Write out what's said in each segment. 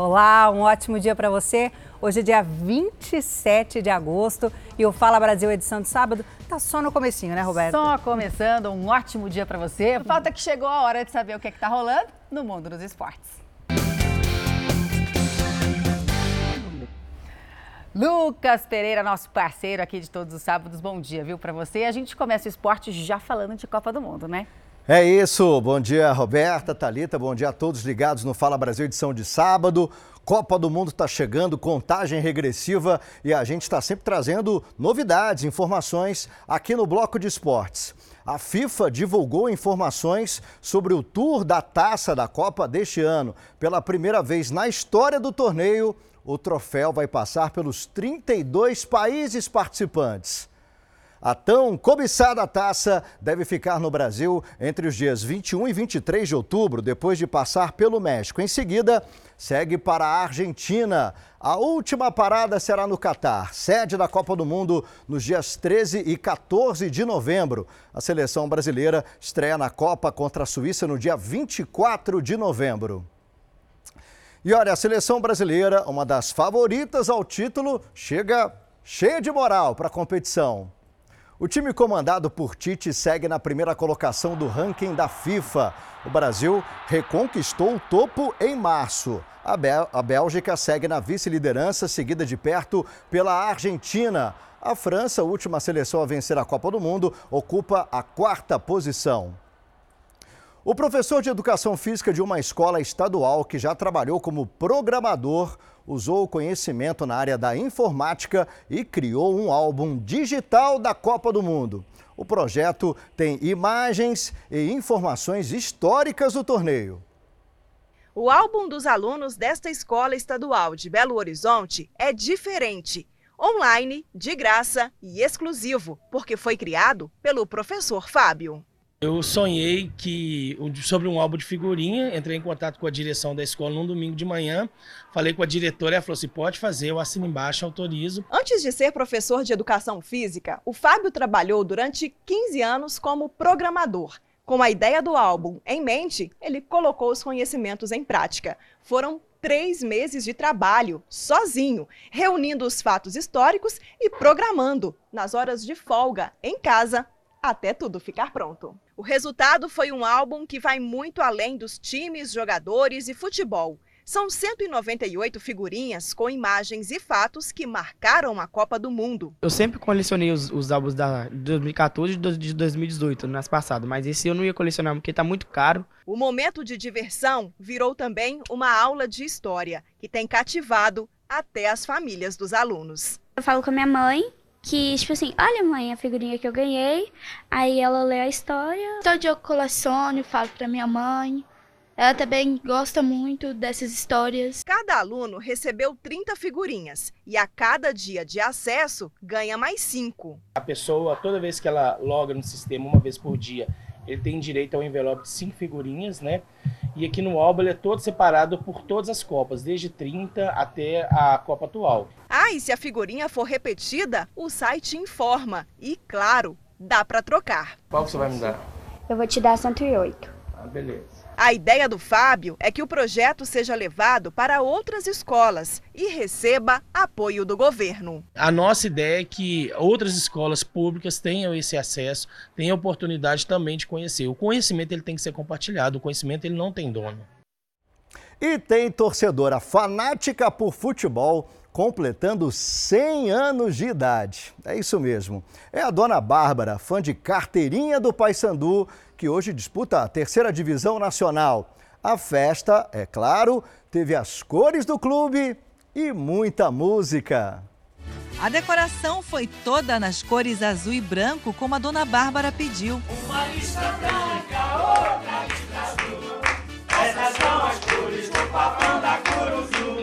Olá, um ótimo dia para você. Hoje é dia 27 de agosto e o Fala Brasil edição de sábado tá só no comecinho, né, Roberto? Só começando, um ótimo dia para você. Falta que chegou a hora de saber o que é que tá rolando no mundo dos esportes. Lucas Pereira, nosso parceiro aqui de todos os sábados, bom dia, viu, para você. A gente começa o esporte já falando de Copa do Mundo, né? É isso, bom dia Roberta, Talita, bom dia a todos ligados no Fala Brasil edição de sábado. Copa do Mundo está chegando, contagem regressiva e a gente está sempre trazendo novidades, informações aqui no Bloco de Esportes. A FIFA divulgou informações sobre o tour da taça da Copa deste ano. Pela primeira vez na história do torneio, o troféu vai passar pelos 32 países participantes. A tão cobiçada taça deve ficar no Brasil entre os dias 21 e 23 de outubro, depois de passar pelo México. Em seguida, segue para a Argentina. A última parada será no Catar, sede da Copa do Mundo, nos dias 13 e 14 de novembro. A seleção brasileira estreia na Copa contra a Suíça no dia 24 de novembro. E olha, a seleção brasileira, uma das favoritas ao título, chega cheia de moral para a competição. O time comandado por Tite segue na primeira colocação do ranking da FIFA. O Brasil reconquistou o topo em março. A, a Bélgica segue na vice-liderança, seguida de perto pela Argentina. A França, última seleção a vencer a Copa do Mundo, ocupa a quarta posição. O professor de educação física de uma escola estadual que já trabalhou como programador usou o conhecimento na área da informática e criou um álbum digital da Copa do Mundo. O projeto tem imagens e informações históricas do torneio. O álbum dos alunos desta escola estadual de Belo Horizonte é diferente. Online, de graça e exclusivo, porque foi criado pelo professor Fábio. Eu sonhei que sobre um álbum de figurinha, entrei em contato com a direção da escola num domingo de manhã, falei com a diretora, ela falou assim: pode fazer, eu assino embaixo, autorizo. Antes de ser professor de educação física, o Fábio trabalhou durante 15 anos como programador. Com a ideia do álbum em mente, ele colocou os conhecimentos em prática. Foram três meses de trabalho, sozinho, reunindo os fatos históricos e programando, nas horas de folga, em casa, até tudo ficar pronto. O resultado foi um álbum que vai muito além dos times, jogadores e futebol. São 198 figurinhas com imagens e fatos que marcaram a Copa do Mundo. Eu sempre colecionei os, os álbuns da, de 2014 e de 2018, no ano passado, mas esse eu não ia colecionar porque está muito caro. O momento de diversão virou também uma aula de história, que tem cativado até as famílias dos alunos. Eu falo com a minha mãe que, tipo assim, olha mãe, a figurinha que eu ganhei. Aí ela lê a história. Todo dia eu coleciono, falo pra minha mãe. Ela também gosta muito dessas histórias. Cada aluno recebeu 30 figurinhas e a cada dia de acesso ganha mais 5. A pessoa, toda vez que ela loga no sistema, uma vez por dia, ele tem direito ao envelope de 5 figurinhas, né? E aqui no álbum ele é todo separado por todas as Copas, desde 30 até a Copa atual. Ah, e se a figurinha for repetida, o site informa. E claro, dá para trocar. Qual você vai me dar? Eu vou te dar 108. Ah, beleza. A ideia do Fábio é que o projeto seja levado para outras escolas e receba apoio do governo. A nossa ideia é que outras escolas públicas tenham esse acesso, tenham oportunidade também de conhecer. O conhecimento ele tem que ser compartilhado, o conhecimento ele não tem dono. E tem torcedora fanática por futebol completando 100 anos de idade. É isso mesmo. É a dona Bárbara, fã de carteirinha do Paysandu, que hoje disputa a terceira divisão nacional. A festa, é claro, teve as cores do clube e muita música. A decoração foi toda nas cores azul e branco, como a dona Bárbara pediu. Uma lista branca, outra lista azul. Essas são as cores do papão da Curuzu.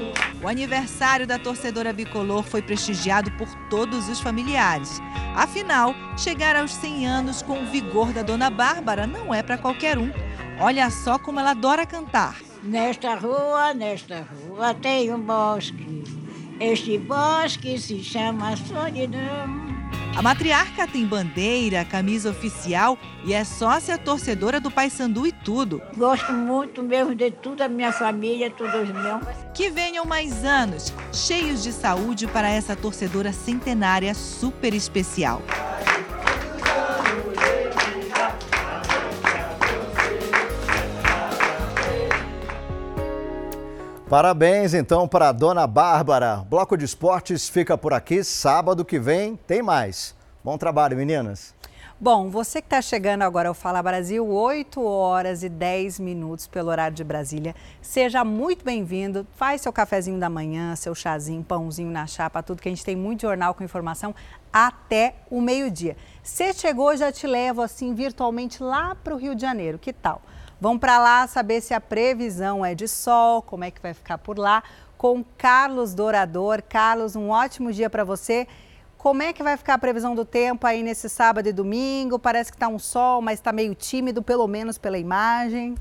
O aniversário da torcedora bicolor foi prestigiado por todos os familiares. Afinal, chegar aos 100 anos com o vigor da dona Bárbara não é para qualquer um. Olha só como ela adora cantar. Nesta rua, nesta rua tem um bosque. Este bosque se chama solidão. A matriarca tem bandeira, camisa oficial e é sócia torcedora do Paysandu e tudo. Gosto muito mesmo de tudo, a minha família, todos meus. Que venham mais anos, cheios de saúde para essa torcedora centenária super especial. Parabéns então para a dona Bárbara. Bloco de Esportes fica por aqui. Sábado que vem tem mais. Bom trabalho, meninas. Bom, você que está chegando agora ao Fala Brasil, 8 horas e 10 minutos pelo horário de Brasília. Seja muito bem-vindo. Faz seu cafezinho da manhã, seu chazinho, pãozinho na chapa, tudo que a gente tem muito jornal com informação até o meio-dia. Você chegou, já te levo assim virtualmente lá para o Rio de Janeiro. Que tal? Vão para lá saber se a previsão é de sol, como é que vai ficar por lá, com Carlos Dourador. Carlos, um ótimo dia para você. Como é que vai ficar a previsão do tempo aí nesse sábado e domingo? Parece que está um sol, mas está meio tímido, pelo menos pela imagem.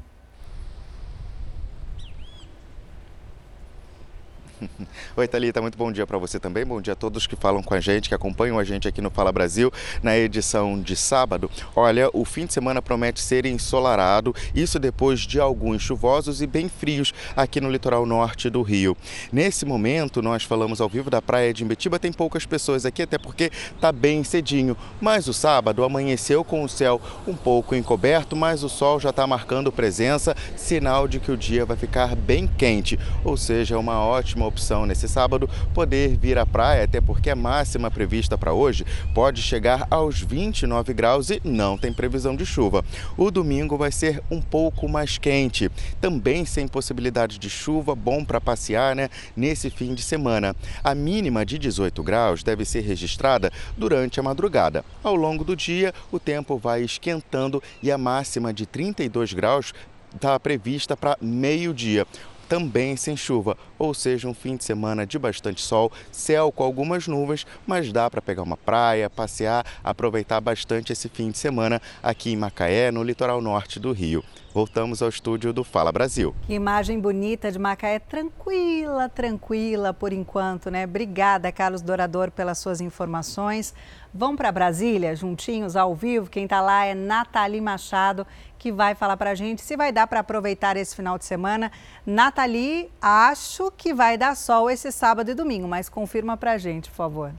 Oi, Thalita, muito bom dia para você também. Bom dia a todos que falam com a gente, que acompanham a gente aqui no Fala Brasil, na edição de sábado. Olha, o fim de semana promete ser ensolarado, isso depois de alguns chuvosos e bem frios aqui no litoral norte do Rio. Nesse momento, nós falamos ao vivo da praia de Imbetiba, tem poucas pessoas aqui, até porque tá bem cedinho. Mas o sábado amanheceu com o céu um pouco encoberto, mas o sol já está marcando presença, sinal de que o dia vai ficar bem quente, ou seja, uma ótima opção nesse sábado poder vir à praia, até porque a máxima prevista para hoje pode chegar aos 29 graus e não tem previsão de chuva. O domingo vai ser um pouco mais quente, também sem possibilidade de chuva, bom para passear né, nesse fim de semana. A mínima de 18 graus deve ser registrada durante a madrugada. Ao longo do dia, o tempo vai esquentando e a máxima de 32 graus está prevista para meio-dia também sem chuva, ou seja, um fim de semana de bastante sol, céu com algumas nuvens, mas dá para pegar uma praia, passear, aproveitar bastante esse fim de semana aqui em Macaé, no litoral norte do Rio. Voltamos ao estúdio do Fala Brasil. Que imagem bonita de Macaé, tranquila, tranquila por enquanto, né? Obrigada, Carlos Dourador, pelas suas informações. Vão para Brasília, juntinhos, ao vivo. Quem está lá é Nathalie Machado, que vai falar para a gente se vai dar para aproveitar esse final de semana. Nathalie, acho que vai dar sol esse sábado e domingo, mas confirma para a gente, por favor.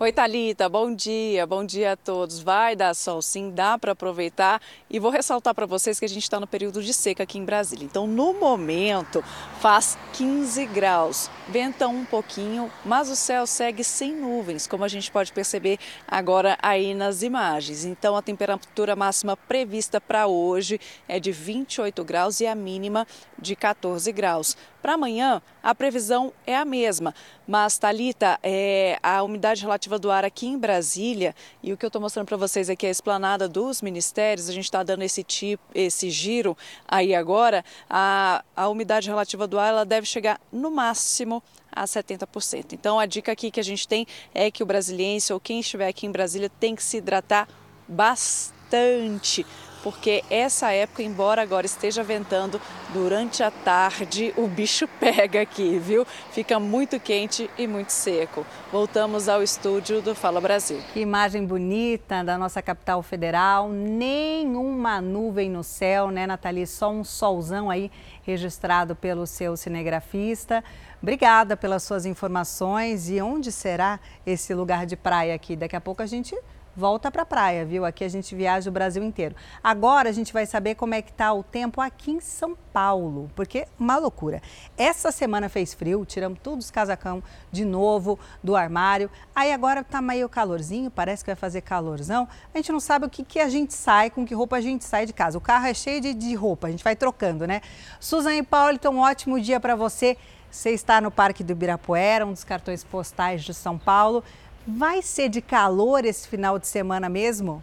Oi, Thalita, bom dia, bom dia a todos. Vai dar sol sim, dá para aproveitar. E vou ressaltar para vocês que a gente está no período de seca aqui em Brasília. Então, no momento, faz 15 graus. Venta um pouquinho, mas o céu segue sem nuvens, como a gente pode perceber agora aí nas imagens. Então, a temperatura máxima prevista para hoje é de 28 graus e a mínima de 14 graus. Para amanhã, a previsão é a mesma, mas, Thalita, é, a umidade relativa do ar aqui em Brasília, e o que eu estou mostrando para vocês aqui é a esplanada dos ministérios, a gente está dando esse, tipo, esse giro aí agora, a, a umidade relativa do ar ela deve chegar no máximo a 70%. Então, a dica aqui que a gente tem é que o brasiliense ou quem estiver aqui em Brasília tem que se hidratar bastante porque essa época, embora agora esteja ventando, durante a tarde o bicho pega aqui, viu? Fica muito quente e muito seco. Voltamos ao estúdio do Fala Brasil. Que imagem bonita da nossa capital federal, nenhuma nuvem no céu, né, Nathalie? Só um solzão aí registrado pelo seu cinegrafista. Obrigada pelas suas informações. E onde será esse lugar de praia aqui? Daqui a pouco a gente volta para a praia, viu? Aqui a gente viaja o Brasil inteiro. Agora a gente vai saber como é que está o tempo aqui em São Paulo, porque uma loucura. Essa semana fez frio, tiramos todos os casacão de novo do armário. Aí agora está meio calorzinho, parece que vai fazer calorzão. A gente não sabe o que, que a gente sai, com que roupa a gente sai de casa. O carro é cheio de, de roupa, a gente vai trocando, né? Suzane Paulo, então um ótimo dia para você. Você está no Parque do Ibirapuera, um dos cartões postais de São Paulo. Vai ser de calor esse final de semana mesmo?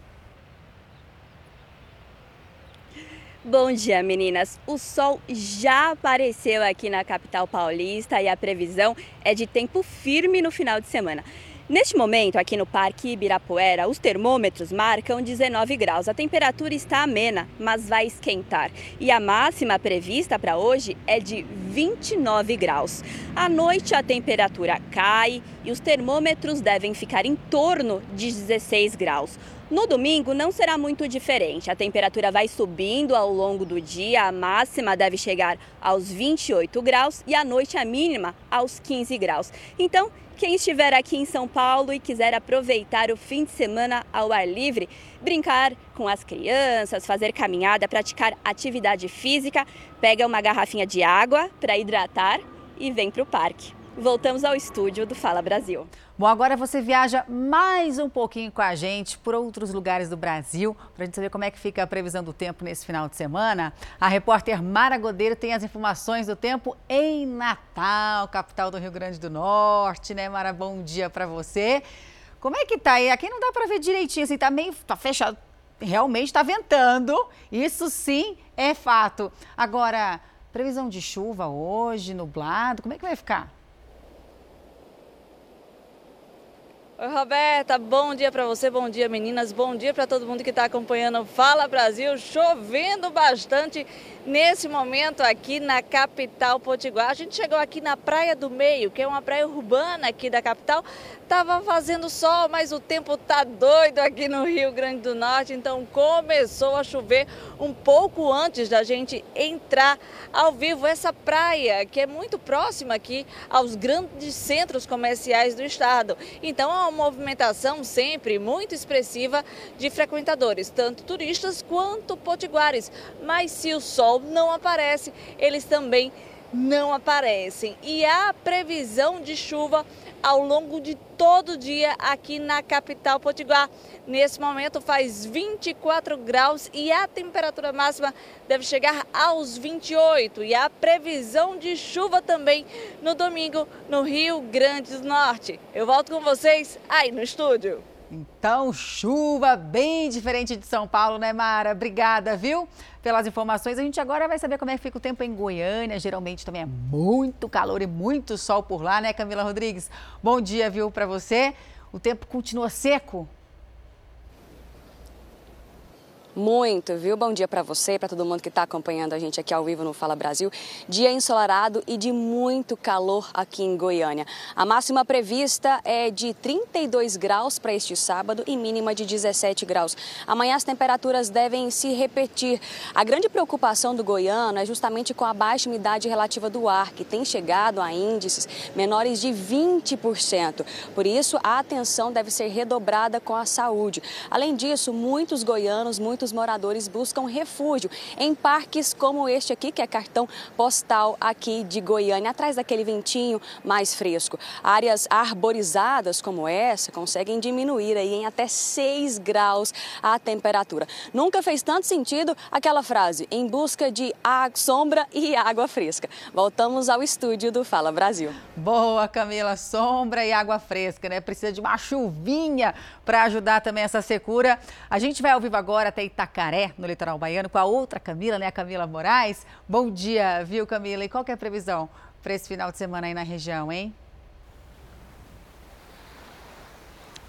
Bom dia, meninas. O sol já apareceu aqui na capital paulista e a previsão é de tempo firme no final de semana. Neste momento, aqui no Parque Ibirapuera, os termômetros marcam 19 graus. A temperatura está amena, mas vai esquentar. E a máxima prevista para hoje é de 29 graus. À noite, a temperatura cai e os termômetros devem ficar em torno de 16 graus. No domingo não será muito diferente. A temperatura vai subindo ao longo do dia, a máxima deve chegar aos 28 graus e à noite a mínima aos 15 graus. Então, quem estiver aqui em São Paulo e quiser aproveitar o fim de semana ao ar livre, brincar com as crianças, fazer caminhada, praticar atividade física, pega uma garrafinha de água para hidratar e vem para o parque. Voltamos ao estúdio do Fala Brasil. Bom, agora você viaja mais um pouquinho com a gente por outros lugares do Brasil, para a gente saber como é que fica a previsão do tempo nesse final de semana. A repórter Mara Godeiro tem as informações do tempo em Natal, capital do Rio Grande do Norte, né, Mara? Bom dia para você. Como é que tá aí? Aqui não dá para ver direitinho, assim, tá meio tá fechado. Realmente está ventando, isso sim é fato. Agora, previsão de chuva hoje, nublado, como é que vai ficar? Oi, Roberta, bom dia para você, bom dia meninas, bom dia para todo mundo que está acompanhando Fala Brasil, chovendo bastante nesse momento aqui na capital potiguar. A gente chegou aqui na Praia do Meio, que é uma praia urbana aqui da capital. Tava fazendo sol, mas o tempo tá doido aqui no Rio Grande do Norte, então começou a chover um pouco antes da gente entrar ao vivo essa praia, que é muito próxima aqui aos grandes centros comerciais do estado. Então é movimentação sempre muito expressiva de frequentadores, tanto turistas quanto potiguares. Mas se o sol não aparece, eles também não aparecem. E há previsão de chuva ao longo de todo o dia aqui na capital potiguar. Nesse momento faz 24 graus e a temperatura máxima deve chegar aos 28. E há previsão de chuva também no domingo no Rio Grande do Norte. Eu volto com vocês aí no estúdio. Então, chuva bem diferente de São Paulo, né, Mara? Obrigada, viu? Pelas informações. A gente agora vai saber como é que fica o tempo em Goiânia. Geralmente também é muito calor e muito sol por lá, né, Camila Rodrigues? Bom dia, viu, para você. O tempo continua seco Muito, viu? Bom dia para você, para todo mundo que está acompanhando a gente aqui ao vivo no Fala Brasil. Dia ensolarado e de muito calor aqui em Goiânia. A máxima prevista é de 32 graus para este sábado e mínima de 17 graus. Amanhã as temperaturas devem se repetir. A grande preocupação do goiano é justamente com a baixa umidade relativa do ar, que tem chegado a índices menores de 20%. Por isso, a atenção deve ser redobrada com a saúde. Além disso, muitos goianos, muitos muitos moradores buscam refúgio em parques como este aqui, que é cartão postal aqui de Goiânia, atrás daquele ventinho mais fresco. Áreas arborizadas como essa conseguem diminuir aí em até 6 graus a temperatura. Nunca fez tanto sentido aquela frase, em busca de sombra e água fresca. Voltamos ao estúdio do Fala Brasil. Boa, Camila, sombra e água fresca, né? Precisa de uma chuvinha para ajudar também essa secura. A gente vai ao vivo agora até Itacaré, no litoral baiano, com a outra Camila, né, a Camila Moraes. Bom dia, viu, Camila? E qual é a previsão para esse final de semana aí na região, hein?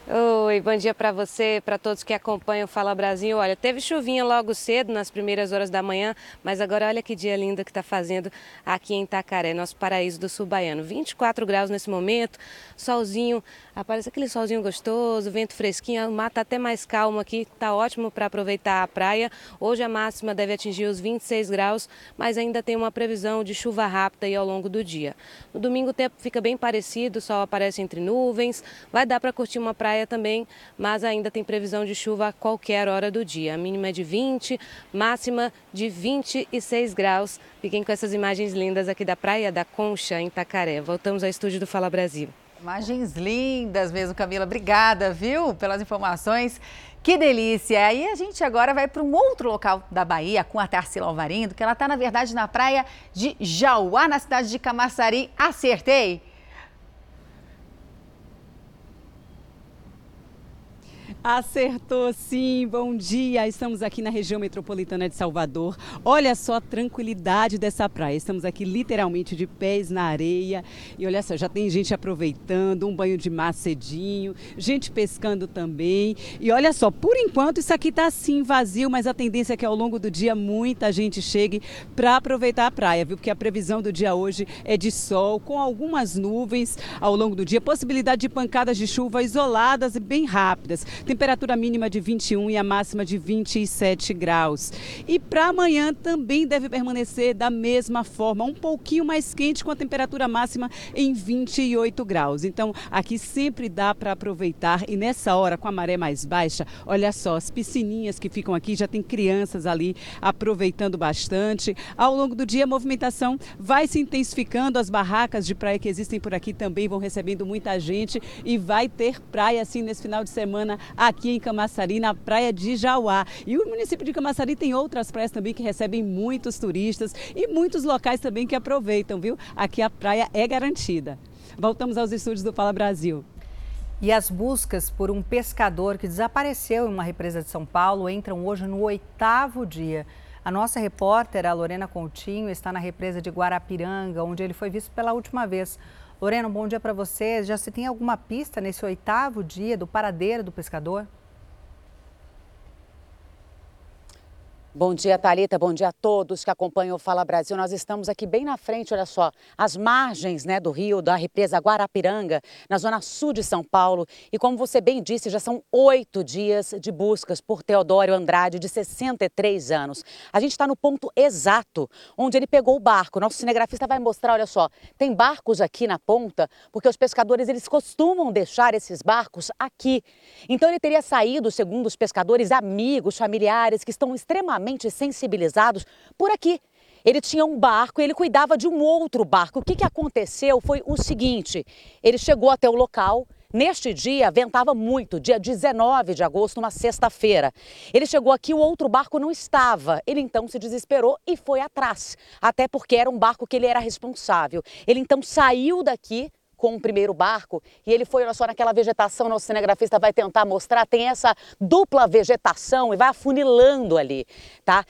Oi, bom dia para você, para todos que acompanham o Fala Brasil. Olha, teve chuvinha logo cedo, nas primeiras horas da manhã, mas agora olha que dia lindo que está fazendo aqui em Itacaré, nosso paraíso do sul baiano. 24 graus nesse momento, solzinho, aparece aquele solzinho gostoso, vento fresquinho, o mar está até mais calmo aqui, está ótimo para aproveitar a praia. Hoje a máxima deve atingir os 26 graus, mas ainda tem uma previsão de chuva rápida aí ao longo do dia. No domingo o tempo fica bem parecido, o sol aparece entre nuvens, vai dar para curtir uma praia também, mas ainda tem previsão de chuva a qualquer hora do dia. A mínima é de 20, máxima de 26 graus. Fiquem com essas imagens lindas aqui da Praia da Concha, em Itacaré. Voltamos ao estúdio do Fala Brasil. Imagens lindas mesmo, Camila. Obrigada, viu, pelas informações. Que delícia! Aí a gente agora vai para um outro local da Bahia com a Tarsila Alvarindo, que ela está, na verdade, na praia de Jauá, na cidade de Camaçari. Acertei? Acertou sim, bom dia. Estamos aqui na região metropolitana de Salvador. Olha só a tranquilidade dessa praia. Estamos aqui literalmente de pés na areia. E olha só, já tem gente aproveitando, um banho de mar cedinho, gente pescando também. E olha só, por enquanto isso aqui está assim vazio, mas a tendência é que ao longo do dia muita gente chegue para aproveitar a praia, viu? Porque a previsão do dia hoje é de sol, com algumas nuvens ao longo do dia, possibilidade de pancadas de chuva isoladas e bem rápidas. Tem temperatura mínima de 21 e a máxima de 27 graus. E para amanhã também deve permanecer da mesma forma, um pouquinho mais quente, com a temperatura máxima em 28 graus. Então, aqui sempre dá para aproveitar e nessa hora, com a maré mais baixa, olha só, as piscininhas que ficam aqui, já tem crianças ali aproveitando bastante. Ao longo do dia, a movimentação vai se intensificando, as barracas de praia que existem por aqui também vão recebendo muita gente e vai ter praia assim nesse final de semana aqui em Camaçari, na praia de Jauá. E o município de Camaçari tem outras praias também que recebem muitos turistas e muitos locais também que aproveitam, viu? Aqui a praia é garantida. Voltamos aos estúdios do Fala Brasil. E as buscas por um pescador que desapareceu em uma represa de São Paulo entram hoje no oitavo dia. A nossa repórter, a Lorena Coutinho, está na represa de Guarapiranga, onde ele foi visto pela última vez. Lorena, bom dia para você. Já se tem alguma pista nesse oitavo dia do paradeiro do pescador? Bom dia, Talita. Bom dia a todos que acompanham o Fala Brasil. Nós estamos aqui bem na frente, olha só, as margens né, do rio, da represa Guarapiranga, na zona sul de São Paulo. E como você bem disse, já são oito dias de buscas por Teodório Andrade, de 63 anos. A gente está no ponto exato onde ele pegou o barco. Nosso cinegrafista vai mostrar, olha só, tem barcos aqui na ponta, porque os pescadores eles costumam deixar esses barcos aqui. Então ele teria saído, segundo os pescadores, amigos, familiares que estão extremamente extremamente sensibilizados por aqui. Ele tinha um barco e ele cuidava de um outro barco. O que, que aconteceu foi o seguinte: ele chegou até o local. Neste dia, ventava muito, dia 19 de agosto, uma sexta-feira. Ele chegou aqui, o outro barco não estava. Ele então se desesperou e foi atrás, até porque era um barco que ele era responsável. Ele então saiu daqui, com o primeiro barco e ele foi, olha só, naquela vegetação, nosso cinegrafista vai tentar mostrar, tem essa dupla vegetação e vai afunilando ali, tá?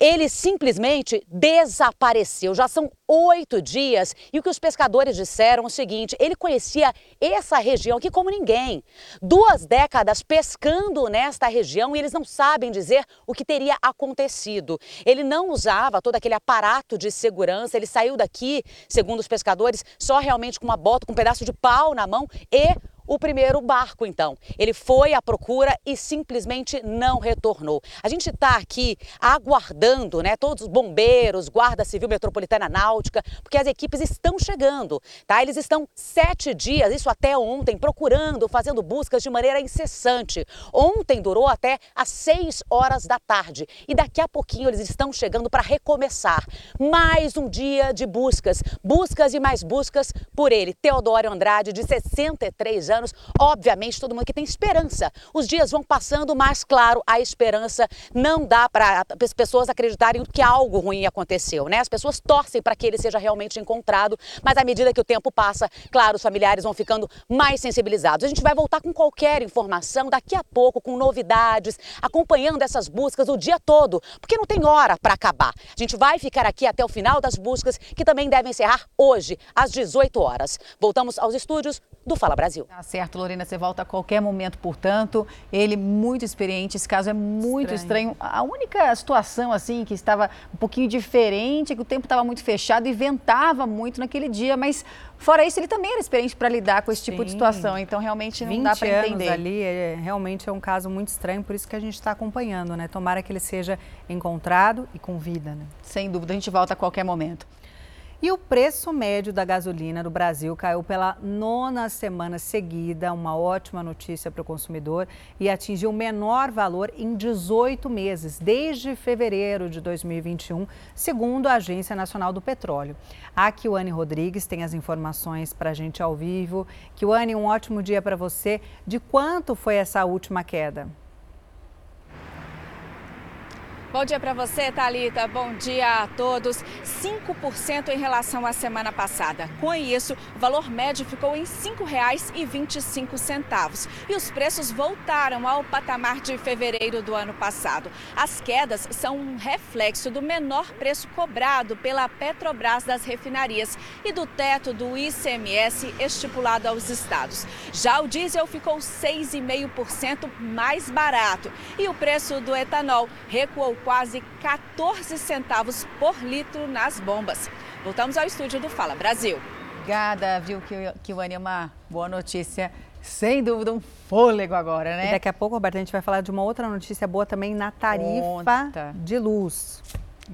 Ele simplesmente desapareceu. Já são oito dias e o que os pescadores disseram é o seguinte: ele conhecia essa região aqui como ninguém. Duas décadas pescando nesta região e eles não sabem dizer o que teria acontecido. Ele não usava todo aquele aparato de segurança, ele saiu daqui, segundo os pescadores, só realmente com uma bota, com um pedaço de pau na mão e o primeiro barco, então. Ele foi à procura e simplesmente não retornou. A gente está aqui aguardando, né? Todos os bombeiros, Guarda Civil Metropolitana Náutica, porque as equipes estão chegando, tá? Eles estão sete dias, isso até ontem, procurando, fazendo buscas de maneira incessante. Ontem durou até às seis horas da tarde e daqui a pouquinho eles estão chegando para recomeçar. Mais um dia de buscas, buscas e mais buscas por ele, Teodoro Andrade, de 63 anos anos, obviamente todo mundo aqui tem esperança. Os dias vão passando, mas claro, a esperança não dá para as pessoas acreditarem que algo ruim aconteceu, né? As pessoas torcem para que ele seja realmente encontrado, mas à medida que o tempo passa, claro, os familiares vão ficando mais sensibilizados. A gente vai voltar com qualquer informação daqui a pouco, com novidades, acompanhando essas buscas o dia todo, porque não tem hora para acabar. A gente vai ficar aqui até o final das buscas, que também devem encerrar hoje, às 18 horas. Voltamos aos estúdios do Fala Brasil. Certo, Lorena, você volta a qualquer momento, portanto. Ele muito experiente, esse caso é muito estranho. estranho. A única situação, assim, que estava um pouquinho diferente é que o tempo estava muito fechado e ventava muito naquele dia, mas fora isso, ele também era experiente para lidar com esse Sim. tipo de situação, então realmente não dá para entender. ali, é, realmente é um caso muito estranho, por isso que a gente está acompanhando, né? Tomara que ele seja encontrado e com vida, né? Sem dúvida, a gente volta a qualquer momento. E o preço médio da gasolina no Brasil caiu pela nona semana seguida, uma ótima notícia para o consumidor, e atingiu o menor valor em 18 meses, desde fevereiro de 2021, segundo a Agência Nacional do Petróleo. A Kiwane Rodrigues tem as informações para a gente ao vivo. Kiwane, um ótimo dia para você. De quanto foi essa última queda? Bom dia para você, Talita. Bom dia a todos. 5% em relação à semana passada. Com isso, o valor médio ficou em R$ 5,25 e os preços voltaram ao patamar de fevereiro do ano passado. As quedas são um reflexo do menor preço cobrado pela Petrobras das refinarias e do teto do ICMS estipulado aos estados. Já o diesel ficou 6,5% mais barato e o preço do etanol recuou quase 14 centavos por litro nas bombas. Voltamos ao estúdio do Fala Brasil. Obrigada, viu, que o é uma boa notícia. Sem dúvida, um fôlego agora, né? E daqui a pouco, Roberto, a gente vai falar de uma outra notícia boa também na tarifa Conta. de luz.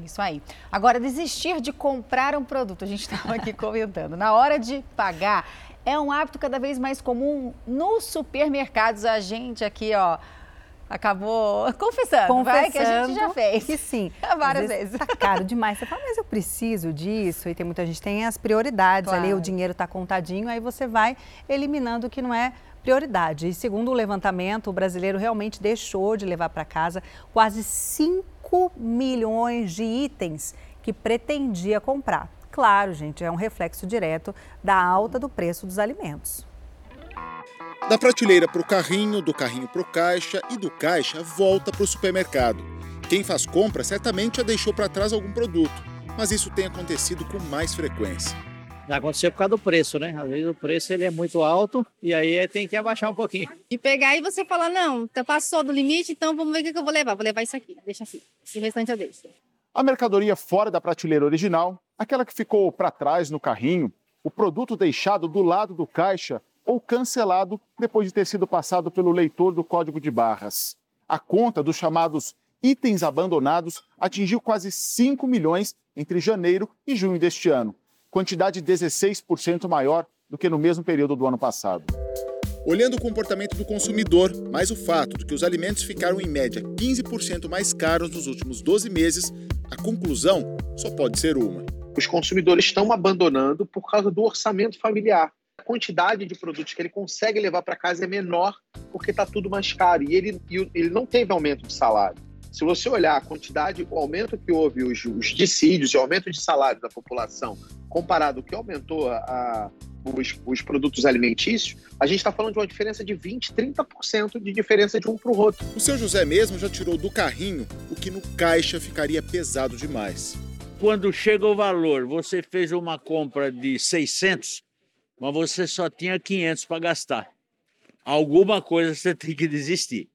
Isso aí. Agora, desistir de comprar um produto, a gente estava aqui comentando, na hora de pagar, é um hábito cada vez mais comum nos supermercados. A gente aqui, ó, acabou confessando, confessando vai, que a gente já fez. Que sim. Várias vezes. Está caro demais. Você fala, mas eu preciso disso. E tem muita gente tem as prioridades claro. ali, o dinheiro está contadinho, aí você vai eliminando o que não é prioridade. E segundo o levantamento, o brasileiro realmente deixou de levar para casa quase 5 milhões de itens que pretendia comprar. Claro, gente, é um reflexo direto da alta do preço dos alimentos. Da prateleira para o carrinho, do carrinho para o caixa e do caixa volta para o supermercado. Quem faz compra certamente já deixou para trás algum produto, mas isso tem acontecido com mais frequência. Já aconteceu por causa do preço, né? Às vezes o preço ele é muito alto e aí tem que abaixar um pouquinho. E pegar e você fala, não, tá passou do limite, então vamos ver o que eu vou levar. Vou levar isso aqui, deixa assim. O restante eu deixo. A mercadoria fora da prateleira original, aquela que ficou para trás no carrinho, o produto deixado do lado do caixa ou cancelado depois de ter sido passado pelo leitor do código de barras. A conta dos chamados itens abandonados atingiu quase 5 milhões entre janeiro e junho deste ano, quantidade 16% maior do que no mesmo período do ano passado. Olhando o comportamento do consumidor, mais o fato de que os alimentos ficaram em média 15% mais caros nos últimos 12 meses, a conclusão só pode ser uma. Os consumidores estão abandonando por causa do orçamento familiar quantidade de produtos que ele consegue levar para casa é menor porque está tudo mais caro. E ele, ele não teve aumento de salário. Se você olhar a quantidade, o aumento que houve, os, os dissídios e o aumento de salário da população, comparado ao que aumentou a, a os, os, produtos alimentícios, a gente está falando de uma diferença de 20%, 30% de diferença de um para o outro. O seu José mesmo já tirou do carrinho o que no caixa ficaria pesado demais. Quando chega o valor, você fez uma compra de 600, mas você só tinha 500 para gastar. Alguma coisa você tem que desistir.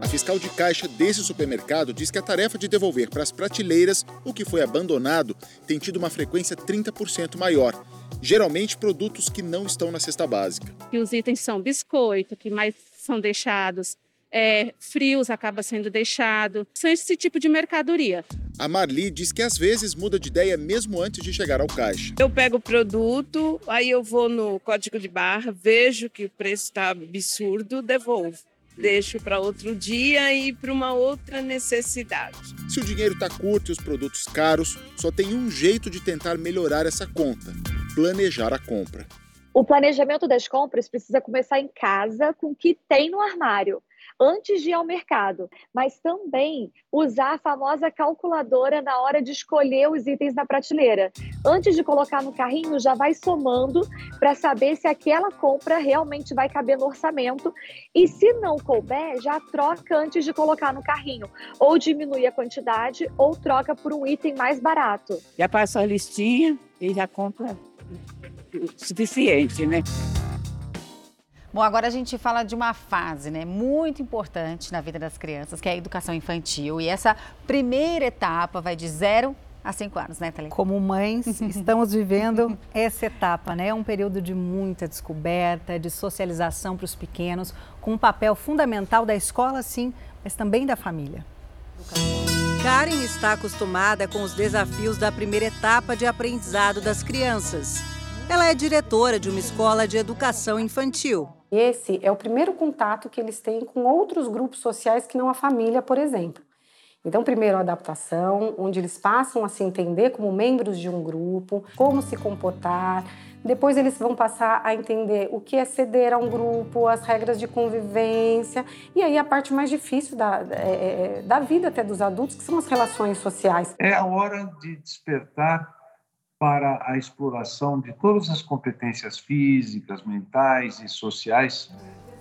A fiscal de caixa desse supermercado diz que a tarefa de devolver para as prateleiras o que foi abandonado tem tido uma frequência 30% maior. Geralmente produtos que não estão na cesta básica. E os itens são biscoito, que mais são deixados, é, frios acaba sendo deixado. São esse tipo de mercadoria. A Marli diz que às vezes muda de ideia mesmo antes de chegar ao caixa. Eu pego o produto, aí eu vou no código de barra, vejo que o preço está absurdo, devolvo. Deixo para outro dia e para uma outra necessidade. Se o dinheiro está curto e os produtos caros, só tem um jeito de tentar melhorar essa conta: planejar a compra. O planejamento das compras precisa começar em casa com o que tem no armário antes de ir ao mercado, mas também usar a famosa calculadora na hora de escolher os itens na prateleira. Antes de colocar no carrinho, já vai somando para saber se aquela compra realmente vai caber no orçamento e se não couber, já troca antes de colocar no carrinho, ou diminui a quantidade ou troca por um item mais barato. Já passa a listinha e já compra o suficiente, né? Bom, agora a gente fala de uma fase né, muito importante na vida das crianças, que é a educação infantil. E essa primeira etapa vai de zero a cinco anos, né, Thalita? Como mães, estamos vivendo essa etapa, né? É um período de muita descoberta, de socialização para os pequenos, com um papel fundamental da escola, sim, mas também da família. Karen está acostumada com os desafios da primeira etapa de aprendizado das crianças. Ela é diretora de uma escola de educação infantil. Esse é o primeiro contato que eles têm com outros grupos sociais que não a família, por exemplo. Então, primeiro a adaptação, onde eles passam a se entender como membros de um grupo, como se comportar, Depois eles vão passar a entender o que é ceder a um grupo, as regras de convivência e aí a parte mais difícil da, é, é da vida até dos adultos, que são as relações sociais. É a hora de despertar para a exploração de todas as competências físicas, mentais e sociais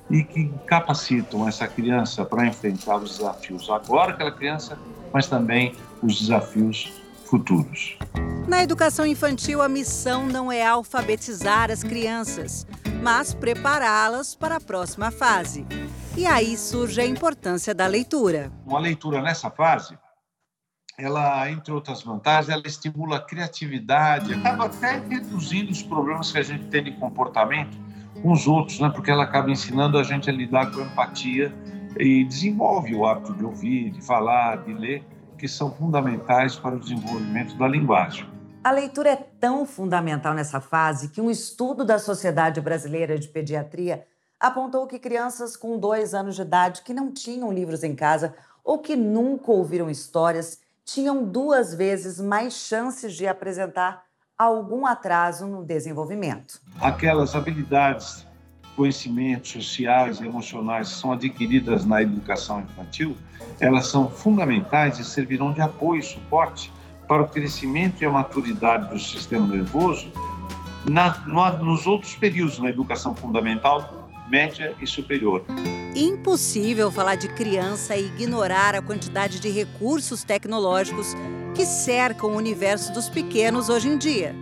e que capacitam essa criança para enfrentar os desafios agora aquela criança, mas também os desafios futuros. Na educação infantil, a missão não é alfabetizar as crianças, mas prepará-las para a próxima fase. E aí surge a importância da leitura. Uma leitura nessa fase, ela, entre outras vantagens, ela estimula a criatividade, acaba até reduzindo os problemas que a gente tem de comportamento com os outros, né? porque ela acaba ensinando a gente a lidar com empatia e desenvolve o hábito de ouvir, de falar, de ler, que são fundamentais para o desenvolvimento da linguagem. A leitura é tão fundamental nessa fase que um estudo da Sociedade Brasileira de Pediatria apontou que crianças com dois anos de idade que não tinham livros em casa ou que nunca ouviram histórias tinham duas vezes mais chances de apresentar algum atraso no desenvolvimento. Aquelas habilidades, conhecimentos sociais e emocionais que são adquiridas na educação infantil, elas são fundamentais e servirão de apoio e suporte para o crescimento e a maturidade do sistema nervoso na, no, nos outros períodos na educação fundamental, média e superior. Impossível falar de criança e ignorar a quantidade de recursos tecnológicos que cercam o universo dos pequenos hoje em dia.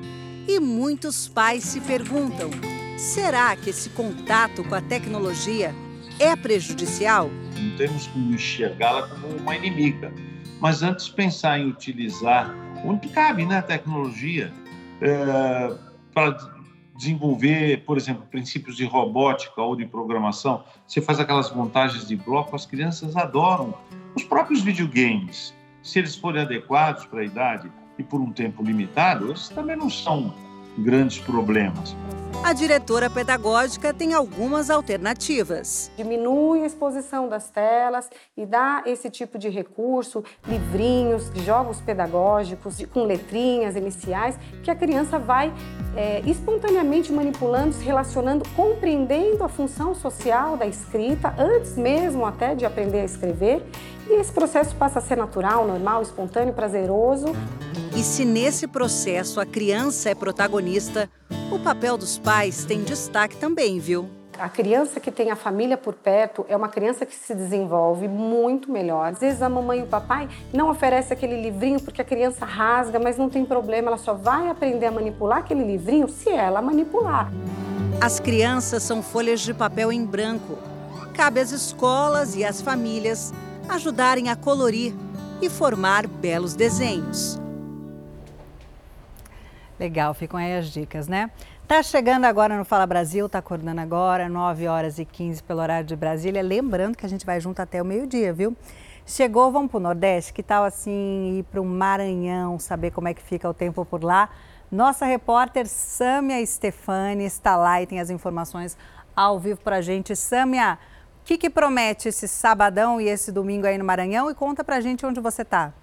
E muitos pais se perguntam: será que esse contato com a tecnologia é prejudicial? Não temos como enxergá-la como uma inimiga, mas antes pensar em utilizar onde cabe né, a tecnologia é, para desenvolver, por exemplo, princípios de robótica ou de programação. Você faz aquelas montagens de bloco, as crianças adoram. Os próprios videogames se eles forem adequados para a idade e por um tempo limitado, esses também não são grandes problemas. A diretora pedagógica tem algumas alternativas. Diminui a exposição das telas e dá esse tipo de recurso, livrinhos, jogos pedagógicos com letrinhas iniciais, que a criança vai é, espontaneamente manipulando, se relacionando, compreendendo a função social da escrita, antes mesmo até de aprender a escrever. E esse processo passa a ser natural, normal, espontâneo, prazeroso. E se nesse processo a criança é protagonista, o papel dos pais tem destaque também, viu? A criança que tem a família por perto é uma criança que se desenvolve muito melhor. Às vezes a mamãe e o papai não oferecem aquele livrinho porque a criança rasga, mas não tem problema, ela só vai aprender a manipular aquele livrinho se ela manipular. As crianças são folhas de papel em branco. Cabe às escolas e às famílias ajudarem a colorir e formar belos desenhos. Legal, ficam aí as dicas, né? Tá chegando agora no Fala Brasil, tá acordando agora, 9 horas e 15 pelo horário de Brasília. Lembrando que a gente vai junto até o meio-dia, viu? Chegou, vamos para o Nordeste, que tal assim ir para o Maranhão, saber como é que fica o tempo por lá? Nossa repórter Sâmia Stefani está lá e tem as informações ao vivo para a gente. Sâmia, o que, que promete esse sabadão e esse domingo aí no Maranhão? E conta para a gente onde você está.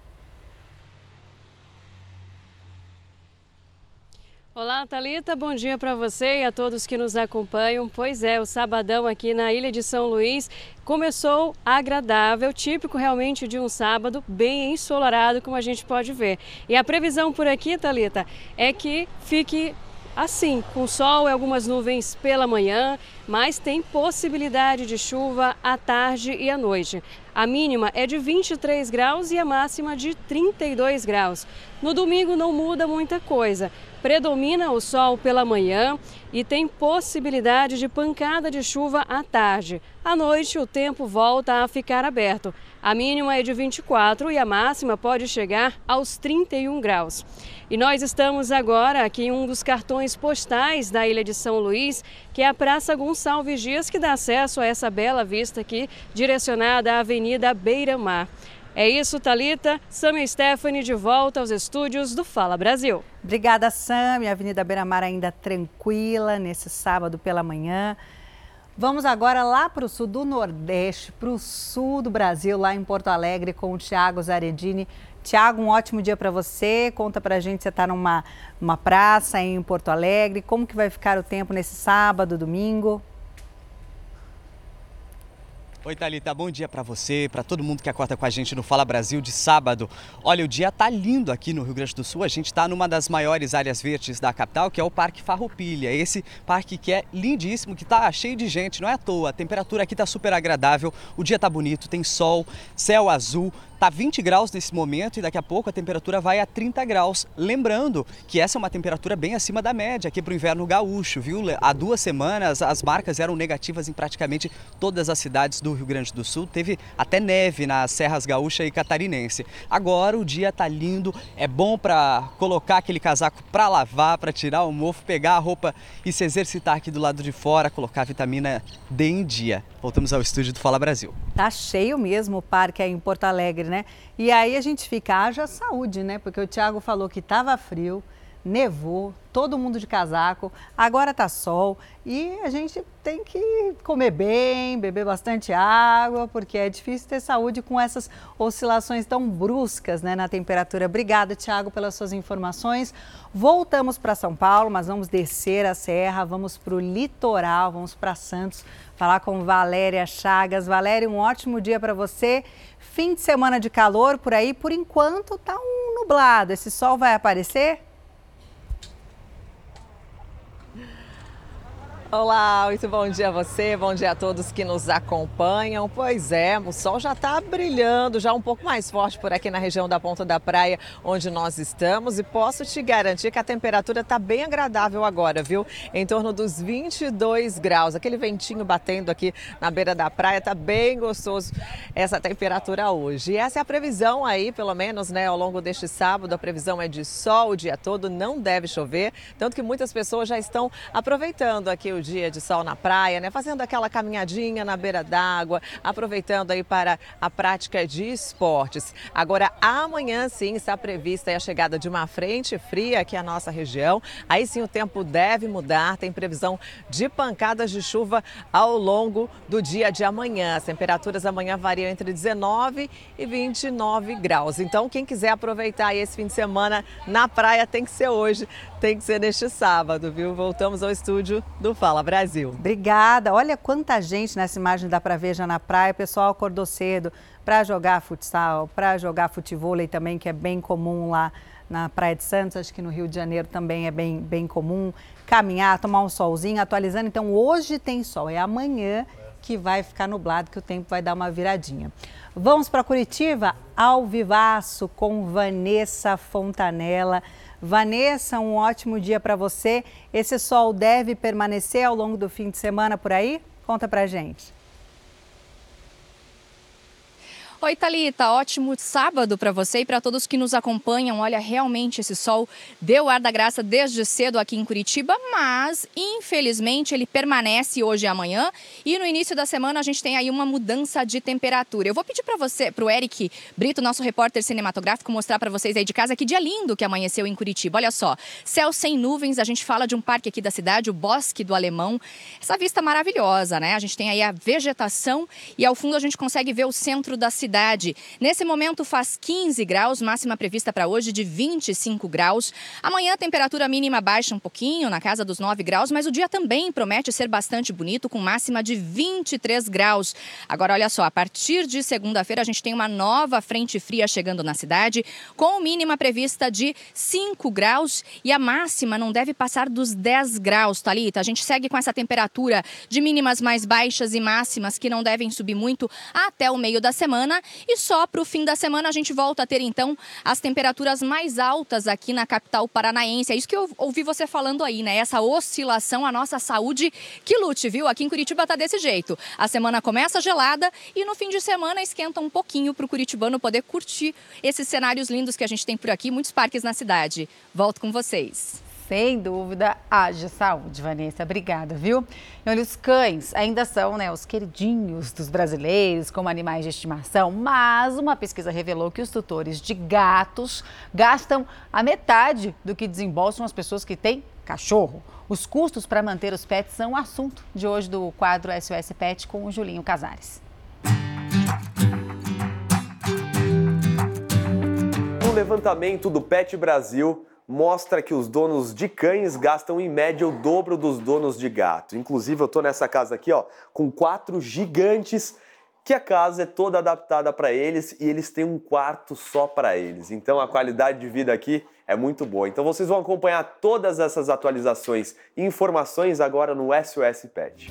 Olá, Talita. Bom dia para você e a todos que nos acompanham. Pois é, o sabadão aqui na Ilha de São Luís começou agradável, típico realmente de um sábado bem ensolarado, como a gente pode ver. E a previsão por aqui, Talita, é que fique assim, com sol e algumas nuvens pela manhã, mas tem possibilidade de chuva à tarde e à noite. A mínima é de 23 graus e a máxima de 32 graus. No domingo não muda muita coisa. Predomina o sol pela manhã e tem possibilidade de pancada de chuva à tarde. À noite, o tempo volta a ficar aberto. A mínima é de 24 e a máxima pode chegar aos 31 graus. E nós estamos agora aqui em um dos cartões postais da Ilha de São Luís, que é a Praça Gonçalves Dias, que dá acesso a essa bela vista aqui, direcionada à Avenida Beira Mar. É isso, Talita. Sam e Stephanie de volta aos estúdios do Fala Brasil. Obrigada, Sam. A Avenida Beira Mar ainda tranquila nesse sábado pela manhã. Vamos agora lá para o sul do Nordeste, para o sul do Brasil, lá em Porto Alegre, com o Tiago Zaredini. Tiago, um ótimo dia para você. Conta para a gente, você está numa uma praça em Porto Alegre. Como que vai ficar o tempo nesse sábado, domingo? Oi, Thalita, bom dia para você, para todo mundo que acorda com a gente no Fala Brasil de sábado. Olha, o dia tá lindo aqui no Rio Grande do Sul. A gente está numa das maiores áreas verdes da capital, que é o Parque Farroupilha. Esse parque que é lindíssimo, que tá cheio de gente, não é à toa. A temperatura aqui tá super agradável, o dia tá bonito, tem sol, céu azul, Está 20 graus nesse momento e daqui a pouco a temperatura vai a 30 graus. Lembrando que essa é uma temperatura bem acima da média aqui para o inverno gaúcho, viu? Há duas semanas as marcas eram negativas em praticamente todas as cidades do Rio Grande do Sul. Teve até neve nas serras gaúcha e catarinense. Agora o dia está lindo, é bom para colocar aquele casaco para lavar, para tirar o mofo, pegar a roupa e se exercitar aqui do lado de fora, colocar vitamina D em dia. Voltamos ao estúdio do Fala Brasil. Tá cheio mesmo o parque aí em Porto Alegre, né? E aí a gente fica, haja saúde, né? Porque o Tiago falou que estava frio, nevou, todo mundo de casaco, agora tá sol e a gente tem que comer bem, beber bastante água, porque é difícil ter saúde com essas oscilações tão bruscas né, na temperatura. Obrigada, Tiago, pelas suas informações. Voltamos para São Paulo, mas vamos descer a serra, vamos para o litoral, vamos para Santos, falar com Valéria Chagas. Valéria, um ótimo dia para você. Fim de semana de calor por aí, por enquanto tá um nublado. Esse sol vai aparecer? Olá, muito bom dia a você, bom dia a todos que nos acompanham. Pois é, o sol já está brilhando, já um pouco mais forte por aqui na região da Ponta da Praia, onde nós estamos. E posso te garantir que a temperatura está bem agradável agora, viu? Em torno dos 22 graus. Aquele ventinho batendo aqui na beira da praia, está bem gostoso essa temperatura hoje. E essa é a previsão aí, pelo menos, né, ao longo deste sábado. A previsão é de sol o dia todo, não deve chover. Tanto que muitas pessoas já estão aproveitando aqui o dia de sol na praia, né? Fazendo aquela caminhadinha na beira d'água, aproveitando aí para a prática de esportes. Agora, amanhã sim está prevista a chegada de uma frente fria aqui à nossa região. Aí sim o tempo deve mudar, tem previsão de pancadas de chuva ao longo do dia de amanhã. As temperaturas amanhã variam entre 19 e 29 graus. Então, quem quiser aproveitar esse fim de semana na praia tem que ser hoje, tem que ser neste sábado, viu? Voltamos ao estúdio do Fala. Brasil. Obrigada. Olha quanta gente nessa imagem dá para ver já na praia. O pessoal acordou cedo para jogar futsal, para jogar futevôlei também, que é bem comum lá na Praia de Santos, acho que no Rio de Janeiro também é bem, bem comum. Caminhar, tomar um solzinho, atualizando. Então hoje tem sol, é amanhã que vai ficar nublado, que o tempo vai dar uma viradinha. Vamos para Curitiba, ao vivaço com Vanessa Fontanella. Vanessa, um ótimo dia para você. Esse sol deve permanecer ao longo do fim de semana por aí? Conta pra gente. Oi, Thalita, ótimo sábado para você e para todos que nos acompanham. Olha, realmente esse sol deu ar da graça desde cedo aqui em Curitiba, mas infelizmente ele permanece hoje e amanhã. E no início da semana a gente tem aí uma mudança de temperatura. Eu vou pedir para você, para o Eric Brito, nosso repórter cinematográfico, mostrar para vocês aí de casa que dia lindo que amanheceu em Curitiba. Olha só, céu sem nuvens, a gente fala de um parque aqui da cidade, o Bosque do Alemão. Essa vista maravilhosa, né? A gente tem aí a vegetação e ao fundo a gente consegue ver o centro da cidade cidade. Nesse momento faz 15 graus, máxima prevista para hoje de 25 graus. Amanhã a temperatura mínima baixa um pouquinho, na casa dos 9 graus, mas o dia também promete ser bastante bonito, com máxima de 23 graus. Agora, olha só, a partir de segunda-feira a gente tem uma nova frente fria chegando na cidade, com mínima prevista de 5 graus e a máxima não deve passar dos 10 graus, Talita. A gente segue com essa temperatura de mínimas mais baixas e máximas que não devem subir muito até o meio da semana e só para o fim da semana a gente volta a ter então as temperaturas mais altas aqui na capital paranaense. É isso que eu ouvi você falando aí, né? Essa oscilação, a nossa saúde que lute, viu? Aqui em Curitiba tá desse jeito. A semana começa gelada e no fim de semana esquenta um pouquinho para o curitibano poder curtir esses cenários lindos que a gente tem por aqui, muitos parques na cidade. Volto com vocês. Sem dúvida, haja saúde, Vanessa. Obrigada, viu? E olha, os cães ainda são né, os queridinhos dos brasileiros como animais de estimação, mas uma pesquisa revelou que os tutores de gatos gastam a metade do que desembolsam as pessoas que têm cachorro. Os custos para manter os pets são o assunto de hoje do quadro SOS Pet com o Julinho Casares. Um levantamento do Pet Brasil mostra que os donos de cães gastam em média o dobro dos donos de gato. Inclusive, eu estou nessa casa aqui, ó, com quatro gigantes que a casa é toda adaptada para eles e eles têm um quarto só para eles. Então a qualidade de vida aqui é muito boa. Então vocês vão acompanhar todas essas atualizações e informações agora no SOS Pet.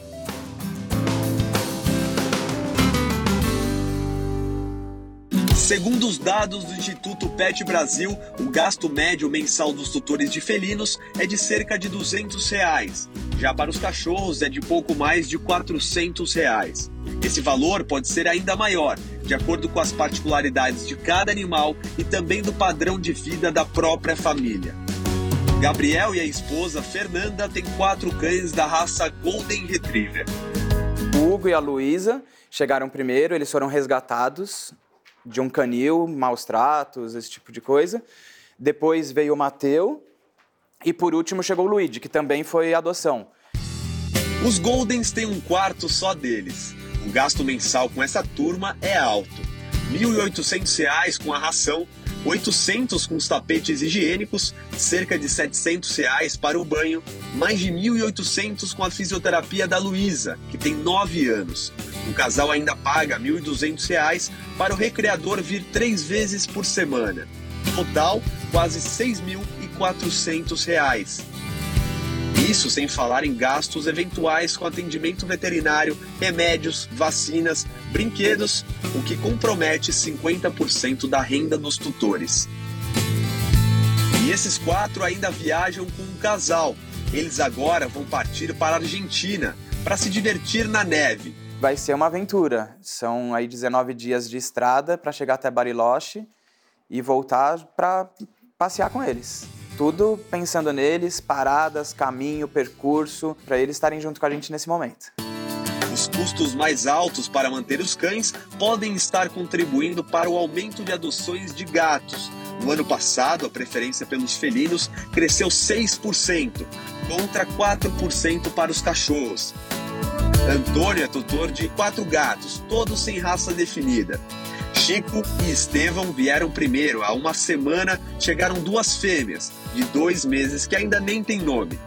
Segundo os dados do Instituto Pet Brasil, o gasto médio mensal dos tutores de felinos é de cerca de 200 reais. Já para os cachorros é de pouco mais de 400 reais. Esse valor pode ser ainda maior, de acordo com as particularidades de cada animal e também do padrão de vida da própria família. Gabriel e a esposa Fernanda têm quatro cães da raça Golden Retriever. O Hugo e a Luísa chegaram primeiro, eles foram resgatados de um canil, maus tratos, esse tipo de coisa. Depois veio o Mateu e por último chegou o Luigi, que também foi adoção. Os Goldens têm um quarto só deles. O gasto mensal com essa turma é alto. R$ 1.800 com a ração, 800 com os tapetes higiênicos, cerca de 700 reais para o banho, mais de 1.800 com a fisioterapia da Luísa, que tem 9 anos. O casal ainda paga R$ 1.200 para o recreador vir três vezes por semana. Total, quase R$ 6.400. Isso sem falar em gastos eventuais com atendimento veterinário, remédios, vacinas, brinquedos, o que compromete 50% da renda dos tutores. E esses quatro ainda viajam com um casal. Eles agora vão partir para a Argentina para se divertir na neve. Vai ser uma aventura. São aí 19 dias de estrada para chegar até Bariloche e voltar para passear com eles. Tudo pensando neles, paradas, caminho, percurso, para eles estarem junto com a gente nesse momento. Os custos mais altos para manter os cães podem estar contribuindo para o aumento de adoções de gatos. No ano passado, a preferência pelos felinos cresceu 6%, contra 4% para os cachorros. Antônio é tutor de quatro gatos, todos sem raça definida. Chico e Estevão vieram primeiro. Há uma semana chegaram duas fêmeas, de dois meses, que ainda nem têm nome.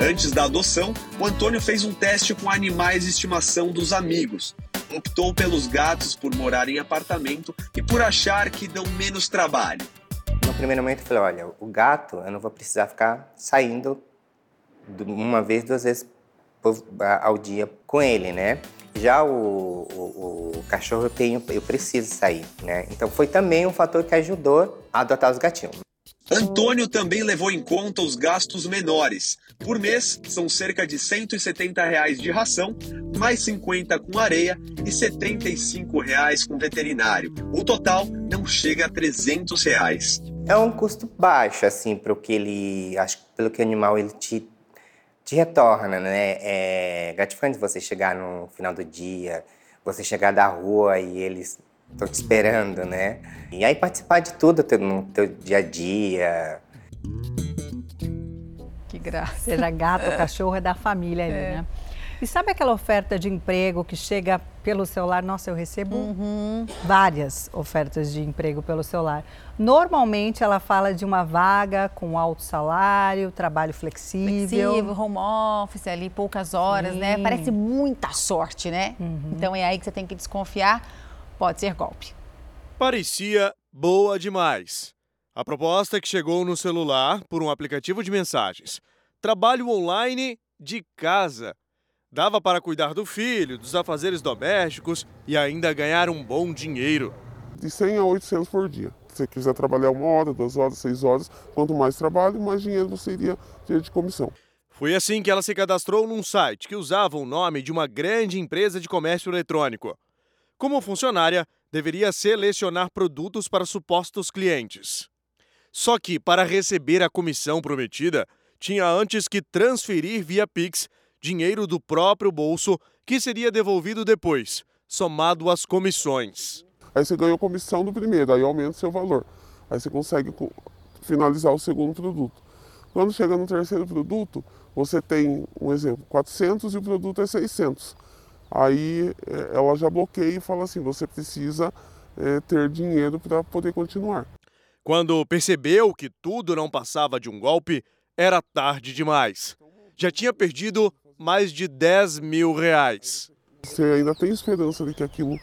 Antes da adoção, o Antônio fez um teste com animais de estimação dos amigos. Optou pelos gatos por morar em apartamento e por achar que dão menos trabalho. No primeiro momento, eu falei: olha, o gato eu não vou precisar ficar saindo uma vez, duas vezes ao dia com ele, né? Já o, o, o, cachorro eu tenho, eu preciso sair, né? Então foi também um fator que ajudou a adotar os gatinhos. Antônio também levou em conta os gastos menores. Por mês, são cerca de 170 reais de ração, mais 50 com areia e 75 reais com veterinário. O total não chega a 300 reais. É um custo baixo, assim, para o que ele, acho pelo que o animal ele te te retorna, né? É gratificante você chegar no final do dia, você chegar da rua e eles estão te esperando, né? E aí participar de tudo no teu dia a dia. Que graça. Seja gato ou cachorro, é da família ali, é. né? E sabe aquela oferta de emprego que chega pelo celular? Nossa, eu recebo uhum. várias ofertas de emprego pelo celular. Normalmente ela fala de uma vaga com alto salário, trabalho flexível. Flexível, home office ali, poucas horas, né? Sim. né? Parece muita sorte, né? Uhum. Então é aí que você tem que desconfiar. Pode ser golpe. Parecia boa demais. A proposta que chegou no celular por um aplicativo de mensagens. Trabalho online de casa Dava para cuidar do filho, dos afazeres domésticos e ainda ganhar um bom dinheiro. De 100 a 800 por dia. Se você quiser trabalhar uma hora, duas horas, seis horas, quanto mais trabalho, mais dinheiro você iria ter de comissão. Foi assim que ela se cadastrou num site que usava o nome de uma grande empresa de comércio eletrônico. Como funcionária, deveria selecionar produtos para supostos clientes. Só que, para receber a comissão prometida, tinha antes que transferir via Pix dinheiro do próprio bolso que seria devolvido depois, somado às comissões. Aí você ganhou comissão do primeiro, aí aumenta o seu valor. Aí você consegue finalizar o segundo produto. Quando chega no terceiro produto, você tem, um exemplo, 400 e o produto é 600. Aí é, ela já bloqueia e fala assim: você precisa é, ter dinheiro para poder continuar. Quando percebeu que tudo não passava de um golpe, era tarde demais. Já tinha perdido mais de 10 mil reais. Você ainda tem esperança de que aquilo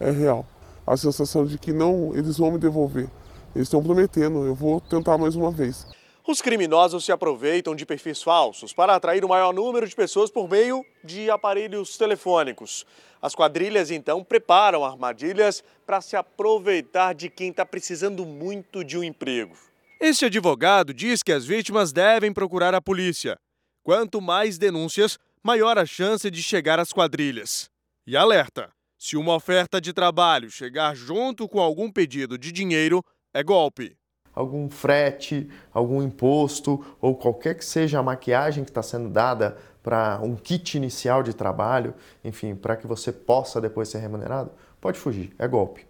é real. A sensação de que não, eles vão me devolver. Eles estão prometendo, eu vou tentar mais uma vez. Os criminosos se aproveitam de perfis falsos para atrair o maior número de pessoas por meio de aparelhos telefônicos. As quadrilhas então preparam armadilhas para se aproveitar de quem está precisando muito de um emprego. Este advogado diz que as vítimas devem procurar a polícia. Quanto mais denúncias, maior a chance de chegar às quadrilhas. E alerta: se uma oferta de trabalho chegar junto com algum pedido de dinheiro, é golpe algum frete, algum imposto ou qualquer que seja a maquiagem que está sendo dada para um kit inicial de trabalho, enfim, para que você possa depois ser remunerado, pode fugir, é golpe.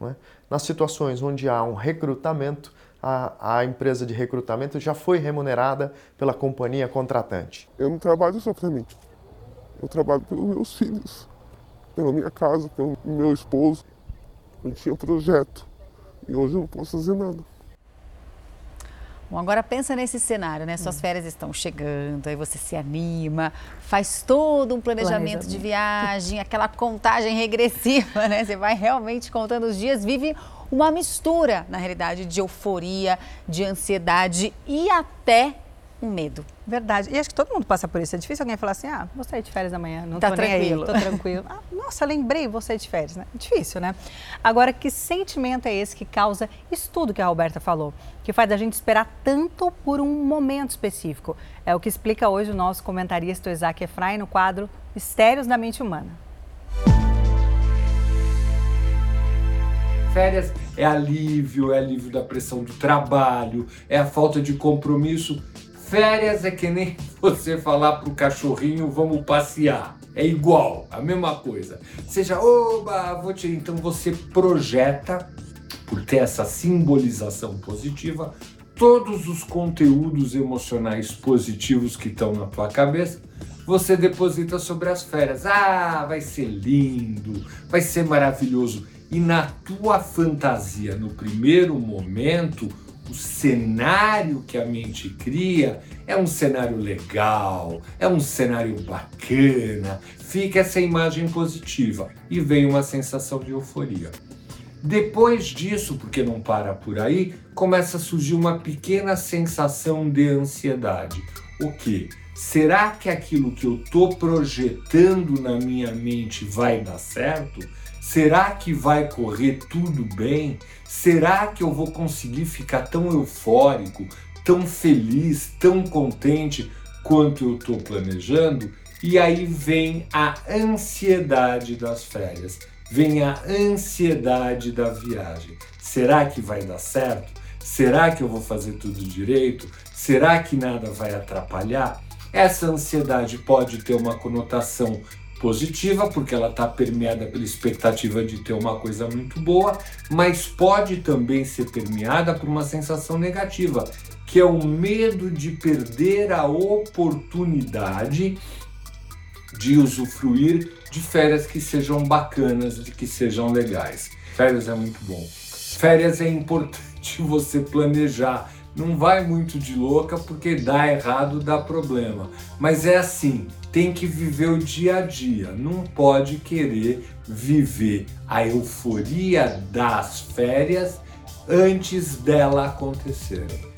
É? Nas situações onde há um recrutamento, a, a, empresa de recrutamento já foi remunerada pela companhia contratante. Eu não trabalho só para mim, eu trabalho pelos meus filhos, pela minha casa, pelo meu esposo. Eu tinha projeto e hoje eu não posso fazer nada. Bom, agora pensa nesse cenário, né? Suas hum. férias estão chegando, aí você se anima, faz todo um planejamento, planejamento. de viagem, aquela contagem regressiva, né? Você vai realmente contando os dias, vive uma mistura, na realidade, de euforia, de ansiedade e até um medo. Verdade. E acho que todo mundo passa por isso. É difícil alguém falar assim, ah, vou sair de férias amanhã, não tá tô tranquilo. nem aí, tô tranquilo. ah, nossa, lembrei, vou sair de férias, né? Difícil, né? Agora, que sentimento é esse que causa isso tudo que a Roberta falou? Que faz a gente esperar tanto por um momento específico? É o que explica hoje o nosso comentarista Isaac Efraim no quadro Mistérios da Mente Humana. Férias é alívio, é alívio da pressão do trabalho, é a falta de compromisso Férias é que nem você falar pro cachorrinho vamos passear. É igual, a mesma coisa. Seja, oba, vou te. Então você projeta, por ter essa simbolização positiva, todos os conteúdos emocionais positivos que estão na tua cabeça, você deposita sobre as férias. Ah, vai ser lindo, vai ser maravilhoso. E na tua fantasia, no primeiro momento, o cenário que a mente cria é um cenário legal, é um cenário bacana, fica essa imagem positiva e vem uma sensação de euforia. Depois disso, porque não para por aí, começa a surgir uma pequena sensação de ansiedade. O que? Será que aquilo que eu estou projetando na minha mente vai dar certo? Será que vai correr tudo bem? Será que eu vou conseguir ficar tão eufórico, tão feliz, tão contente quanto eu estou planejando? E aí vem a ansiedade das férias, vem a ansiedade da viagem. Será que vai dar certo? Será que eu vou fazer tudo direito? Será que nada vai atrapalhar? Essa ansiedade pode ter uma conotação positiva, porque ela está permeada pela expectativa de ter uma coisa muito boa, mas pode também ser permeada por uma sensação negativa, que é o medo de perder a oportunidade de usufruir de férias que sejam bacanas, de que sejam legais. Férias é muito bom. Férias é importante você planejar. Não vai muito de louca porque dá errado, dá problema. Mas é assim, tem que viver o dia a dia, não pode querer viver a euforia das férias antes dela acontecer.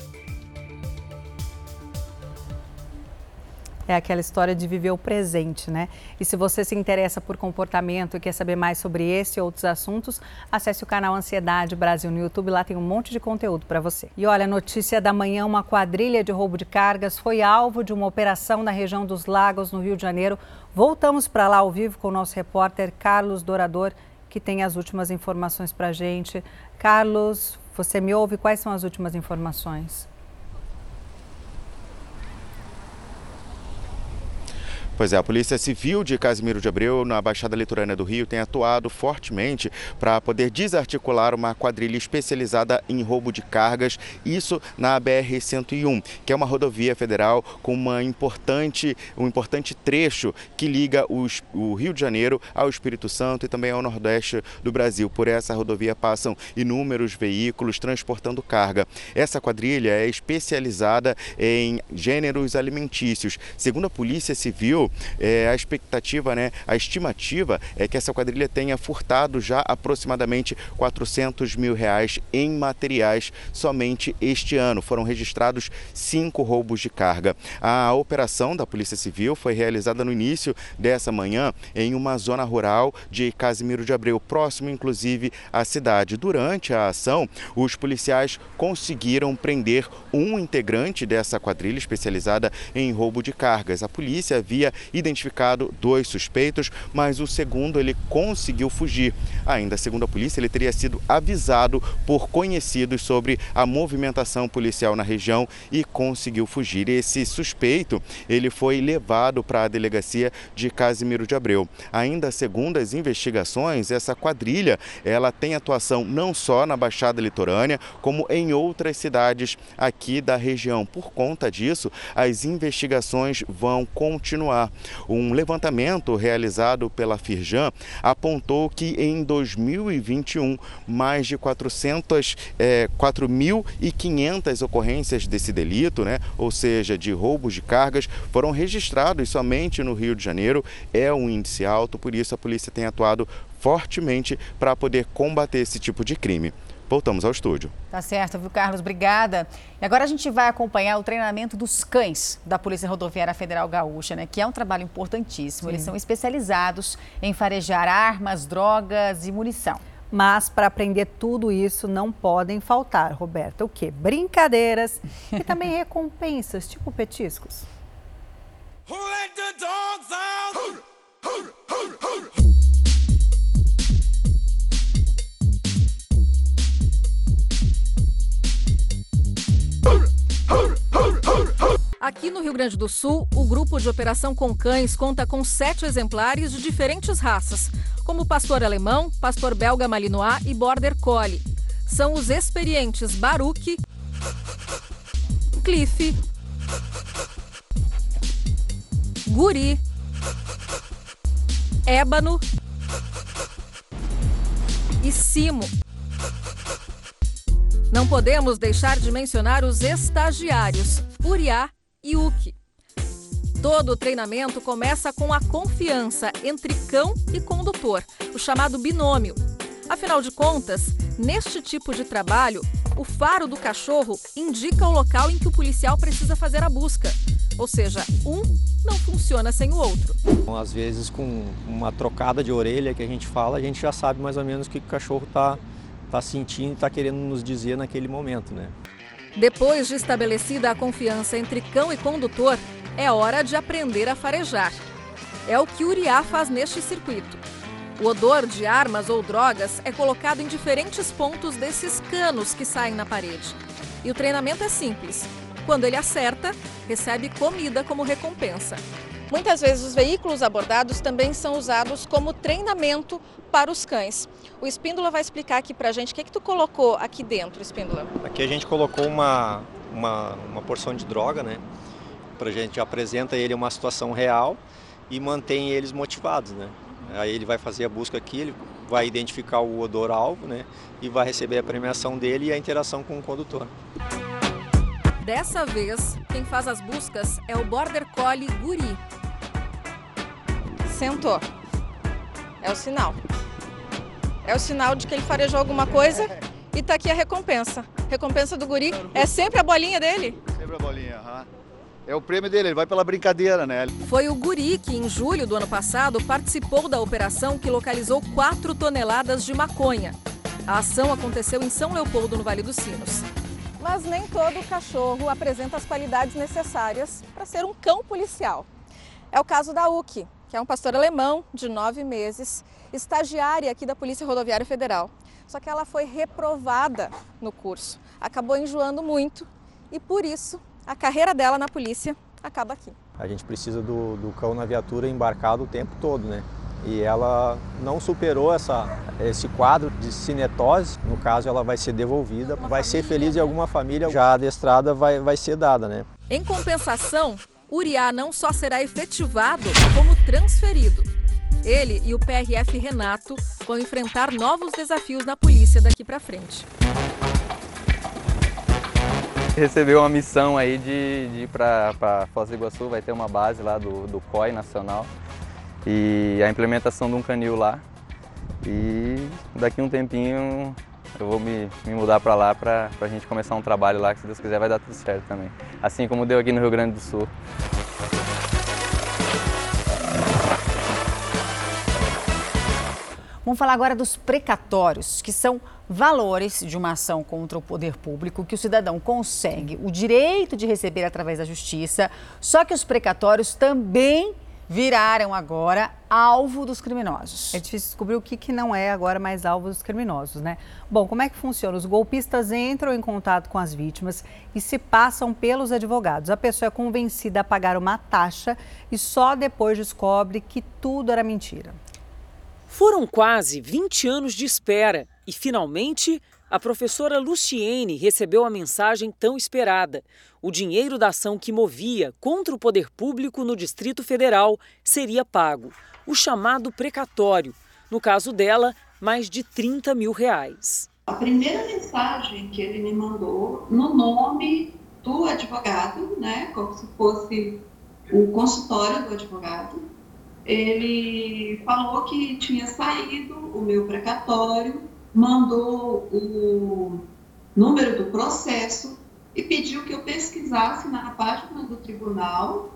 É aquela história de viver o presente, né? E se você se interessa por comportamento e quer saber mais sobre esse e outros assuntos, acesse o canal Ansiedade Brasil no YouTube, lá tem um monte de conteúdo para você. E olha, notícia da manhã, uma quadrilha de roubo de cargas foi alvo de uma operação na região dos Lagos, no Rio de Janeiro. Voltamos para lá ao vivo com o nosso repórter Carlos Dourador, que tem as últimas informações para a gente. Carlos, você me ouve? Quais são as últimas informações? Pois é, a Polícia Civil de Casimiro de Abreu, na Baixada Litorânea do Rio, tem atuado fortemente para poder desarticular uma quadrilha especializada em roubo de cargas, isso na BR-101, que é uma rodovia federal com uma importante, um importante trecho que liga os, o Rio de Janeiro ao Espírito Santo e também ao Nordeste do Brasil. Por essa rodovia passam inúmeros veículos transportando carga. Essa quadrilha é especializada em gêneros alimentícios. Segundo a Polícia Civil, é, a expectativa, né, a estimativa é que essa quadrilha tenha furtado já aproximadamente 400 mil reais em materiais somente este ano. Foram registrados cinco roubos de carga. A operação da Polícia Civil foi realizada no início dessa manhã em uma zona rural de Casimiro de Abreu, próximo inclusive à cidade. Durante a ação, os policiais conseguiram prender um integrante dessa quadrilha especializada em roubo de cargas. A polícia havia identificado dois suspeitos, mas o segundo ele conseguiu fugir. Ainda segundo a polícia, ele teria sido avisado por conhecidos sobre a movimentação policial na região e conseguiu fugir. Esse suspeito, ele foi levado para a delegacia de Casimiro de Abreu. Ainda segundo as investigações, essa quadrilha, ela tem atuação não só na Baixada Litorânea, como em outras cidades aqui da região. Por conta disso, as investigações vão continuar. Um levantamento realizado pela Firjan apontou que em 2021 mais de 400, é, 4.500 ocorrências desse delito, né, ou seja, de roubos de cargas, foram registrados somente no Rio de Janeiro. É um índice alto, por isso a polícia tem atuado fortemente para poder combater esse tipo de crime. Voltamos ao estúdio. Tá certo, viu, Carlos? Obrigada. E agora a gente vai acompanhar o treinamento dos cães da Polícia Rodoviária Federal Gaúcha, né? Que é um trabalho importantíssimo. Sim. Eles são especializados em farejar armas, drogas e munição. Mas para aprender tudo isso não podem faltar, Roberta, o quê? Brincadeiras e também recompensas, tipo petiscos. Who let the dogs out? Aqui no Rio Grande do Sul, o grupo de operação com cães conta com sete exemplares de diferentes raças, como pastor alemão, pastor belga malinois e border collie. São os experientes Baruch, Cliff, Guri, Ébano e Simo. Não podemos deixar de mencionar os estagiários, Uriá e UC. Todo o treinamento começa com a confiança entre cão e condutor, o chamado binômio. Afinal de contas, neste tipo de trabalho, o faro do cachorro indica o local em que o policial precisa fazer a busca. Ou seja, um não funciona sem o outro. Às vezes, com uma trocada de orelha que a gente fala, a gente já sabe mais ou menos o que o cachorro está tá sentindo está querendo nos dizer naquele momento, né? Depois de estabelecida a confiança entre cão e condutor, é hora de aprender a farejar. É o que Uriá faz neste circuito. O odor de armas ou drogas é colocado em diferentes pontos desses canos que saem na parede. E o treinamento é simples. Quando ele acerta, recebe comida como recompensa. Muitas vezes os veículos abordados também são usados como treinamento para os cães. O Espíndola vai explicar aqui para a gente o que, é que tu colocou aqui dentro, Espíndola. Aqui a gente colocou uma, uma, uma porção de droga, né? Para a gente apresenta ele uma situação real e mantém eles motivados, né? Aí ele vai fazer a busca aqui, ele vai identificar o odor-alvo, né? E vai receber a premiação dele e a interação com o condutor. Dessa vez, quem faz as buscas é o Border Collie Guri. Sentou. É o sinal. É o sinal de que ele farejou alguma coisa e tá aqui a recompensa. Recompensa do guri é sempre a bolinha dele? Sempre a bolinha, aham. É o prêmio dele, ele vai pela brincadeira, né? Foi o Guri que, em julho do ano passado, participou da operação que localizou 4 toneladas de maconha. A ação aconteceu em São Leopoldo, no Vale dos Sinos. Mas nem todo cachorro apresenta as qualidades necessárias para ser um cão policial. É o caso da Uki, que é um pastor alemão de nove meses, estagiária aqui da Polícia Rodoviária Federal. Só que ela foi reprovada no curso, acabou enjoando muito e por isso a carreira dela na polícia acaba aqui. A gente precisa do, do cão na viatura embarcado o tempo todo, né? E ela não superou essa, esse quadro de cinetose, no caso ela vai ser devolvida, vai ser feliz e alguma família já adestrada vai, vai ser dada, né? Em compensação, Uriá não só será efetivado, como transferido. Ele e o PRF Renato vão enfrentar novos desafios na polícia daqui para frente. Recebeu uma missão aí de, de ir para Foz do Iguaçu, vai ter uma base lá do, do COI Nacional e a implementação de um canil lá. E daqui um tempinho eu vou me, me mudar para lá para a gente começar um trabalho lá que se Deus quiser vai dar tudo certo também. Assim como deu aqui no Rio Grande do Sul. Vamos falar agora dos precatórios, que são valores de uma ação contra o poder público que o cidadão consegue o direito de receber através da justiça, só que os precatórios também viraram agora alvo dos criminosos. É difícil descobrir o que, que não é agora mais alvo dos criminosos, né? Bom, como é que funciona? Os golpistas entram em contato com as vítimas e se passam pelos advogados. A pessoa é convencida a pagar uma taxa e só depois descobre que tudo era mentira. Foram quase 20 anos de espera e, finalmente, a professora Luciene recebeu a mensagem tão esperada. O dinheiro da ação que movia contra o poder público no Distrito Federal seria pago, o chamado precatório. No caso dela, mais de 30 mil reais. A primeira mensagem que ele me mandou, no nome do advogado, né, como se fosse o consultório do advogado, ele falou que tinha saído o meu precatório, mandou o número do processo e pediu que eu pesquisasse na página do tribunal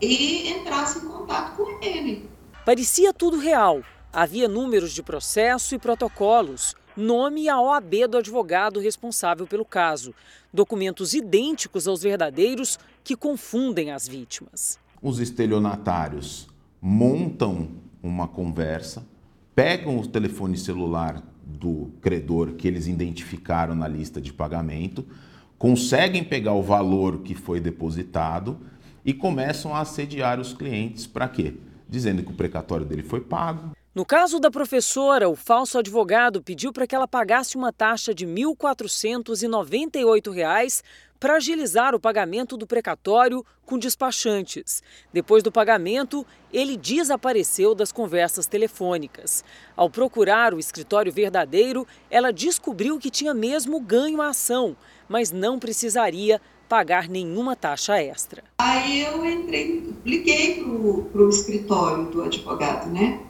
e entrasse em contato com ele. Parecia tudo real. Havia números de processo e protocolos, nome e a OAB do advogado responsável pelo caso. Documentos idênticos aos verdadeiros que confundem as vítimas. Os estelionatários montam uma conversa, pegam o telefone celular do credor que eles identificaram na lista de pagamento, conseguem pegar o valor que foi depositado e começam a assediar os clientes para quê? Dizendo que o precatório dele foi pago. No caso da professora, o falso advogado pediu para que ela pagasse uma taxa de R$ 1.498 para agilizar o pagamento do precatório com despachantes. Depois do pagamento, ele desapareceu das conversas telefônicas. Ao procurar o escritório verdadeiro, ela descobriu que tinha mesmo ganho a ação, mas não precisaria pagar nenhuma taxa extra. Aí eu entrei, liguei para o escritório do advogado, né?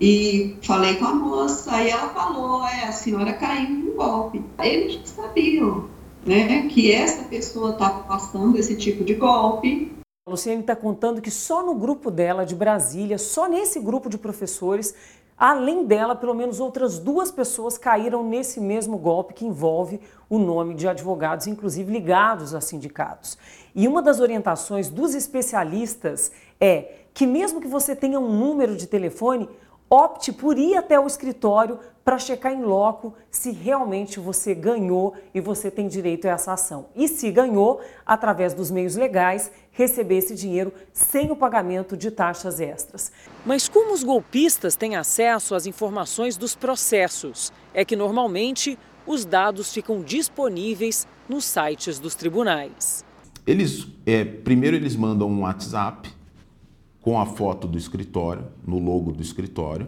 E falei com a moça, aí ela falou, é, a senhora caiu no golpe. Eles já sabiam né, que essa pessoa estava passando esse tipo de golpe. A Luciane está contando que só no grupo dela de Brasília, só nesse grupo de professores, além dela, pelo menos outras duas pessoas caíram nesse mesmo golpe que envolve o nome de advogados, inclusive ligados a sindicatos. E uma das orientações dos especialistas é que, mesmo que você tenha um número de telefone, opte por ir até o escritório para checar em loco se realmente você ganhou e você tem direito a essa ação. E se ganhou, através dos meios legais, receber esse dinheiro sem o pagamento de taxas extras. Mas como os golpistas têm acesso às informações dos processos? É que normalmente os dados ficam disponíveis nos sites dos tribunais. Eles, é, primeiro eles mandam um WhatsApp com a foto do escritório, no logo do escritório,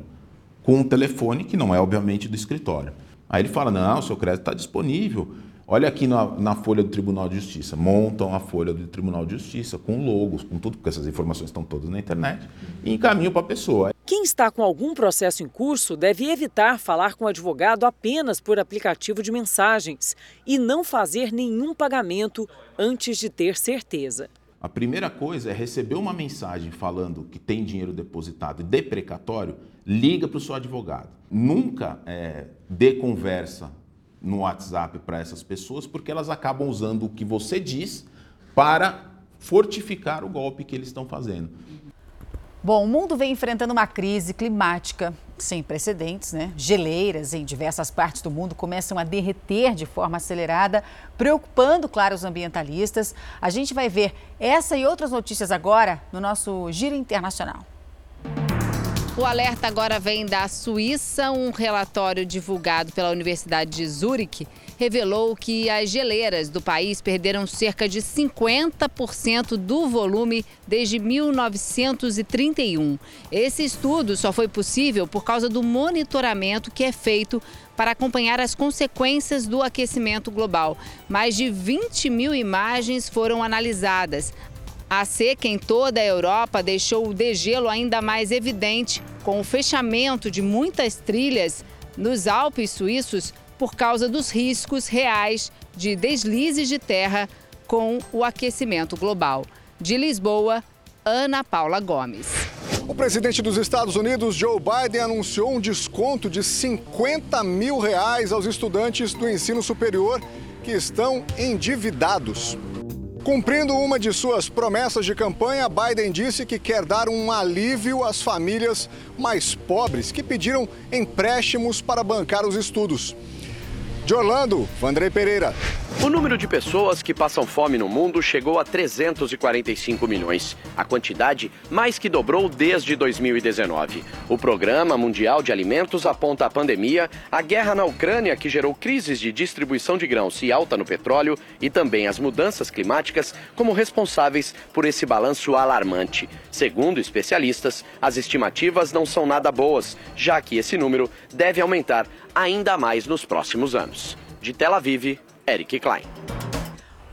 com um telefone que não é obviamente do escritório. Aí ele fala: não, seu crédito está disponível. Olha aqui na, na, folha do Tribunal de Justiça. Montam a folha do Tribunal de Justiça com logos, com tudo, porque essas informações estão todas na internet, e encaminham para a pessoa. Quem está com algum processo em curso deve evitar falar com o advogado apenas por aplicativo de mensagens e não fazer nenhum pagamento antes de ter certeza. A primeira coisa é receber uma mensagem falando que tem dinheiro depositado e de precatório, liga para o seu advogado. Nunca é, dê conversa no WhatsApp para essas pessoas, porque elas acabam usando o que você diz para fortificar o golpe que eles estão fazendo. Bom, o mundo vem enfrentando uma crise climática sem precedentes, né? Geleiras em diversas partes do mundo começam a derreter de forma acelerada, preocupando, claro, os ambientalistas. A gente vai ver essa e outras notícias agora no nosso Giro Internacional. O alerta agora vem da Suíça. Um relatório divulgado pela Universidade de Zurique revelou que as geleiras do país perderam cerca de 50% do volume desde 1931. Esse estudo só foi possível por causa do monitoramento que é feito para acompanhar as consequências do aquecimento global. Mais de 20 mil imagens foram analisadas. A seca em toda a Europa deixou o degelo ainda mais evidente, com o fechamento de muitas trilhas nos Alpes suíços por causa dos riscos reais de deslizes de terra com o aquecimento global. De Lisboa, Ana Paula Gomes. O presidente dos Estados Unidos, Joe Biden, anunciou um desconto de 50 mil reais aos estudantes do ensino superior que estão endividados. Cumprindo uma de suas promessas de campanha, Biden disse que quer dar um alívio às famílias mais pobres que pediram empréstimos para bancar os estudos. De Orlando, Vandrei Pereira. O número de pessoas que passam fome no mundo chegou a 345 milhões, a quantidade mais que dobrou desde 2019. O Programa Mundial de Alimentos aponta a pandemia, a guerra na Ucrânia, que gerou crises de distribuição de grãos e alta no petróleo, e também as mudanças climáticas como responsáveis por esse balanço alarmante. Segundo especialistas, as estimativas não são nada boas, já que esse número deve aumentar ainda mais nos próximos anos. De Tel Aviv, Eric Klein.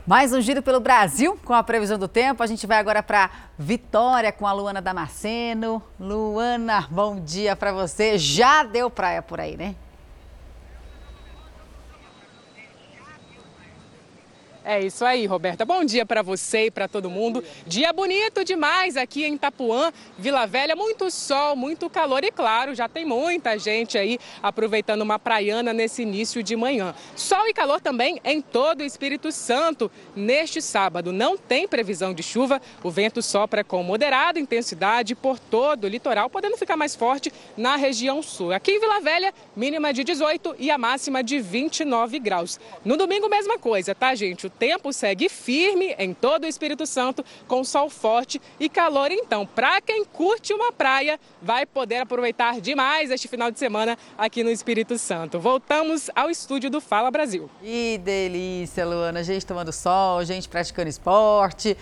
Mais um giro pelo Brasil com a previsão do tempo. A gente vai agora para Vitória com a Luana Damasceno. Luana, bom dia para você. Já deu praia por aí, né? É isso aí, Roberta. Bom dia para você e para todo mundo. Dia bonito demais aqui em Itapuã, Vila Velha. Muito sol, muito calor e, claro, já tem muita gente aí aproveitando uma praiana nesse início de manhã. Sol e calor também em todo o Espírito Santo neste sábado. Não tem previsão de chuva. O vento sopra com moderada intensidade por todo o litoral, podendo ficar mais forte na região sul. Aqui em Vila Velha, mínima de 18 e a máxima de 29 graus. No domingo, mesma coisa, tá, gente? O tempo segue firme em todo o Espírito Santo, com sol forte e calor. Então, para quem curte uma praia, vai poder aproveitar demais este final de semana aqui no Espírito Santo. Voltamos ao estúdio do Fala Brasil. Que delícia, Luana. Gente tomando sol, gente praticando esporte.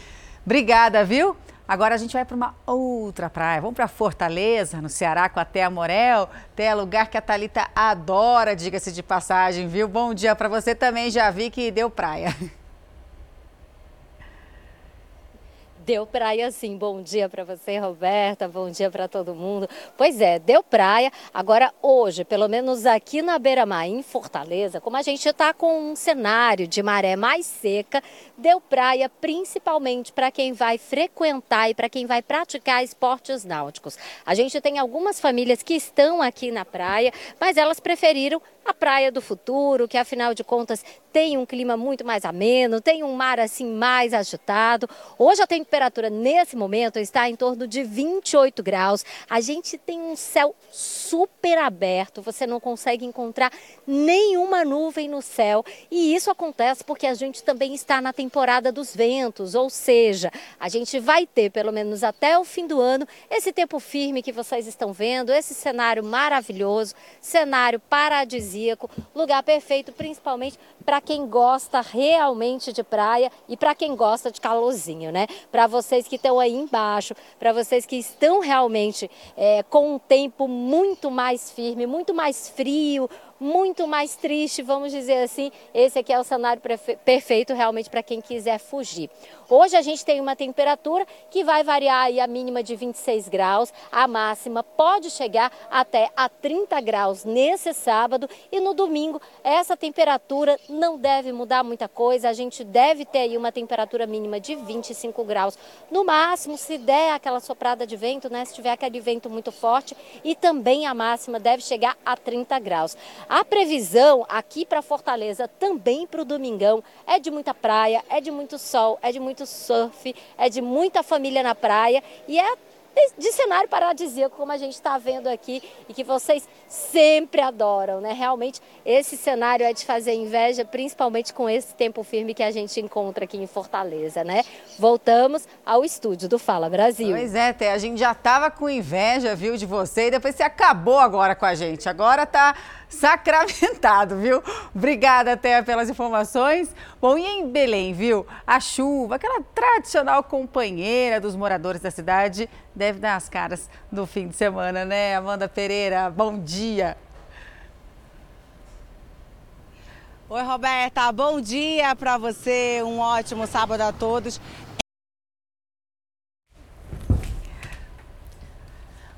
Obrigada, viu? Agora a gente vai para uma outra praia. Vamos para Fortaleza, no Ceará, com a Tea Morel. Tea, lugar que a Thalita adora, diga-se de passagem, viu? Bom dia para você também. Já vi que deu praia. Deu praia sim. Bom dia para você, Roberta. Bom dia para todo mundo. Pois é, deu praia. Agora, hoje, pelo menos aqui na Beira-Mar, em Fortaleza, como a gente está com um cenário de maré mais seca, deu praia principalmente para quem vai frequentar e para quem vai praticar esportes náuticos. A gente tem algumas famílias que estão aqui na praia, mas elas preferiram a praia do futuro, que afinal de contas tem um clima muito mais ameno, tem um mar assim mais agitado. Hoje a temperatura nesse momento está em torno de 28 graus. A gente tem um céu super aberto, você não consegue encontrar nenhuma nuvem no céu. E isso acontece porque a gente também está na temporada dos ventos, ou seja, a gente vai ter pelo menos até o fim do ano esse tempo firme que vocês estão vendo, esse cenário maravilhoso, cenário paradisíaco, lugar perfeito principalmente para quem gosta realmente de praia e para quem gosta de calorzinho, né? Para vocês que estão aí embaixo, para vocês que estão realmente é, com um tempo muito mais firme, muito mais frio, muito mais triste, vamos dizer assim. Esse aqui é o cenário perfeito realmente para quem quiser fugir. Hoje a gente tem uma temperatura que vai variar aí a mínima de 26 graus, a máxima pode chegar até a 30 graus nesse sábado e no domingo essa temperatura não deve mudar muita coisa, a gente deve ter aí uma temperatura mínima de 25 graus. No máximo, se der aquela soprada de vento, né, se tiver aquele vento muito forte e também a máxima deve chegar a 30 graus. A previsão aqui para Fortaleza, também para o domingão, é de muita praia, é de muito sol, é de muito surf, é de muita família na praia e é de cenário paradisíaco, como a gente está vendo aqui e que vocês sempre adoram, né? Realmente, esse cenário é de fazer inveja, principalmente com esse tempo firme que a gente encontra aqui em Fortaleza, né? Voltamos ao estúdio do Fala Brasil. Pois é, Té, a gente já estava com inveja, viu, de você e depois você acabou agora com a gente. Agora tá sacramentado, viu? Obrigada, Té, pelas informações. Bom, e em Belém, viu? A chuva, aquela tradicional companheira dos moradores da cidade, deve dar as caras no fim de semana, né? Amanda Pereira, bom dia. Oi, Roberta, bom dia para você, um ótimo sábado a todos.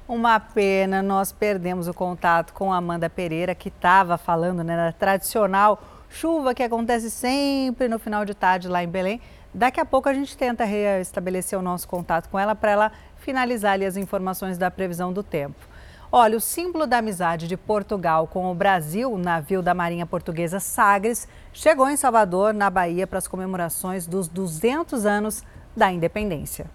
Uma pena, nós perdemos o contato com Amanda Pereira, que estava falando né, da tradicional chuva que acontece sempre no final de tarde lá em Belém. Daqui a pouco a gente tenta restabelecer o nosso contato com ela para ela finalizar ali as informações da previsão do tempo. Olha, o símbolo da amizade de Portugal com o Brasil, o navio da Marinha Portuguesa Sagres, chegou em Salvador, na Bahia, para as comemorações dos 200 anos da independência.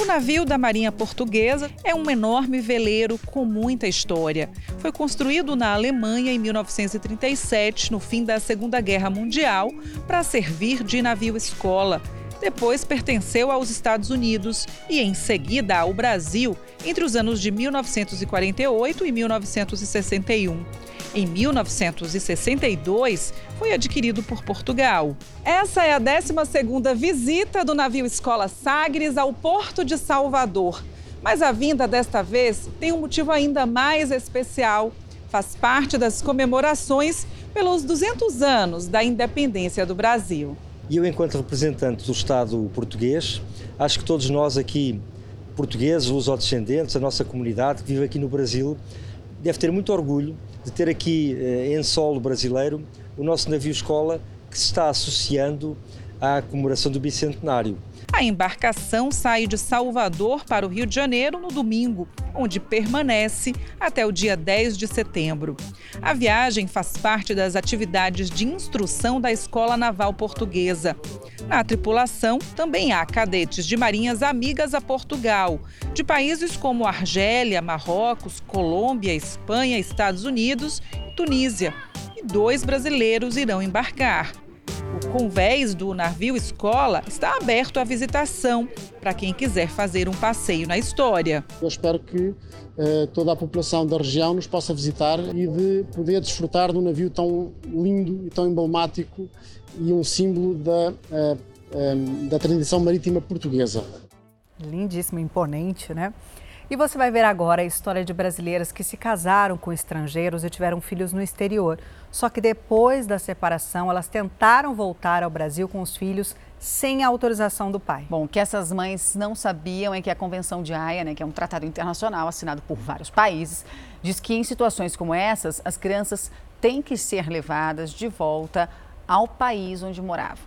O navio da Marinha Portuguesa é um enorme veleiro com muita história. Foi construído na Alemanha em 1937, no fim da Segunda Guerra Mundial, para servir de navio-escola. Depois pertenceu aos Estados Unidos e, em seguida, ao Brasil, entre os anos de 1948 e 1961 em 1962, foi adquirido por Portugal. Essa é a 12ª visita do navio Escola Sagres ao Porto de Salvador. Mas a vinda desta vez tem um motivo ainda mais especial. Faz parte das comemorações pelos 200 anos da independência do Brasil. E eu, enquanto representante do Estado português, acho que todos nós aqui, portugueses, os descendentes, a nossa comunidade que vive aqui no Brasil, deve ter muito orgulho de ter aqui eh, em solo brasileiro o nosso navio escola que se está associando à comemoração do bicentenário. A embarcação sai de Salvador para o Rio de Janeiro no domingo, onde permanece até o dia 10 de setembro. A viagem faz parte das atividades de instrução da Escola Naval Portuguesa. Na tripulação também há cadetes de marinhas amigas a Portugal, de países como Argélia, Marrocos, Colômbia, Espanha, Estados Unidos e Tunísia. E dois brasileiros irão embarcar. O convés do navio escola está aberto à visitação para quem quiser fazer um passeio na história. Eu espero que eh, toda a população da região nos possa visitar e de poder desfrutar de um navio tão lindo e tão emblemático e um símbolo da, eh, eh, da tradição marítima portuguesa. Lindíssimo, imponente, né? E você vai ver agora a história de brasileiras que se casaram com estrangeiros e tiveram filhos no exterior. Só que depois da separação, elas tentaram voltar ao Brasil com os filhos sem a autorização do pai. Bom, o que essas mães não sabiam é que a Convenção de Haia, né, que é um tratado internacional assinado por vários países, diz que em situações como essas, as crianças têm que ser levadas de volta ao país onde moravam.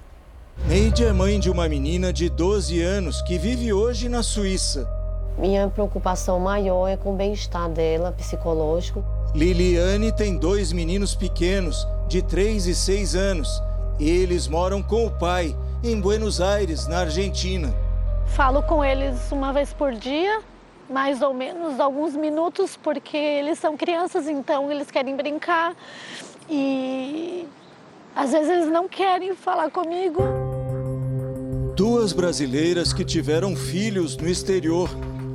Neide é mãe de uma menina de 12 anos que vive hoje na Suíça. Minha preocupação maior é com o bem-estar dela, psicológico. Liliane tem dois meninos pequenos, de 3 e 6 anos. Eles moram com o pai, em Buenos Aires, na Argentina. Falo com eles uma vez por dia, mais ou menos alguns minutos, porque eles são crianças, então eles querem brincar e às vezes eles não querem falar comigo. Duas brasileiras que tiveram filhos no exterior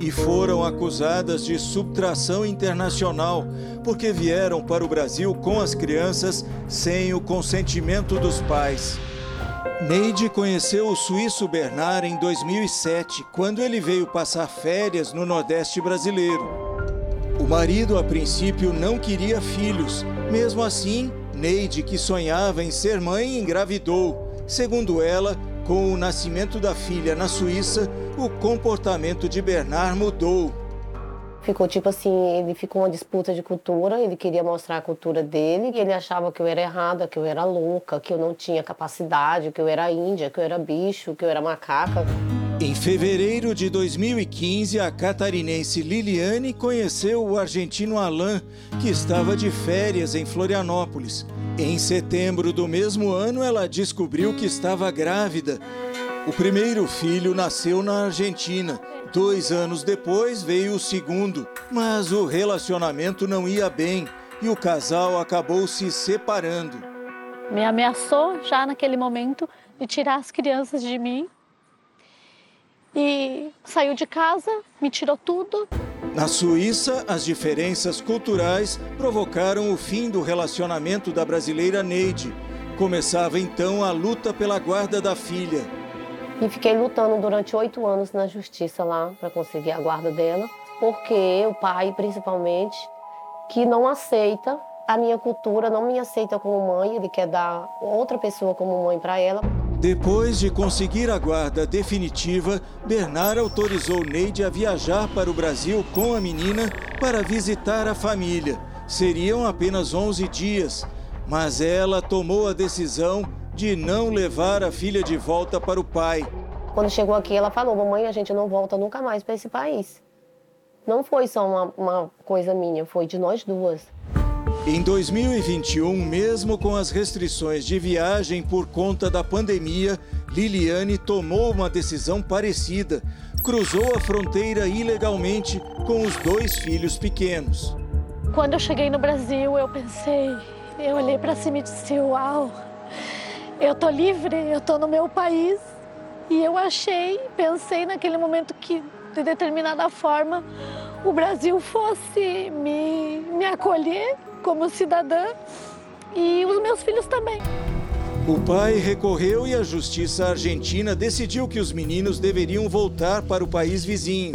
e foram acusadas de subtração internacional porque vieram para o Brasil com as crianças sem o consentimento dos pais. Neide conheceu o suíço Bernard em 2007, quando ele veio passar férias no Nordeste brasileiro. O marido, a princípio, não queria filhos. Mesmo assim, Neide, que sonhava em ser mãe, engravidou. Segundo ela, com o nascimento da filha na Suíça, o comportamento de Bernard mudou. Ficou tipo assim, ele ficou uma disputa de cultura, ele queria mostrar a cultura dele e ele achava que eu era errada, que eu era louca, que eu não tinha capacidade, que eu era índia, que eu era bicho, que eu era macaca. Em fevereiro de 2015, a catarinense Liliane conheceu o argentino Alain, que estava de férias em Florianópolis. Em setembro do mesmo ano, ela descobriu que estava grávida. O primeiro filho nasceu na Argentina, Dois anos depois veio o segundo, mas o relacionamento não ia bem e o casal acabou se separando. Me ameaçou já naquele momento de tirar as crianças de mim e saiu de casa, me tirou tudo. Na Suíça, as diferenças culturais provocaram o fim do relacionamento da brasileira Neide. Começava então a luta pela guarda da filha. E fiquei lutando durante oito anos na justiça lá para conseguir a guarda dela, porque o pai, principalmente, que não aceita a minha cultura, não me aceita como mãe, ele quer dar outra pessoa como mãe para ela. Depois de conseguir a guarda definitiva, Bernard autorizou Neide a viajar para o Brasil com a menina para visitar a família. Seriam apenas 11 dias, mas ela tomou a decisão de não levar a filha de volta para o pai. Quando chegou aqui, ela falou: Mamãe, a gente não volta nunca mais para esse país. Não foi só uma, uma coisa minha, foi de nós duas. Em 2021, mesmo com as restrições de viagem por conta da pandemia, Liliane tomou uma decisão parecida. Cruzou a fronteira ilegalmente com os dois filhos pequenos. Quando eu cheguei no Brasil, eu pensei, eu olhei para cima e disse: Uau, eu tô livre, eu tô no meu país. E eu achei, pensei naquele momento que, de determinada forma, o Brasil fosse me, me acolher como cidadã e os meus filhos também. O pai recorreu e a justiça argentina decidiu que os meninos deveriam voltar para o país vizinho.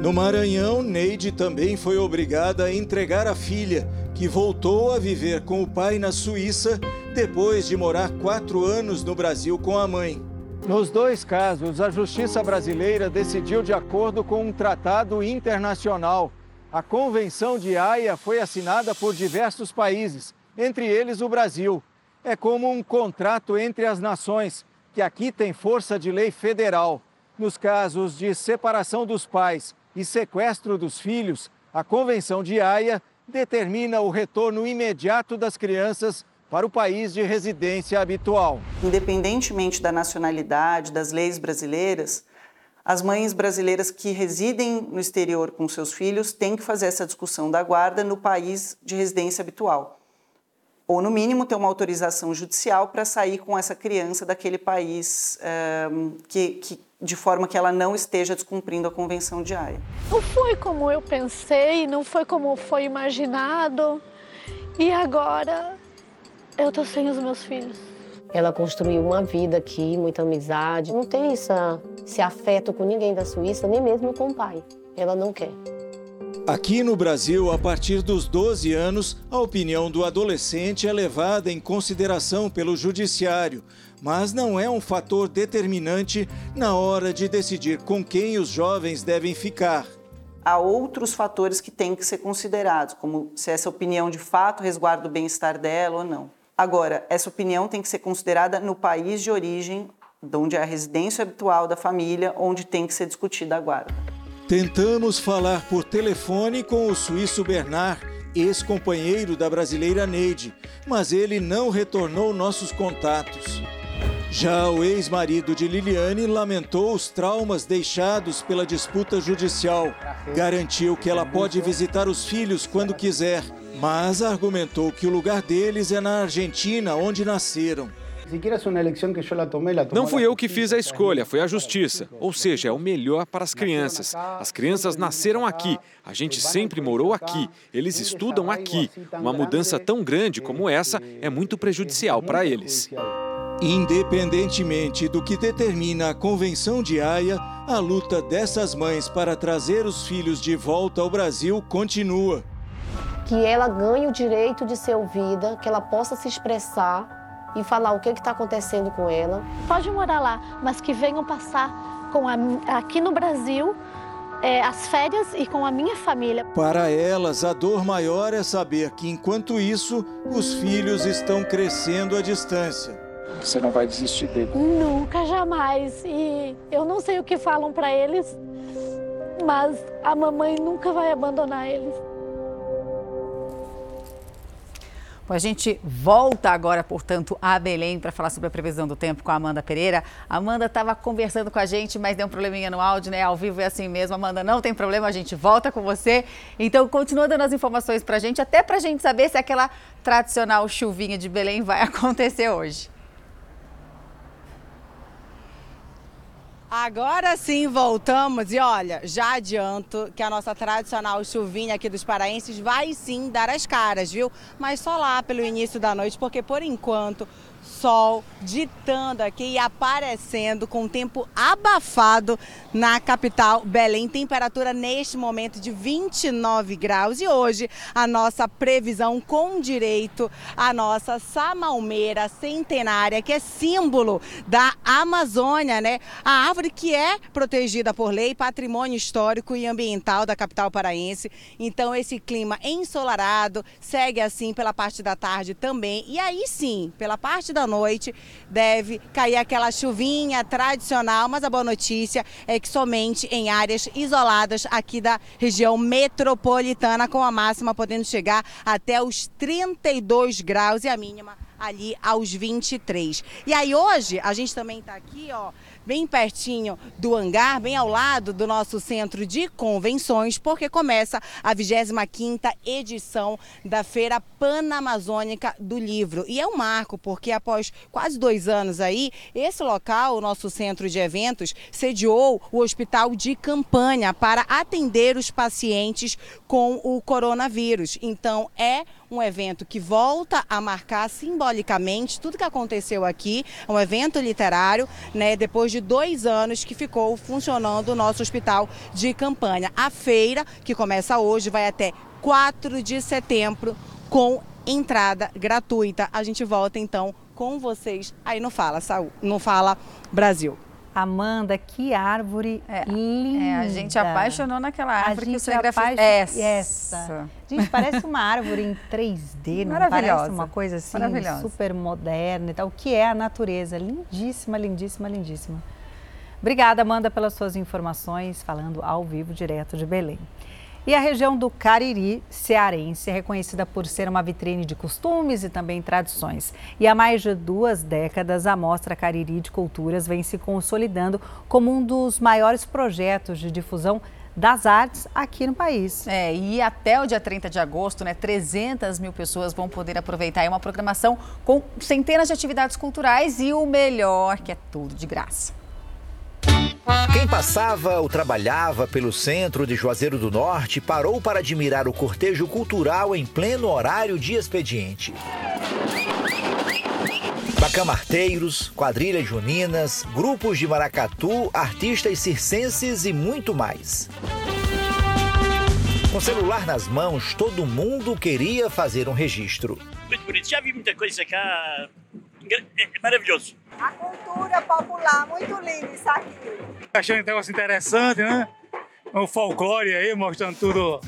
No Maranhão, Neide também foi obrigada a entregar a filha, que voltou a viver com o pai na Suíça depois de morar quatro anos no Brasil com a mãe. Nos dois casos, a justiça brasileira decidiu de acordo com um tratado internacional a Convenção de Haia foi assinada por diversos países, entre eles o Brasil. É como um contrato entre as nações, que aqui tem força de lei federal. Nos casos de separação dos pais e sequestro dos filhos, a Convenção de Haia determina o retorno imediato das crianças para o país de residência habitual. Independentemente da nacionalidade, das leis brasileiras, as mães brasileiras que residem no exterior com seus filhos têm que fazer essa discussão da guarda no país de residência habitual. Ou, no mínimo, ter uma autorização judicial para sair com essa criança daquele país um, que, que, de forma que ela não esteja descumprindo a Convenção de Haia. Não foi como eu pensei, não foi como foi imaginado. E agora eu estou sem os meus filhos. Ela construiu uma vida aqui, muita amizade. Não tem essa, esse afeto com ninguém da Suíça, nem mesmo com o pai. Ela não quer. Aqui no Brasil, a partir dos 12 anos, a opinião do adolescente é levada em consideração pelo judiciário, mas não é um fator determinante na hora de decidir com quem os jovens devem ficar. Há outros fatores que têm que ser considerados, como se essa opinião de fato resguarda o bem-estar dela ou não. Agora, essa opinião tem que ser considerada no país de origem, onde é a residência habitual da família, onde tem que ser discutida a guarda. Tentamos falar por telefone com o suíço Bernard, ex-companheiro da brasileira Neide, mas ele não retornou nossos contatos. Já o ex-marido de Liliane lamentou os traumas deixados pela disputa judicial. Garantiu que ela pode visitar os filhos quando quiser mas argumentou que o lugar deles é na Argentina, onde nasceram. Não fui eu que fiz a escolha, foi a justiça. Ou seja, é o melhor para as crianças. As crianças nasceram aqui, a gente sempre morou aqui, eles estudam aqui. Uma mudança tão grande como essa é muito prejudicial para eles. Independentemente do que determina a Convenção de Haia, a luta dessas mães para trazer os filhos de volta ao Brasil continua que ela ganhe o direito de ser ouvida, que ela possa se expressar e falar o que está acontecendo com ela. Pode morar lá, mas que venham passar com a, aqui no Brasil é, as férias e com a minha família. Para elas, a dor maior é saber que, enquanto isso, os filhos estão crescendo à distância. Você não vai desistir dele? Nunca, jamais. E eu não sei o que falam para eles, mas a mamãe nunca vai abandonar eles. Bom, a gente volta agora, portanto, a Belém para falar sobre a previsão do tempo com a Amanda Pereira. A Amanda estava conversando com a gente, mas deu um probleminha no áudio, né? Ao vivo é assim mesmo. Amanda, não tem problema, a gente volta com você. Então, continua dando as informações para a gente, até para a gente saber se aquela tradicional chuvinha de Belém vai acontecer hoje. Agora sim voltamos e olha, já adianto que a nossa tradicional chuvinha aqui dos paraenses vai sim dar as caras, viu? Mas só lá pelo início da noite, porque por enquanto sol ditando aqui e aparecendo com tempo abafado na capital Belém. Temperatura neste momento de 29 graus. E hoje a nossa previsão com direito à nossa samalmeira centenária, que é símbolo da Amazônia, né? A árvore que é protegida por lei, patrimônio histórico e ambiental da capital paraense. Então esse clima ensolarado segue assim pela parte da tarde também. E aí sim, pela parte da noite deve cair aquela chuvinha tradicional, mas a boa notícia é que somente em áreas isoladas aqui da região metropolitana, com a máxima podendo chegar até os 32 graus e a mínima ali aos 23. E aí hoje a gente também está aqui, ó, bem pertinho do hangar, bem ao lado do nosso centro de convenções, porque começa a 25ª edição da Feira Panamazônica do Livro. E é um marco, porque após quase dois anos aí, esse local, o nosso centro de eventos, sediou o hospital de campanha para atender os pacientes com o coronavírus. Então, é um evento que volta a marcar simbolicamente tudo que aconteceu aqui, é um evento literário, né, depois de dois anos que ficou funcionando o nosso hospital de campanha. A feira, que começa hoje, vai até 4 de setembro com entrada gratuita. A gente volta então com vocês aí no Fala Saúde, no Fala Brasil. Amanda, que árvore é, linda. É, a gente apaixonou naquela árvore que você grafite. Essa. essa. Gente, parece uma árvore em 3D, não parece uma coisa assim super moderna e tal. O que é a natureza? Lindíssima, lindíssima, lindíssima. Obrigada, Amanda, pelas suas informações, falando ao vivo direto de Belém. E a região do Cariri cearense é reconhecida por ser uma vitrine de costumes e também tradições. E há mais de duas décadas, a Mostra Cariri de Culturas vem se consolidando como um dos maiores projetos de difusão das artes aqui no país. É, e até o dia 30 de agosto, né, 300 mil pessoas vão poder aproveitar uma programação com centenas de atividades culturais e o melhor, que é tudo de graça. Quem passava ou trabalhava pelo centro de Juazeiro do Norte parou para admirar o cortejo cultural em pleno horário de expediente. Bacamarteiros, quadrilhas juninas, grupos de maracatu, artistas circenses e muito mais. Com celular nas mãos, todo mundo queria fazer um registro. Muito bonito. Já vi muita coisa cá. É maravilhoso. A cultura popular, muito lindo isso aqui. Achando um negócio interessante, né? O folclore aí, mostrando tudo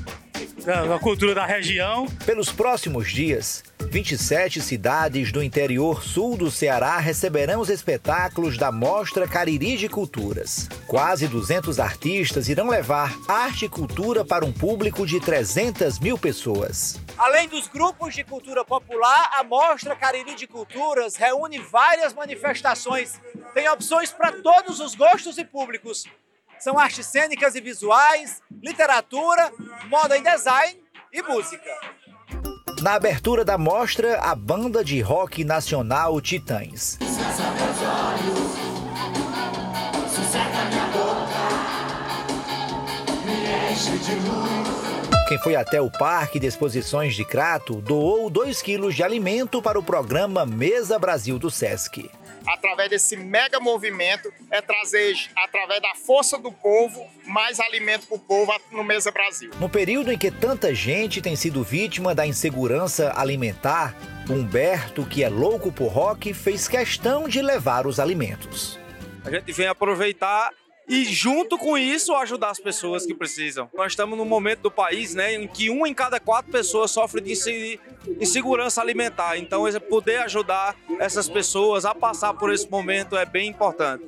da, da, cultura da região. Pelos próximos dias, 27 cidades do interior sul do Ceará receberão os espetáculos da Mostra Cariri de Culturas. Quase 200 artistas irão levar arte e cultura para um público de 300 mil pessoas. Além dos grupos de cultura popular, a Mostra Cariri de Culturas reúne várias manifestações. Tem opções para todos os gostos e públicos. São artes cênicas e visuais, literatura, moda e design e música. Na abertura da mostra, a banda de rock nacional Titãs. Quem foi até o Parque de Exposições de Crato doou 2 quilos de alimento para o programa Mesa Brasil do Sesc através desse mega movimento, é trazer, através da força do povo, mais alimento para o povo no Mesa Brasil. No período em que tanta gente tem sido vítima da insegurança alimentar, Humberto, que é louco por rock, fez questão de levar os alimentos. A gente vem aproveitar e junto com isso ajudar as pessoas que precisam. Nós estamos num momento do país, né, em que uma em cada quatro pessoas sofre de insegurança alimentar. Então, poder ajudar essas pessoas a passar por esse momento é bem importante.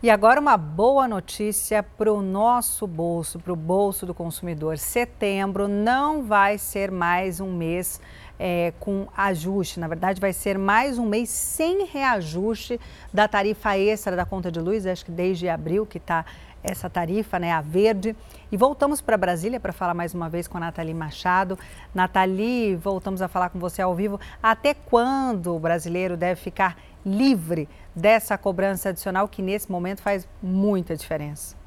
E agora uma boa notícia para o nosso bolso, para o bolso do consumidor. Setembro não vai ser mais um mês é, com ajuste. Na verdade, vai ser mais um mês sem reajuste da tarifa extra da conta de luz. Acho que desde abril que está essa tarifa, né, a verde. E voltamos para Brasília para falar mais uma vez com a Nathalie Machado. Nathalie, voltamos a falar com você ao vivo. Até quando o brasileiro deve ficar livre dessa cobrança adicional que nesse momento faz muita diferença?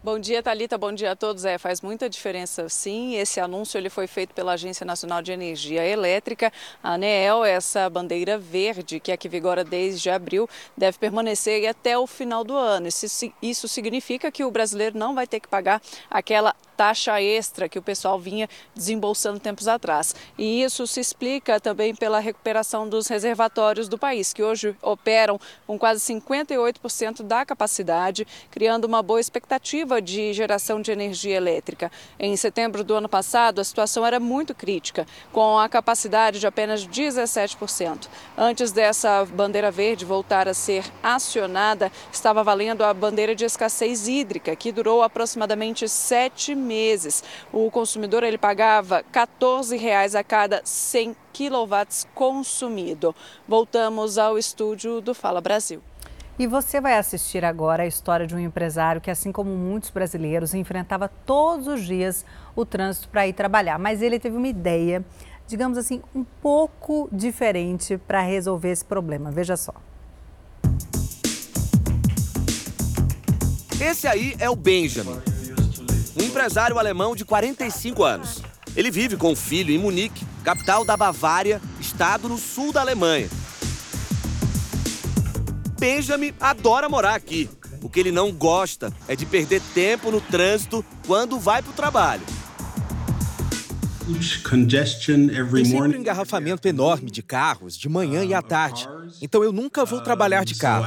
Bom dia, Talita. Bom dia a todos. É, faz muita diferença, sim. Esse anúncio ele foi feito pela Agência Nacional de Energia Elétrica, a ANEEL. Essa bandeira verde, que é que vigora desde abril, deve permanecer até o final do ano. Isso, isso significa que o brasileiro não vai ter que pagar aquela taxa extra que o pessoal vinha desembolsando tempos atrás. E isso se explica também pela recuperação dos reservatórios do país, que hoje operam com quase 58% da capacidade, criando uma boa expectativa de geração de energia elétrica. Em setembro do ano passado, a situação era muito crítica, com a capacidade de apenas 17%. Antes dessa bandeira verde voltar a ser acionada, estava valendo a bandeira de escassez hídrica, que durou aproximadamente sete meses. O consumidor ele pagava 14 reais a cada 100 quilowatts consumido. Voltamos ao estúdio do Fala Brasil. E você vai assistir agora a história de um empresário que, assim como muitos brasileiros, enfrentava todos os dias o trânsito para ir trabalhar. Mas ele teve uma ideia, digamos assim, um pouco diferente para resolver esse problema. Veja só. Esse aí é o Benjamin um empresário alemão de 45 anos. Ele vive com o filho em Munique, capital da Bavária, estado no sul da Alemanha. Benjamin adora morar aqui. O que ele não gosta é de perder tempo no trânsito quando vai para o trabalho. Tem sempre um engarrafamento enorme de carros, de manhã e à tarde. Então eu nunca vou trabalhar de carro.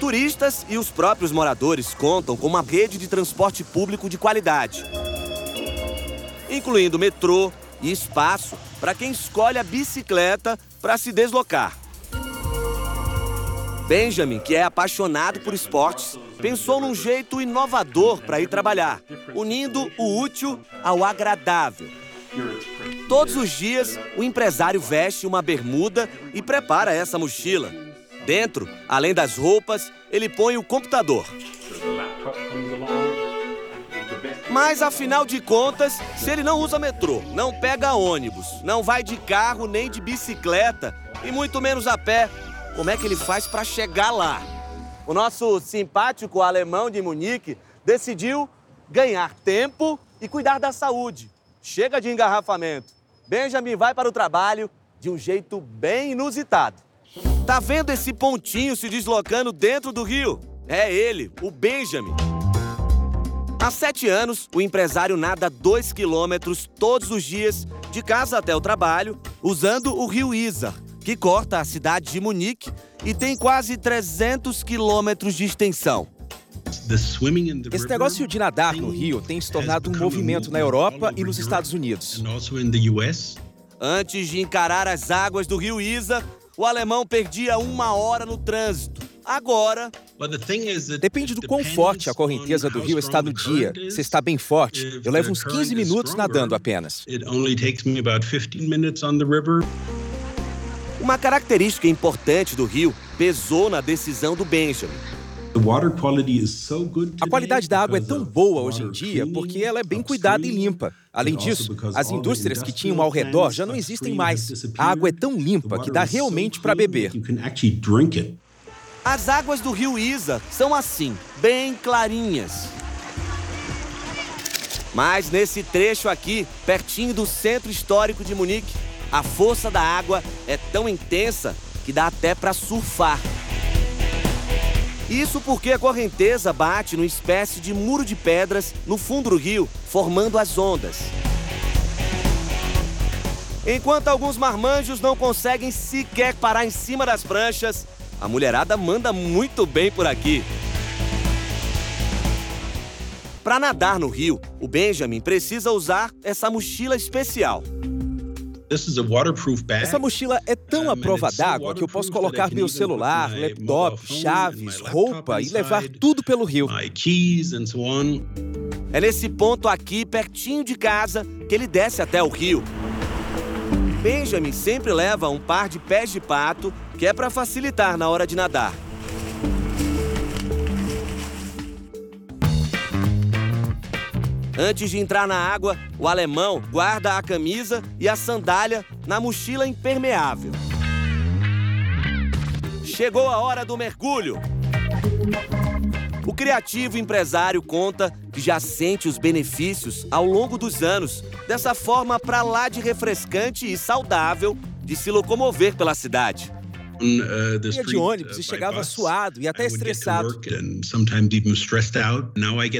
Turistas e os próprios moradores contam com uma rede de transporte público de qualidade, incluindo metrô e espaço para quem escolhe a bicicleta para se deslocar. Benjamin, que é apaixonado por esportes, pensou num jeito inovador para ir trabalhar, unindo o útil ao agradável. Todos os dias, o empresário veste uma bermuda e prepara essa mochila. Dentro, além das roupas, ele põe o computador. Mas afinal de contas, se ele não usa metrô, não pega ônibus, não vai de carro nem de bicicleta e muito menos a pé, como é que ele faz para chegar lá? O nosso simpático alemão de Munique decidiu ganhar tempo e cuidar da saúde. Chega de engarrafamento. Benjamin vai para o trabalho de um jeito bem inusitado. Tá vendo esse pontinho se deslocando dentro do rio? É ele, o Benjamin. Há sete anos, o empresário nada dois quilômetros todos os dias, de casa até o trabalho, usando o rio Isar, que corta a cidade de Munique e tem quase 300 quilômetros de extensão. Esse negócio de nadar no rio tem se tornado um movimento na Europa e nos Estados Unidos. Antes de encarar as águas do rio Isa, o alemão perdia uma hora no trânsito. Agora. Depende do quão forte a correnteza do rio está no dia. Se está bem forte, eu levo uns 15 minutos nadando apenas. Uma característica importante do rio pesou na decisão do Benjamin. A qualidade da água é tão boa hoje em dia porque ela é bem cuidada e limpa. Além disso, as indústrias que tinham ao redor já não existem mais. A água é tão limpa que dá realmente para beber. As águas do rio Isa são assim, bem clarinhas. Mas nesse trecho aqui, pertinho do centro histórico de Munique, a força da água é tão intensa que dá até para surfar. Isso porque a correnteza bate numa espécie de muro de pedras no fundo do rio, formando as ondas. Enquanto alguns marmanjos não conseguem sequer parar em cima das pranchas, a mulherada manda muito bem por aqui. Para nadar no rio, o Benjamin precisa usar essa mochila especial. Essa mochila é tão à prova d'água que eu posso colocar meu celular, laptop, chaves, roupa e levar tudo pelo rio. É nesse ponto aqui, pertinho de casa, que ele desce até o rio. Benjamin sempre leva um par de pés de pato, que é para facilitar na hora de nadar. Antes de entrar na água, o alemão guarda a camisa e a sandália na mochila impermeável. Chegou a hora do mergulho. O criativo empresário conta que já sente os benefícios ao longo dos anos, dessa forma para lá de refrescante e saudável de se locomover pela cidade. Ia de ônibus e chegava suado e até estressado.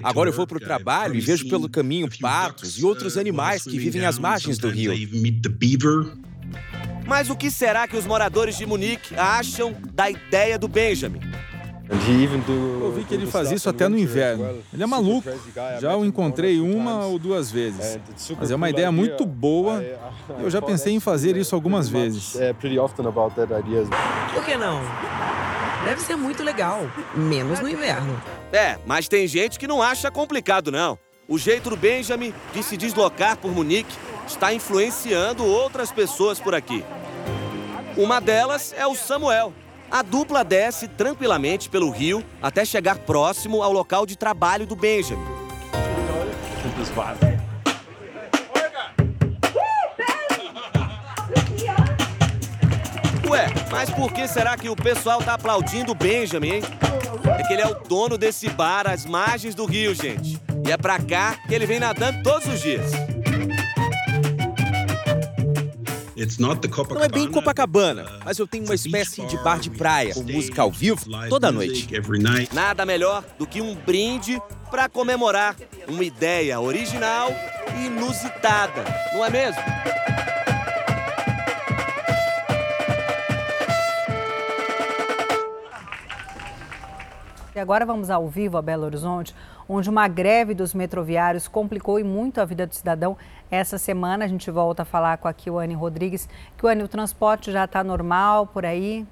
Agora eu vou para o trabalho e vejo pelo caminho patos e outros animais que vivem às margens do rio. Mas o que será que os moradores de Munique acham da ideia do Benjamin? Eu vi que ele faz isso até no inverno. Ele é maluco. Já o encontrei uma ou duas vezes. Mas é uma ideia muito boa. Eu já pensei em fazer isso algumas vezes. Por que não? Deve ser muito legal, menos no inverno. É, mas tem gente que não acha complicado, não. O jeito do Benjamin de se deslocar por Munique está influenciando outras pessoas por aqui. Uma delas é o Samuel, a dupla desce tranquilamente pelo rio até chegar próximo ao local de trabalho do Benjamin. Ué, mas por que será que o pessoal tá aplaudindo o Benjamin, hein? É que ele é o dono desse bar às margens do rio, gente. E é pra cá que ele vem nadando todos os dias. Não é bem Copacabana, mas eu tenho uma espécie de bar de praia, com música ao vivo toda noite. Nada melhor do que um brinde para comemorar uma ideia original e inusitada, não é mesmo? E agora vamos ao vivo a Belo Horizonte, onde uma greve dos metroviários complicou e muito a vida do cidadão essa semana. A gente volta a falar com a Kiwane Rodrigues. Kiwane, o transporte já está normal por aí?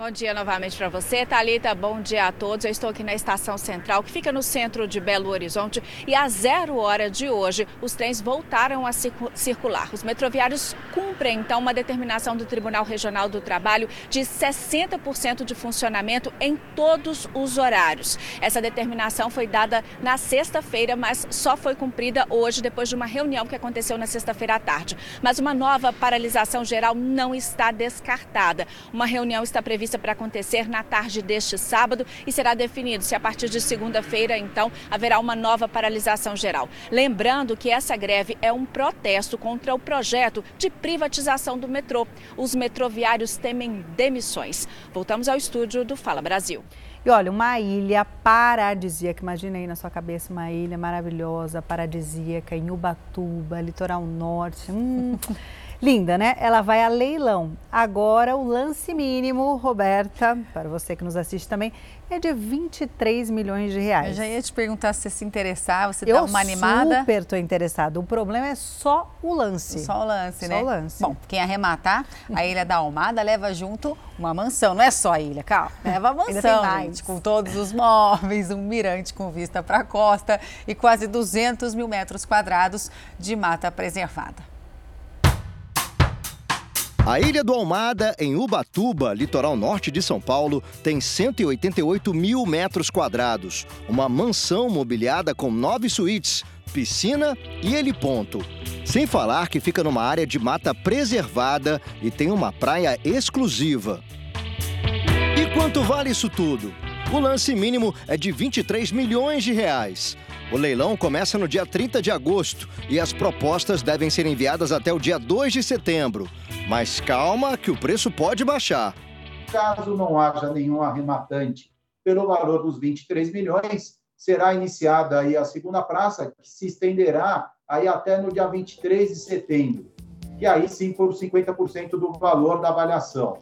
Bom dia novamente para você, Talita. Bom dia a todos. Eu estou aqui na estação central, que fica no centro de Belo Horizonte, e às zero hora de hoje os trens voltaram a circular. Os metroviários cumprem então uma determinação do Tribunal Regional do Trabalho de 60% de funcionamento em todos os horários. Essa determinação foi dada na sexta-feira, mas só foi cumprida hoje depois de uma reunião que aconteceu na sexta-feira à tarde. Mas uma nova paralisação geral não está descartada. Uma reunião está prevista prevista para acontecer na tarde deste sábado e será definido se a partir de segunda-feira, então, haverá uma nova paralisação geral. Lembrando que essa greve é um protesto contra o projeto de privatização do metrô. Os metroviários temem demissões. Voltamos ao estúdio do Fala Brasil. E olha, uma ilha paradisíaca, imagina aí na sua cabeça uma ilha maravilhosa, paradisíaca, em Ubatuba, litoral norte. Hum. Linda, né? Ela vai a leilão. Agora, o lance mínimo, Roberta, para você que nos assiste também, é de 23 milhões de reais. Eu já ia te perguntar se você se interessar, você está uma animada. Eu super estou interessada. O problema é só o lance. Só o lance, só né? Só o lance. Bom, quem arrematar, a Ilha da Almada leva junto uma mansão. Não é só a ilha, calma. Leva a mansão, gente, com todos os móveis, um mirante com vista para a costa e quase 200 mil metros quadrados de mata preservada. A Ilha do Almada, em Ubatuba, litoral norte de São Paulo, tem 188 mil metros quadrados. Uma mansão mobiliada com nove suítes, piscina e heliponto. Sem falar que fica numa área de mata preservada e tem uma praia exclusiva. E quanto vale isso tudo? O lance mínimo é de 23 milhões de reais. O leilão começa no dia 30 de agosto e as propostas devem ser enviadas até o dia 2 de setembro. Mas calma que o preço pode baixar. Caso não haja nenhum arrematante pelo valor dos 23 milhões, será iniciada aí a segunda praça, que se estenderá aí até no dia 23 de setembro. E aí sim por 50% do valor da avaliação.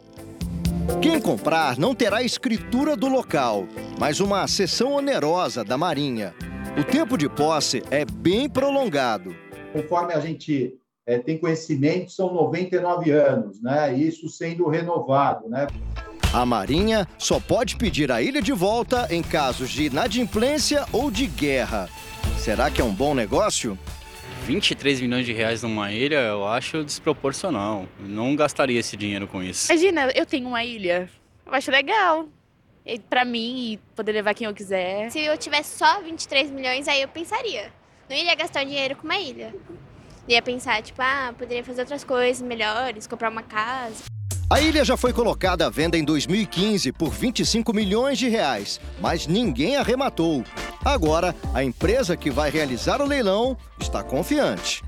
Quem comprar não terá escritura do local, mas uma cessão onerosa da Marinha. O tempo de posse é bem prolongado. Conforme a gente é, tem conhecimento, são 99 anos, né? Isso sendo renovado, né? A Marinha só pode pedir a ilha de volta em casos de inadimplência ou de guerra. Será que é um bom negócio? 23 milhões de reais numa ilha, eu acho desproporcional. Não gastaria esse dinheiro com isso. Imagina, eu tenho uma ilha. Eu acho legal. Pra mim, e poder levar quem eu quiser. Se eu tivesse só 23 milhões, aí eu pensaria. Não iria gastar dinheiro com uma ilha. Ia pensar, tipo, ah, poderia fazer outras coisas melhores, comprar uma casa. A ilha já foi colocada à venda em 2015 por 25 milhões de reais, mas ninguém arrematou. Agora, a empresa que vai realizar o leilão está confiante.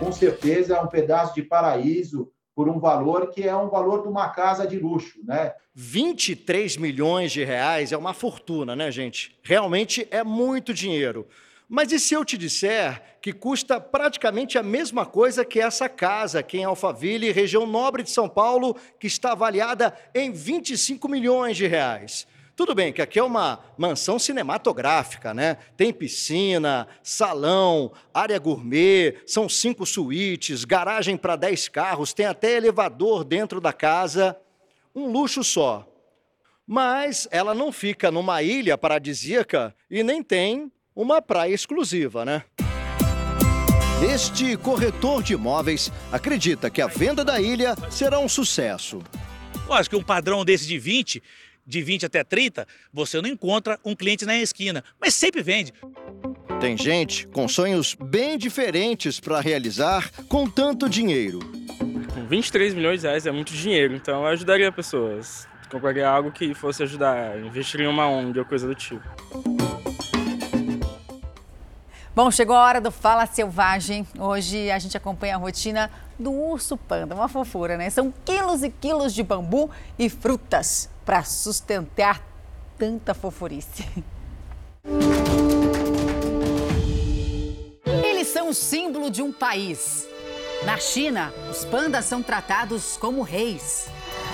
Com certeza é um pedaço de paraíso por um valor que é um valor de uma casa de luxo, né? 23 milhões de reais é uma fortuna, né, gente? Realmente é muito dinheiro. Mas e se eu te disser que custa praticamente a mesma coisa que essa casa aqui em Alphaville, região nobre de São Paulo, que está avaliada em 25 milhões de reais? Tudo bem que aqui é uma mansão cinematográfica, né? Tem piscina, salão, área gourmet, são cinco suítes, garagem para dez carros, tem até elevador dentro da casa. Um luxo só. Mas ela não fica numa ilha paradisíaca e nem tem uma praia exclusiva, né? Este corretor de imóveis acredita que a venda da ilha será um sucesso. Lógico que um padrão desse de 20, de 20 até 30, você não encontra um cliente na esquina, mas sempre vende. Tem gente com sonhos bem diferentes para realizar com tanto dinheiro. 23 milhões de reais é muito dinheiro, então eu ajudaria pessoas. Compraria algo que fosse ajudar, investiria em uma ONG ou coisa do tipo. Bom, chegou a hora do Fala Selvagem. Hoje a gente acompanha a rotina do urso panda, uma fofura, né? São quilos e quilos de bambu e frutas para sustentar tanta fofurice. Eles são o símbolo de um país. Na China, os pandas são tratados como reis.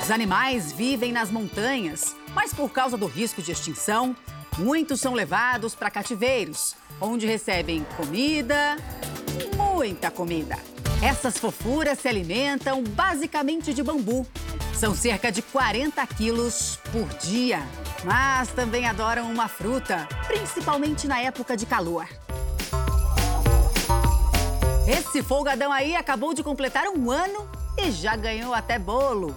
Os animais vivem nas montanhas, mas por causa do risco de extinção, muitos são levados para cativeiros onde recebem comida, muita comida. Essas fofuras se alimentam basicamente de bambu. São cerca de 40 quilos por dia. Mas também adoram uma fruta, principalmente na época de calor. Esse folgadão aí acabou de completar um ano e já ganhou até bolo.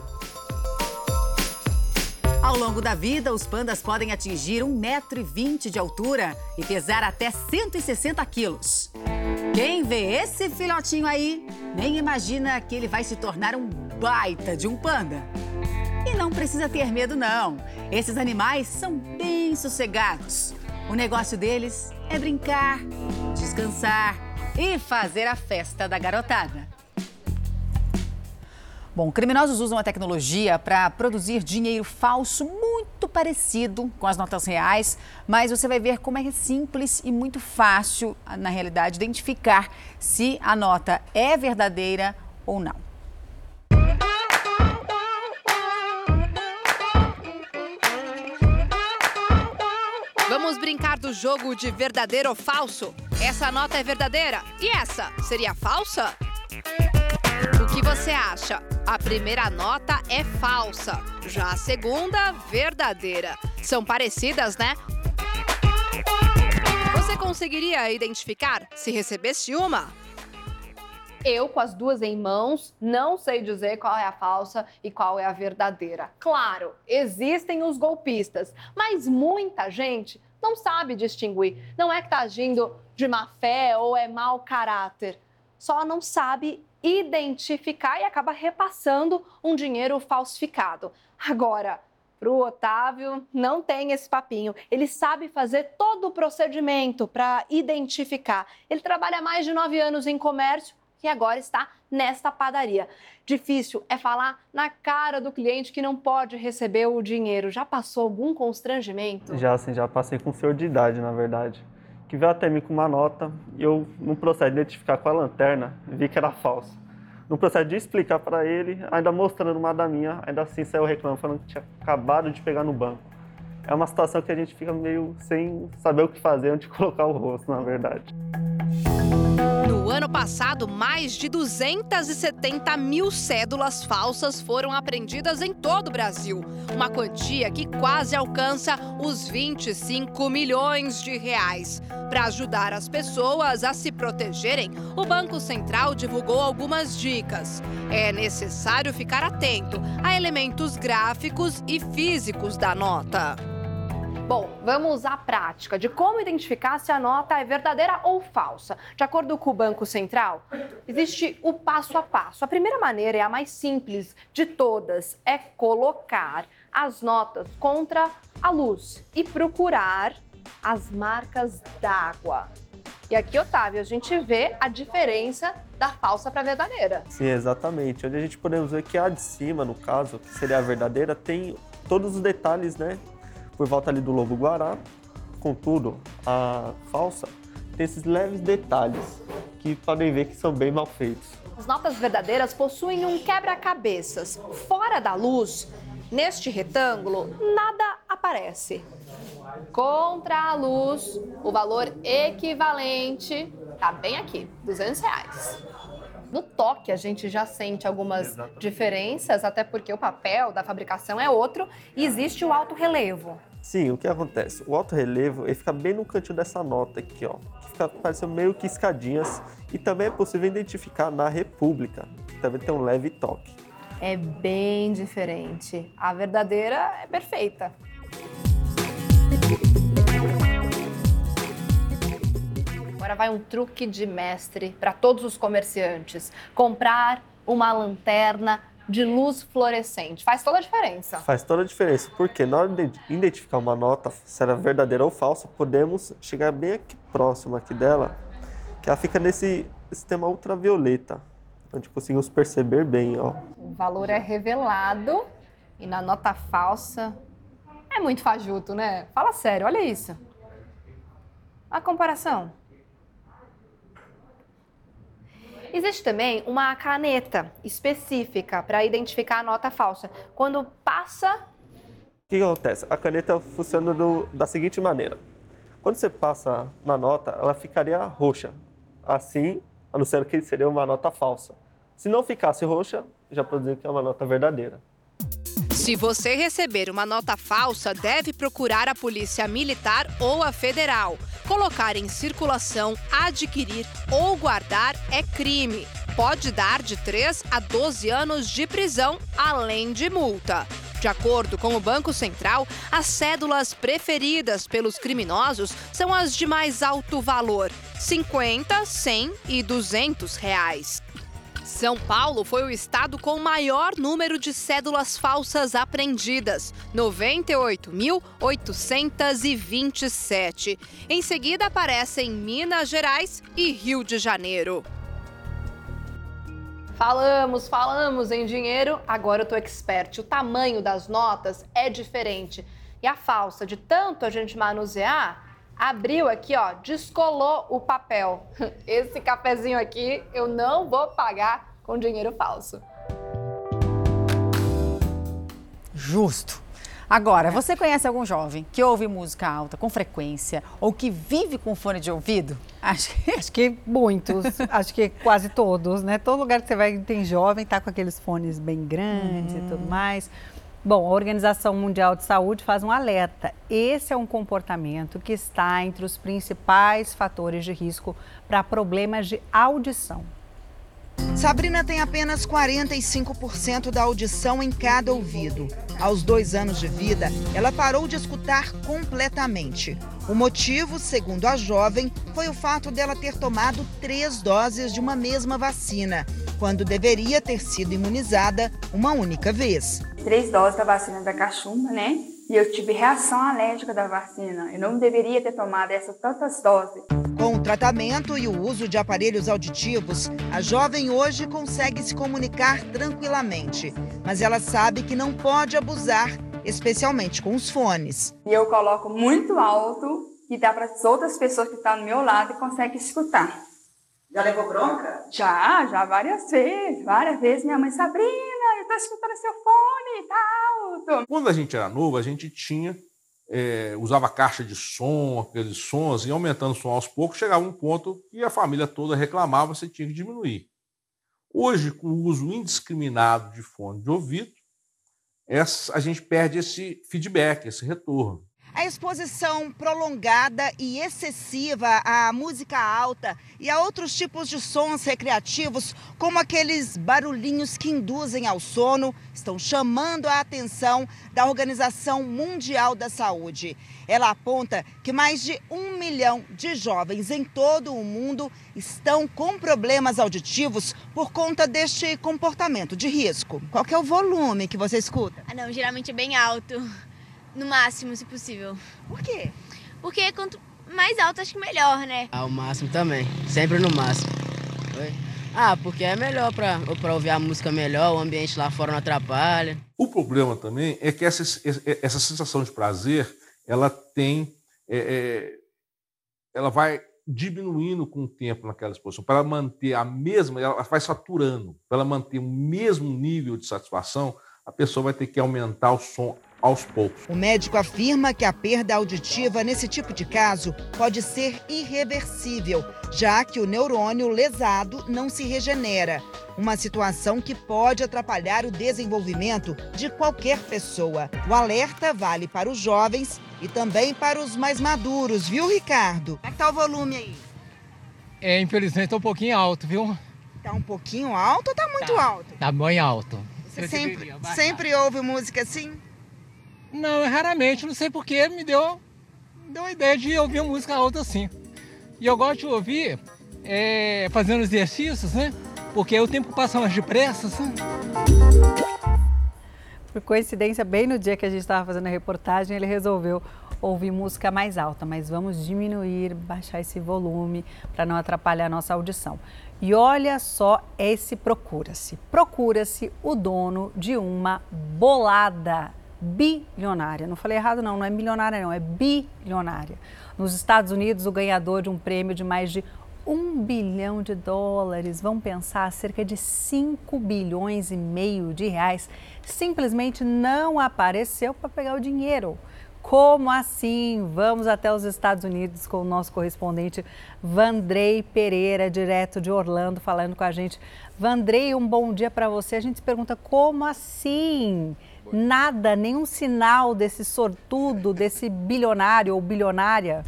Ao longo da vida, os pandas podem atingir 1,20m de altura e pesar até 160 quilos. Quem vê esse filhotinho aí, nem imagina que ele vai se tornar um baita de um panda. E não precisa ter medo, não. Esses animais são bem sossegados. O negócio deles é brincar, descansar e fazer a festa da garotada. Bom, criminosos usam a tecnologia para produzir dinheiro falso muito parecido com as notas reais, mas você vai ver como é simples e muito fácil, na realidade, identificar se a nota é verdadeira ou não. Vamos brincar do jogo de verdadeiro ou falso? Essa nota é verdadeira e essa seria falsa? O que você acha? A primeira nota é falsa, já a segunda, verdadeira. São parecidas, né? Você conseguiria identificar se recebesse uma? Eu, com as duas em mãos, não sei dizer qual é a falsa e qual é a verdadeira. Claro, existem os golpistas, mas muita gente não sabe distinguir. Não é que está agindo de má fé ou é mau caráter, só não sabe identificar e acaba repassando um dinheiro falsificado. Agora, para o Otávio, não tem esse papinho. Ele sabe fazer todo o procedimento para identificar. Ele trabalha mais de nove anos em comércio e agora está nesta padaria. Difícil é falar na cara do cliente que não pode receber o dinheiro. Já passou algum constrangimento? Já, sim, já passei com senhor de idade, na verdade que veio até mim com uma nota e eu, no processo de identificar com a lanterna, vi que era falso. No processo de explicar para ele, ainda mostrando uma da minha, ainda assim saiu reclamando, falando que tinha acabado de pegar no banco. É uma situação que a gente fica meio sem saber o que fazer, onde colocar o rosto, na verdade. No ano passado, mais de 270 mil cédulas falsas foram apreendidas em todo o Brasil. Uma quantia que quase alcança os 25 milhões de reais. Para ajudar as pessoas a se protegerem, o Banco Central divulgou algumas dicas. É necessário ficar atento a elementos gráficos e físicos da nota. Bom, vamos à prática de como identificar se a nota é verdadeira ou falsa. De acordo com o Banco Central, existe o passo a passo. A primeira maneira é a mais simples de todas, é colocar as notas contra a luz e procurar as marcas d'água. E aqui, Otávio, a gente vê a diferença da falsa para a verdadeira. Sim, exatamente. Onde a gente podemos ver que a de cima, no caso, que seria a verdadeira, tem todos os detalhes, né, por volta ali do lobo guará. Contudo, a falsa tem esses leves detalhes que podem ver que são bem mal feitos. As notas verdadeiras possuem um quebra-cabeças. Fora da luz, neste retângulo, nada aparece. Contra a luz, o valor equivalente está bem aqui, 200 reais. No toque, a gente já sente algumas Exatamente. diferenças, até porque o papel da fabricação é outro e existe o alto relevo. Sim, o que acontece? O alto relevo ele fica bem no cantinho dessa nota aqui, ó. Que fica parecendo meio que escadinhas. E também é possível identificar na República, que também tem um leve toque. É bem diferente. A verdadeira é perfeita. Agora vai um truque de mestre para todos os comerciantes: comprar uma lanterna de luz fluorescente. Faz toda a diferença. Faz toda a diferença, porque na hora de identificar uma nota, se ela é verdadeira ou falsa, podemos chegar bem aqui próximo aqui dela, que ela fica nesse sistema ultravioleta, onde conseguimos perceber bem, ó. O valor é revelado e na nota falsa é muito fajuto, né? Fala sério, olha isso. A comparação. Existe também uma caneta específica para identificar a nota falsa. Quando passa. O que acontece? A caneta funciona do, da seguinte maneira: quando você passa na nota, ela ficaria roxa. Assim, a não ser que seria uma nota falsa. Se não ficasse roxa, já dizer que é uma nota verdadeira. Se você receber uma nota falsa, deve procurar a Polícia Militar ou a Federal. Colocar em circulação, adquirir ou guardar é crime. Pode dar de 3 a 12 anos de prisão, além de multa. De acordo com o Banco Central, as cédulas preferidas pelos criminosos são as de mais alto valor: 50, 100 e 200 reais. São Paulo foi o estado com maior número de cédulas falsas apreendidas, 98.827. Em seguida aparecem Minas Gerais e Rio de Janeiro. Falamos, falamos em dinheiro, agora eu tô expert. O tamanho das notas é diferente. E a falsa, de tanto a gente manusear, abriu aqui, ó, descolou o papel. Esse cafezinho aqui eu não vou pagar com dinheiro falso. Justo. Agora, você conhece algum jovem que ouve música alta com frequência ou que vive com fone de ouvido? Acho que, acho que muitos, acho que quase todos, né? Todo lugar que você vai tem jovem, tá com aqueles fones bem grandes uhum. e tudo mais. Bom, a Organização Mundial de Saúde faz um alerta. Esse é um comportamento que está entre os principais fatores de risco para problemas de audição. Sabrina tem apenas 45% da audição em cada ouvido. Aos dois anos de vida, ela parou de escutar completamente. O motivo, segundo a jovem, foi o fato dela ter tomado três doses de uma mesma vacina, quando deveria ter sido imunizada uma única vez. Três doses da vacina da cachumba, né? E eu tive reação alérgica da vacina. Eu não deveria ter tomado essas tantas doses. Com o tratamento e o uso de aparelhos auditivos, a jovem hoje consegue se comunicar tranquilamente. Mas ela sabe que não pode abusar, especialmente com os fones. E eu coloco muito alto e dá para as outras pessoas que estão do meu lado e conseguem escutar. Já levou bronca? Já, já várias vezes. Várias vezes minha mãe, Sabrina, eu tô escutando seu fone, tá alto. Quando a gente era novo, a gente tinha é, usava caixa de som, aqueles sons, e aumentando o som aos poucos, chegava um ponto que a família toda reclamava, você tinha que diminuir. Hoje, com o uso indiscriminado de fone de ouvido, essa, a gente perde esse feedback, esse retorno. A exposição prolongada e excessiva à música alta e a outros tipos de sons recreativos, como aqueles barulhinhos que induzem ao sono, estão chamando a atenção da Organização Mundial da Saúde. Ela aponta que mais de um milhão de jovens em todo o mundo estão com problemas auditivos por conta deste comportamento de risco. Qual é o volume que você escuta? Ah, não, geralmente é bem alto. No máximo, se possível. Por quê? Porque quanto mais alto, acho que melhor, né? Ao máximo também. Sempre no máximo. Oi? Ah, porque é melhor para ouvir a música melhor, o ambiente lá fora não atrapalha. O problema também é que essa, essa sensação de prazer, ela tem. É, é, ela vai diminuindo com o tempo naquela exposição. Para ela manter a mesma, ela vai saturando. Para ela manter o mesmo nível de satisfação, a pessoa vai ter que aumentar o som aos poucos. O médico afirma que a perda auditiva nesse tipo de caso pode ser irreversível, já que o neurônio lesado não se regenera. Uma situação que pode atrapalhar o desenvolvimento de qualquer pessoa. O alerta vale para os jovens e também para os mais maduros, viu, Ricardo? Como é que tá o volume aí? É, infelizmente tá um pouquinho alto, viu? Tá um pouquinho alto ou tá muito tá, alto? Tá bem alto. Você sempre, sempre ouve música assim? Não, raramente, não sei porquê, me deu, me deu a ideia de ouvir música alta assim. E eu gosto de ouvir é, fazendo exercícios, né? Porque o tempo passa mais depressa, assim. Por coincidência, bem no dia que a gente estava fazendo a reportagem, ele resolveu ouvir música mais alta, mas vamos diminuir, baixar esse volume para não atrapalhar a nossa audição. E olha só esse procura-se. Procura-se o dono de uma bolada bilionária. Não falei errado, não, não é milionária, não, é bilionária. Nos Estados Unidos, o ganhador de um prêmio de mais de um bilhão de dólares, vamos pensar, cerca de 5 bilhões e meio de reais, simplesmente não apareceu para pegar o dinheiro. Como assim? Vamos até os Estados Unidos com o nosso correspondente Vandrei Pereira, direto de Orlando, falando com a gente. Vandrei, um bom dia para você. A gente se pergunta como assim? Nada, nenhum sinal desse sortudo, desse bilionário ou bilionária?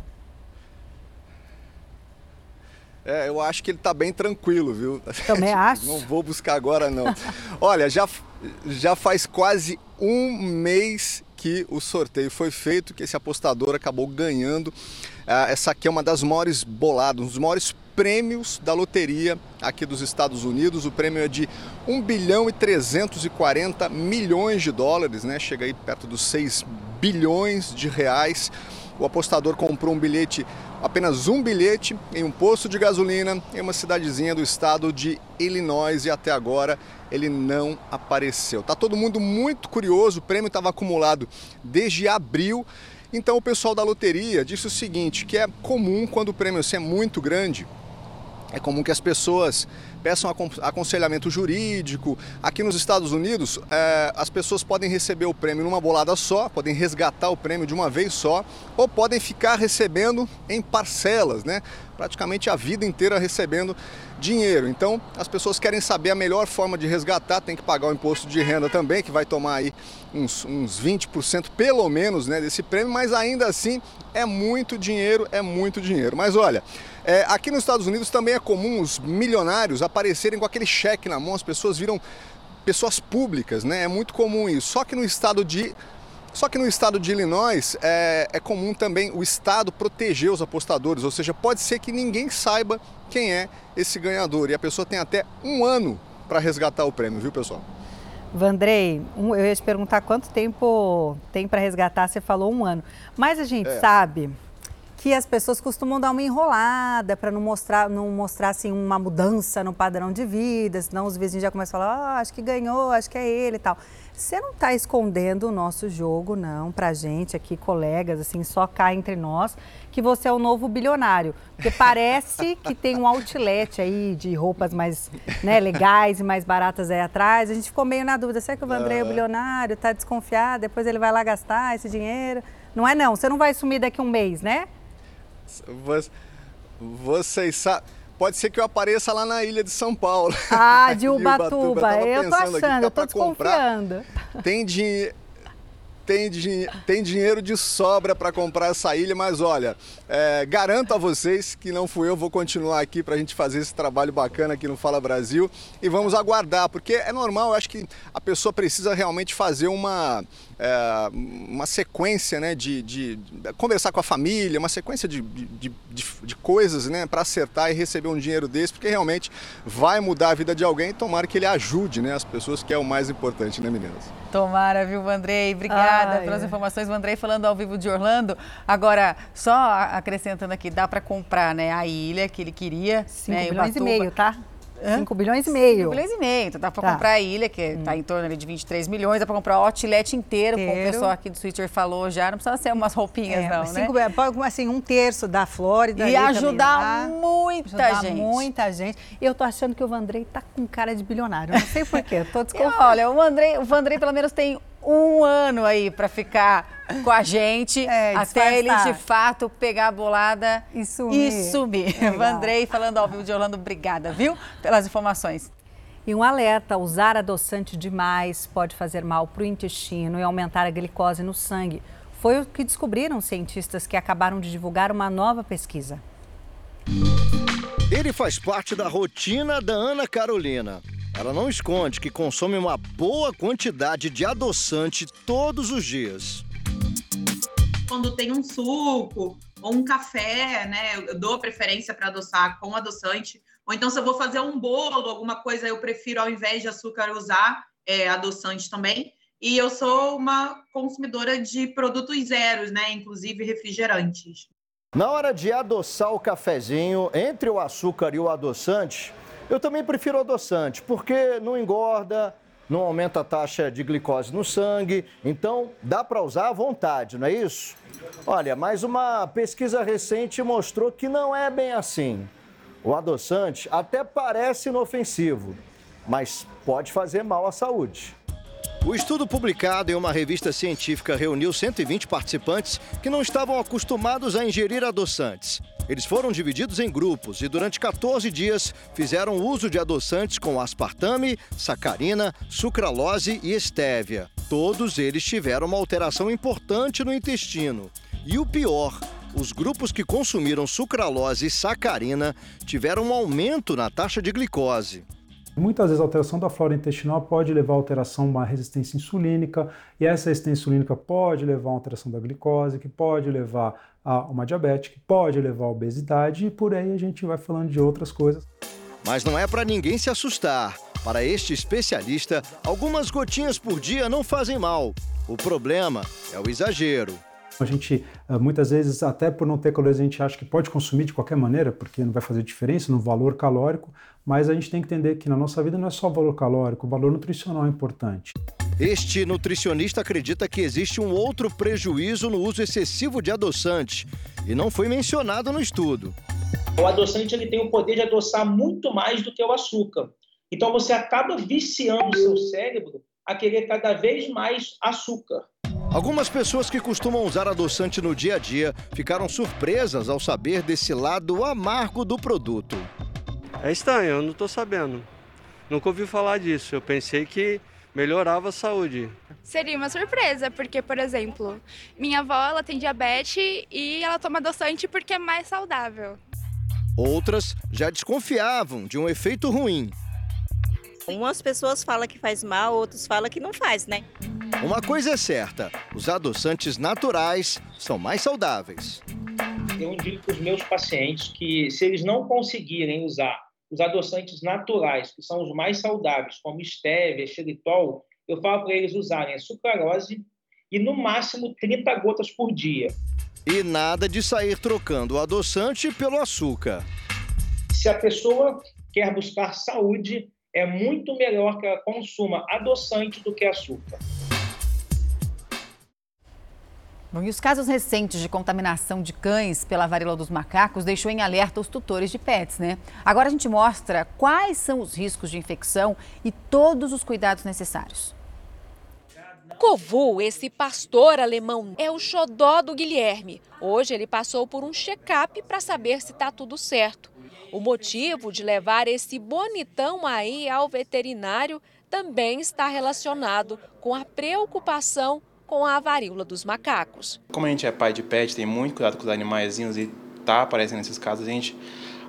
É, eu acho que ele está bem tranquilo, viu? Também acho. Não vou buscar agora, não. Olha, já, já faz quase um mês que o sorteio foi feito, que esse apostador acabou ganhando. Ah, essa aqui é uma das maiores boladas, um dos maiores prêmios da loteria aqui dos Estados Unidos. O prêmio é de 1 bilhão e 340 milhões de dólares, né? Chega aí perto dos 6 bilhões de reais. O apostador comprou um bilhete, apenas um bilhete, em um posto de gasolina em uma cidadezinha do estado de Illinois e até agora ele não apareceu. Tá todo mundo muito curioso, o prêmio estava acumulado desde abril. Então o pessoal da loteria disse o seguinte, que é comum quando o prêmio assim, é muito grande, é comum que as pessoas peçam aconselhamento jurídico. Aqui nos Estados Unidos, é, as pessoas podem receber o prêmio numa bolada só, podem resgatar o prêmio de uma vez só, ou podem ficar recebendo em parcelas, né? Praticamente a vida inteira recebendo dinheiro. Então, as pessoas querem saber a melhor forma de resgatar, tem que pagar o imposto de renda também, que vai tomar aí uns, uns 20% pelo menos né, desse prêmio, mas ainda assim é muito dinheiro, é muito dinheiro. Mas olha. É, aqui nos Estados Unidos também é comum os milionários aparecerem com aquele cheque na mão, as pessoas viram pessoas públicas, né? É muito comum isso. Só que no estado de só que no estado de Illinois é, é, comum também o estado proteger os apostadores, ou seja, pode ser que ninguém saiba quem é esse ganhador e a pessoa tem até um ano para resgatar o prêmio, viu pessoal? Vandrei, eu ia te perguntar quanto tempo tem para resgatar, você falou um ano, mas a gente é. sabe que as pessoas costumam dar uma enrolada para não mostrar, não mostrar assim, uma mudança no padrão de vida, senão os vizinhos já começam a falar, oh, acho que ganhou, acho que é ele e tal. Você não está escondendo o nosso jogo, não, para gente aqui, colegas, assim, só cá entre nós, que você é o novo bilionário. Porque parece que tem um outlet aí de roupas mais né, legais e mais baratas aí atrás. A gente ficou meio na dúvida, será que o Vandré é o bilionário, está desconfiado, depois ele vai lá gastar esse dinheiro? Não é não? Você não vai sumir daqui a um mês, né? Vocês sabem. Pode ser que eu apareça lá na ilha de São Paulo. Ah, de Ubatuba. Eu, eu tô achando, eu tô desconfiando. Comprar. Tem dinheiro tem, tem dinheiro de sobra para comprar essa ilha, mas olha, é, garanto a vocês que não fui eu, vou continuar aqui para a gente fazer esse trabalho bacana aqui no Fala Brasil e vamos aguardar, porque é normal, eu acho que a pessoa precisa realmente fazer uma, é, uma sequência né, de, de, de, conversar com a família, uma sequência de, de, de coisas né, para acertar e receber um dinheiro desse, porque realmente vai mudar a vida de alguém e tomara que ele ajude né, as pessoas, que é o mais importante, né, meninas? Tomara, viu, Vandrei? Obrigada Ai, pelas informações. Vandrei falando ao vivo de Orlando. Agora, só acrescentando aqui, dá para comprar né, a ilha que ele queria. 5 né, milhões e meio, tá? 5 bilhões e meio. 5 bilhões e meio. Então dá para tá. comprar a ilha, que está hum. em torno de 23 milhões, dá para comprar o outlet inteiro, inteiro, como o pessoal aqui do Twitter falou já. Não precisa ser umas roupinhas, é, não, cinco, né? Assim, um terço da Flórida. E ajudar muita ajudar gente. muita gente. Eu tô achando que o Vandrei tá com cara de bilionário. Não sei porquê, tô desconfiada. Olha, o Vandrei, o Vandrei pelo menos tem um ano aí para ficar com a gente é, até ele de fato pegar a bolada e sumir. E sumir. Vandrei falando ao vivo de Orlando, obrigada, viu, pelas informações. E um alerta: usar adoçante demais pode fazer mal para o intestino e aumentar a glicose no sangue. Foi o que descobriram cientistas que acabaram de divulgar uma nova pesquisa. Ele faz parte da rotina da Ana Carolina. Ela não esconde que consome uma boa quantidade de adoçante todos os dias. Quando tem um suco ou um café, né, eu dou preferência para adoçar com adoçante. Ou então, se eu vou fazer um bolo, alguma coisa, eu prefiro, ao invés de açúcar, usar é, adoçante também. E eu sou uma consumidora de produtos zeros, né, inclusive refrigerantes. Na hora de adoçar o cafezinho, entre o açúcar e o adoçante, eu também prefiro adoçante, porque não engorda, não aumenta a taxa de glicose no sangue, então dá para usar à vontade, não é isso? Olha, mas uma pesquisa recente mostrou que não é bem assim. O adoçante até parece inofensivo, mas pode fazer mal à saúde. O estudo publicado em uma revista científica reuniu 120 participantes que não estavam acostumados a ingerir adoçantes. Eles foram divididos em grupos e durante 14 dias fizeram uso de adoçantes com aspartame, sacarina, sucralose e estévia. Todos eles tiveram uma alteração importante no intestino. E o pior, os grupos que consumiram sucralose e sacarina tiveram um aumento na taxa de glicose. Muitas vezes a alteração da flora intestinal pode levar a alteração uma resistência insulínica, e essa resistência insulínica pode levar a uma alteração da glicose, que pode levar a uma diabetes, que pode levar a obesidade, e por aí a gente vai falando de outras coisas. Mas não é para ninguém se assustar. Para este especialista, algumas gotinhas por dia não fazem mal. O problema é o exagero. A gente, eh, muitas vezes, até por não ter calorias, a gente acha que pode consumir de qualquer maneira, porque não vai fazer diferença no valor calórico, mas a gente tem que entender que na nossa vida não é só o valor calórico, o valor nutricional é importante. Este nutricionista acredita que existe um outro prejuízo no uso excessivo de adoçante e não foi mencionado no estudo. O adoçante ele tem o poder de adoçar muito mais do que o açúcar. Então você acaba viciando o seu cérebro a querer cada vez mais açúcar. Algumas pessoas que costumam usar adoçante no dia a dia ficaram surpresas ao saber desse lado amargo do produto. É estranho, eu não estou sabendo. Nunca ouvi falar disso. Eu pensei que melhorava a saúde. Seria uma surpresa, porque, por exemplo, minha avó ela tem diabetes e ela toma adoçante porque é mais saudável. Outras já desconfiavam de um efeito ruim. Umas pessoas falam que faz mal, outros falam que não faz, né? Uma coisa é certa: os adoçantes naturais são mais saudáveis. Eu digo para os meus pacientes que, se eles não conseguirem usar os adoçantes naturais, que são os mais saudáveis, como estévia, xeritol, eu falo para eles usarem a sucralose e, no máximo, 30 gotas por dia. E nada de sair trocando o adoçante pelo açúcar. Se a pessoa quer buscar saúde, é muito melhor que ela consuma adoçante do que açúcar. E os casos recentes de contaminação de cães pela varíola dos macacos deixou em alerta os tutores de pets, né? Agora a gente mostra quais são os riscos de infecção e todos os cuidados necessários. Covu, esse pastor alemão, é o xodó do Guilherme. Hoje ele passou por um check-up para saber se está tudo certo. O motivo de levar esse bonitão aí ao veterinário também está relacionado com a preocupação com a varíola dos macacos. Como a gente é pai de pet, tem muito cuidado com os animaizinhos e tá aparecendo nesses casos, a gente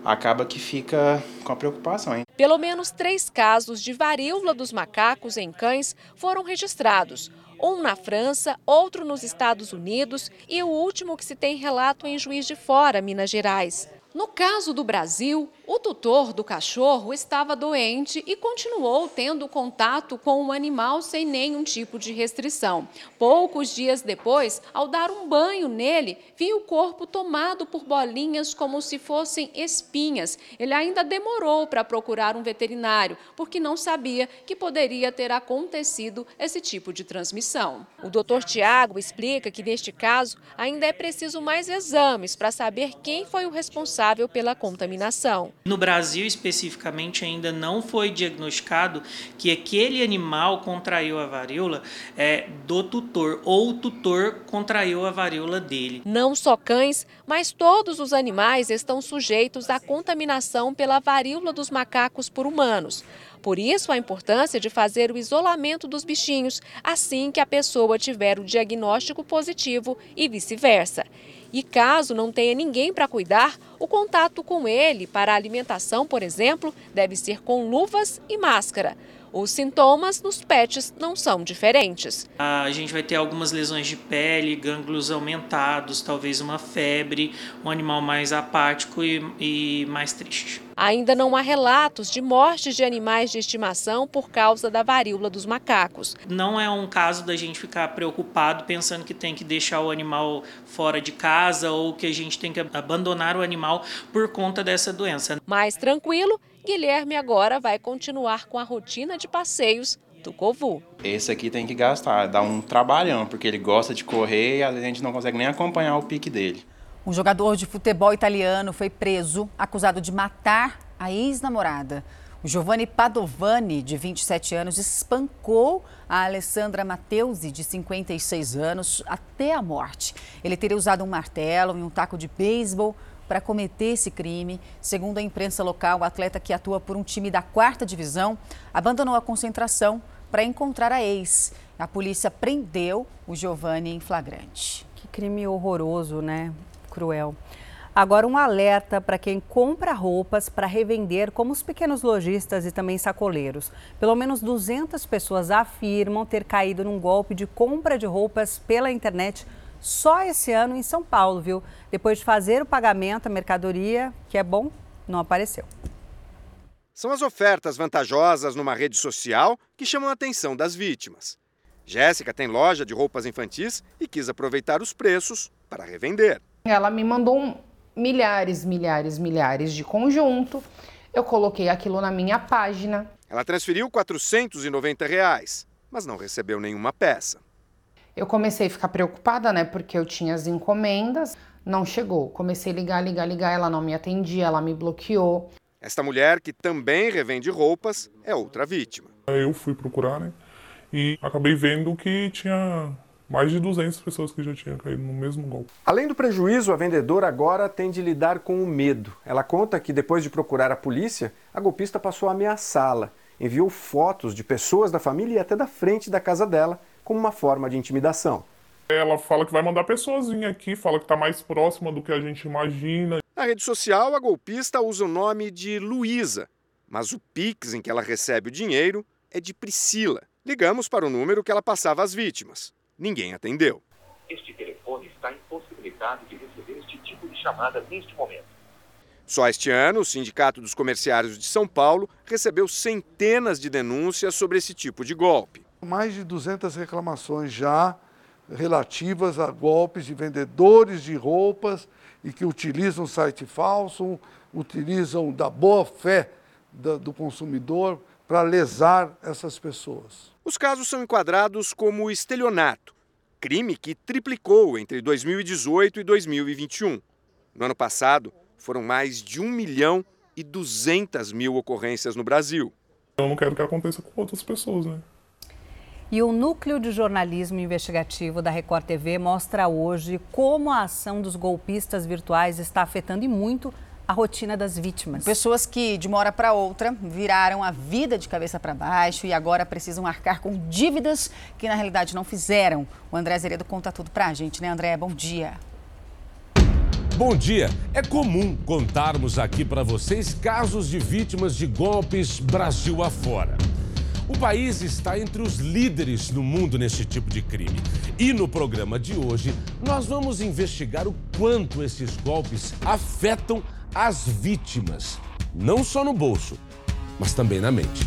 acaba que fica com a preocupação. Hein? Pelo menos três casos de varíola dos macacos em cães foram registrados. Um na França, outro nos Estados Unidos e o último que se tem relato em Juiz de Fora, Minas Gerais. No caso do Brasil, o tutor do cachorro estava doente e continuou tendo contato com o animal sem nenhum tipo de restrição. Poucos dias depois, ao dar um banho nele, viu o corpo tomado por bolinhas como se fossem espinhas. Ele ainda demorou para procurar um veterinário, porque não sabia que poderia ter acontecido esse tipo de transmissão. O doutor Tiago explica que, neste caso, ainda é preciso mais exames para saber quem foi o responsável responsável pela contaminação. No Brasil, especificamente, ainda não foi diagnosticado que aquele animal contraiu a varíola é, do tutor ou o tutor contraiu a varíola dele. Não só cães, mas todos os animais estão sujeitos à contaminação pela varíola dos macacos por humanos. Por isso, a importância de fazer o isolamento dos bichinhos assim que a pessoa tiver o diagnóstico positivo e vice-versa. E caso não tenha ninguém para cuidar, o contato com ele para alimentação, por exemplo, deve ser com luvas e máscara. Os sintomas nos pets não são diferentes. A gente vai ter algumas lesões de pele, gânglios aumentados, talvez uma febre, um animal mais apático e, e mais triste. Ainda não há relatos de mortes de animais de estimação por causa da varíola dos macacos. Não é um caso da gente ficar preocupado pensando que tem que deixar o animal fora de casa ou que a gente tem que abandonar o animal por conta dessa doença. Mais tranquilo Guilherme agora vai continuar com a rotina de passeios do Covu. Esse aqui tem que gastar, dá um trabalhão, porque ele gosta de correr e a gente não consegue nem acompanhar o pique dele. Um jogador de futebol italiano foi preso, acusado de matar a ex-namorada. O Giovanni Padovani, de 27 anos, espancou a Alessandra Mateusi, de 56 anos, até a morte. Ele teria usado um martelo e um taco de beisebol para cometer esse crime. Segundo a imprensa local, o atleta que atua por um time da quarta divisão abandonou a concentração para encontrar a ex. A polícia prendeu o Giovanni em flagrante. Que crime horroroso, né? Cruel. Agora, um alerta para quem compra roupas para revender, como os pequenos lojistas e também sacoleiros. Pelo menos 200 pessoas afirmam ter caído num golpe de compra de roupas pela internet só esse ano em São Paulo, viu? Depois de fazer o pagamento, a mercadoria, que é bom, não apareceu. São as ofertas vantajosas numa rede social que chamam a atenção das vítimas. Jéssica tem loja de roupas infantis e quis aproveitar os preços para revender. Ela me mandou milhares, milhares, milhares de conjunto. Eu coloquei aquilo na minha página. Ela transferiu 490 reais, mas não recebeu nenhuma peça. Eu comecei a ficar preocupada, né? Porque eu tinha as encomendas, não chegou. Comecei a ligar, ligar, ligar, ela não me atendia, ela me bloqueou. Esta mulher, que também revende roupas, é outra vítima. Eu fui procurar, né? E acabei vendo que tinha mais de 200 pessoas que já tinham caído no mesmo golpe. Além do prejuízo, a vendedora agora tem de lidar com o medo. Ela conta que depois de procurar a polícia, a golpista passou a ameaçá-la. Enviou fotos de pessoas da família e até da frente da casa dela como uma forma de intimidação. Ela fala que vai mandar pessoas vir aqui, fala que está mais próxima do que a gente imagina. Na rede social, a golpista usa o nome de Luísa, mas o Pix em que ela recebe o dinheiro é de Priscila. Ligamos para o número que ela passava às vítimas. Ninguém atendeu. Este telefone está impossibilitado de receber este tipo de chamada neste momento. Só este ano, o Sindicato dos Comerciários de São Paulo recebeu centenas de denúncias sobre esse tipo de golpe mais de 200 reclamações já relativas a golpes de vendedores de roupas e que utilizam site falso, utilizam da boa fé do consumidor para lesar essas pessoas. Os casos são enquadrados como estelionato, crime que triplicou entre 2018 e 2021. No ano passado, foram mais de 1 milhão e 200 mil ocorrências no Brasil. Eu não quero que aconteça com outras pessoas, né? E o Núcleo de Jornalismo Investigativo da Record TV mostra hoje como a ação dos golpistas virtuais está afetando e muito a rotina das vítimas. Pessoas que, de uma hora para outra, viraram a vida de cabeça para baixo e agora precisam arcar com dívidas que, na realidade, não fizeram. O André Zeredo conta tudo para a gente, né, André? Bom dia. Bom dia. É comum contarmos aqui para vocês casos de vítimas de golpes Brasil afora. O país está entre os líderes no mundo nesse tipo de crime. E no programa de hoje, nós vamos investigar o quanto esses golpes afetam as vítimas, não só no bolso, mas também na mente.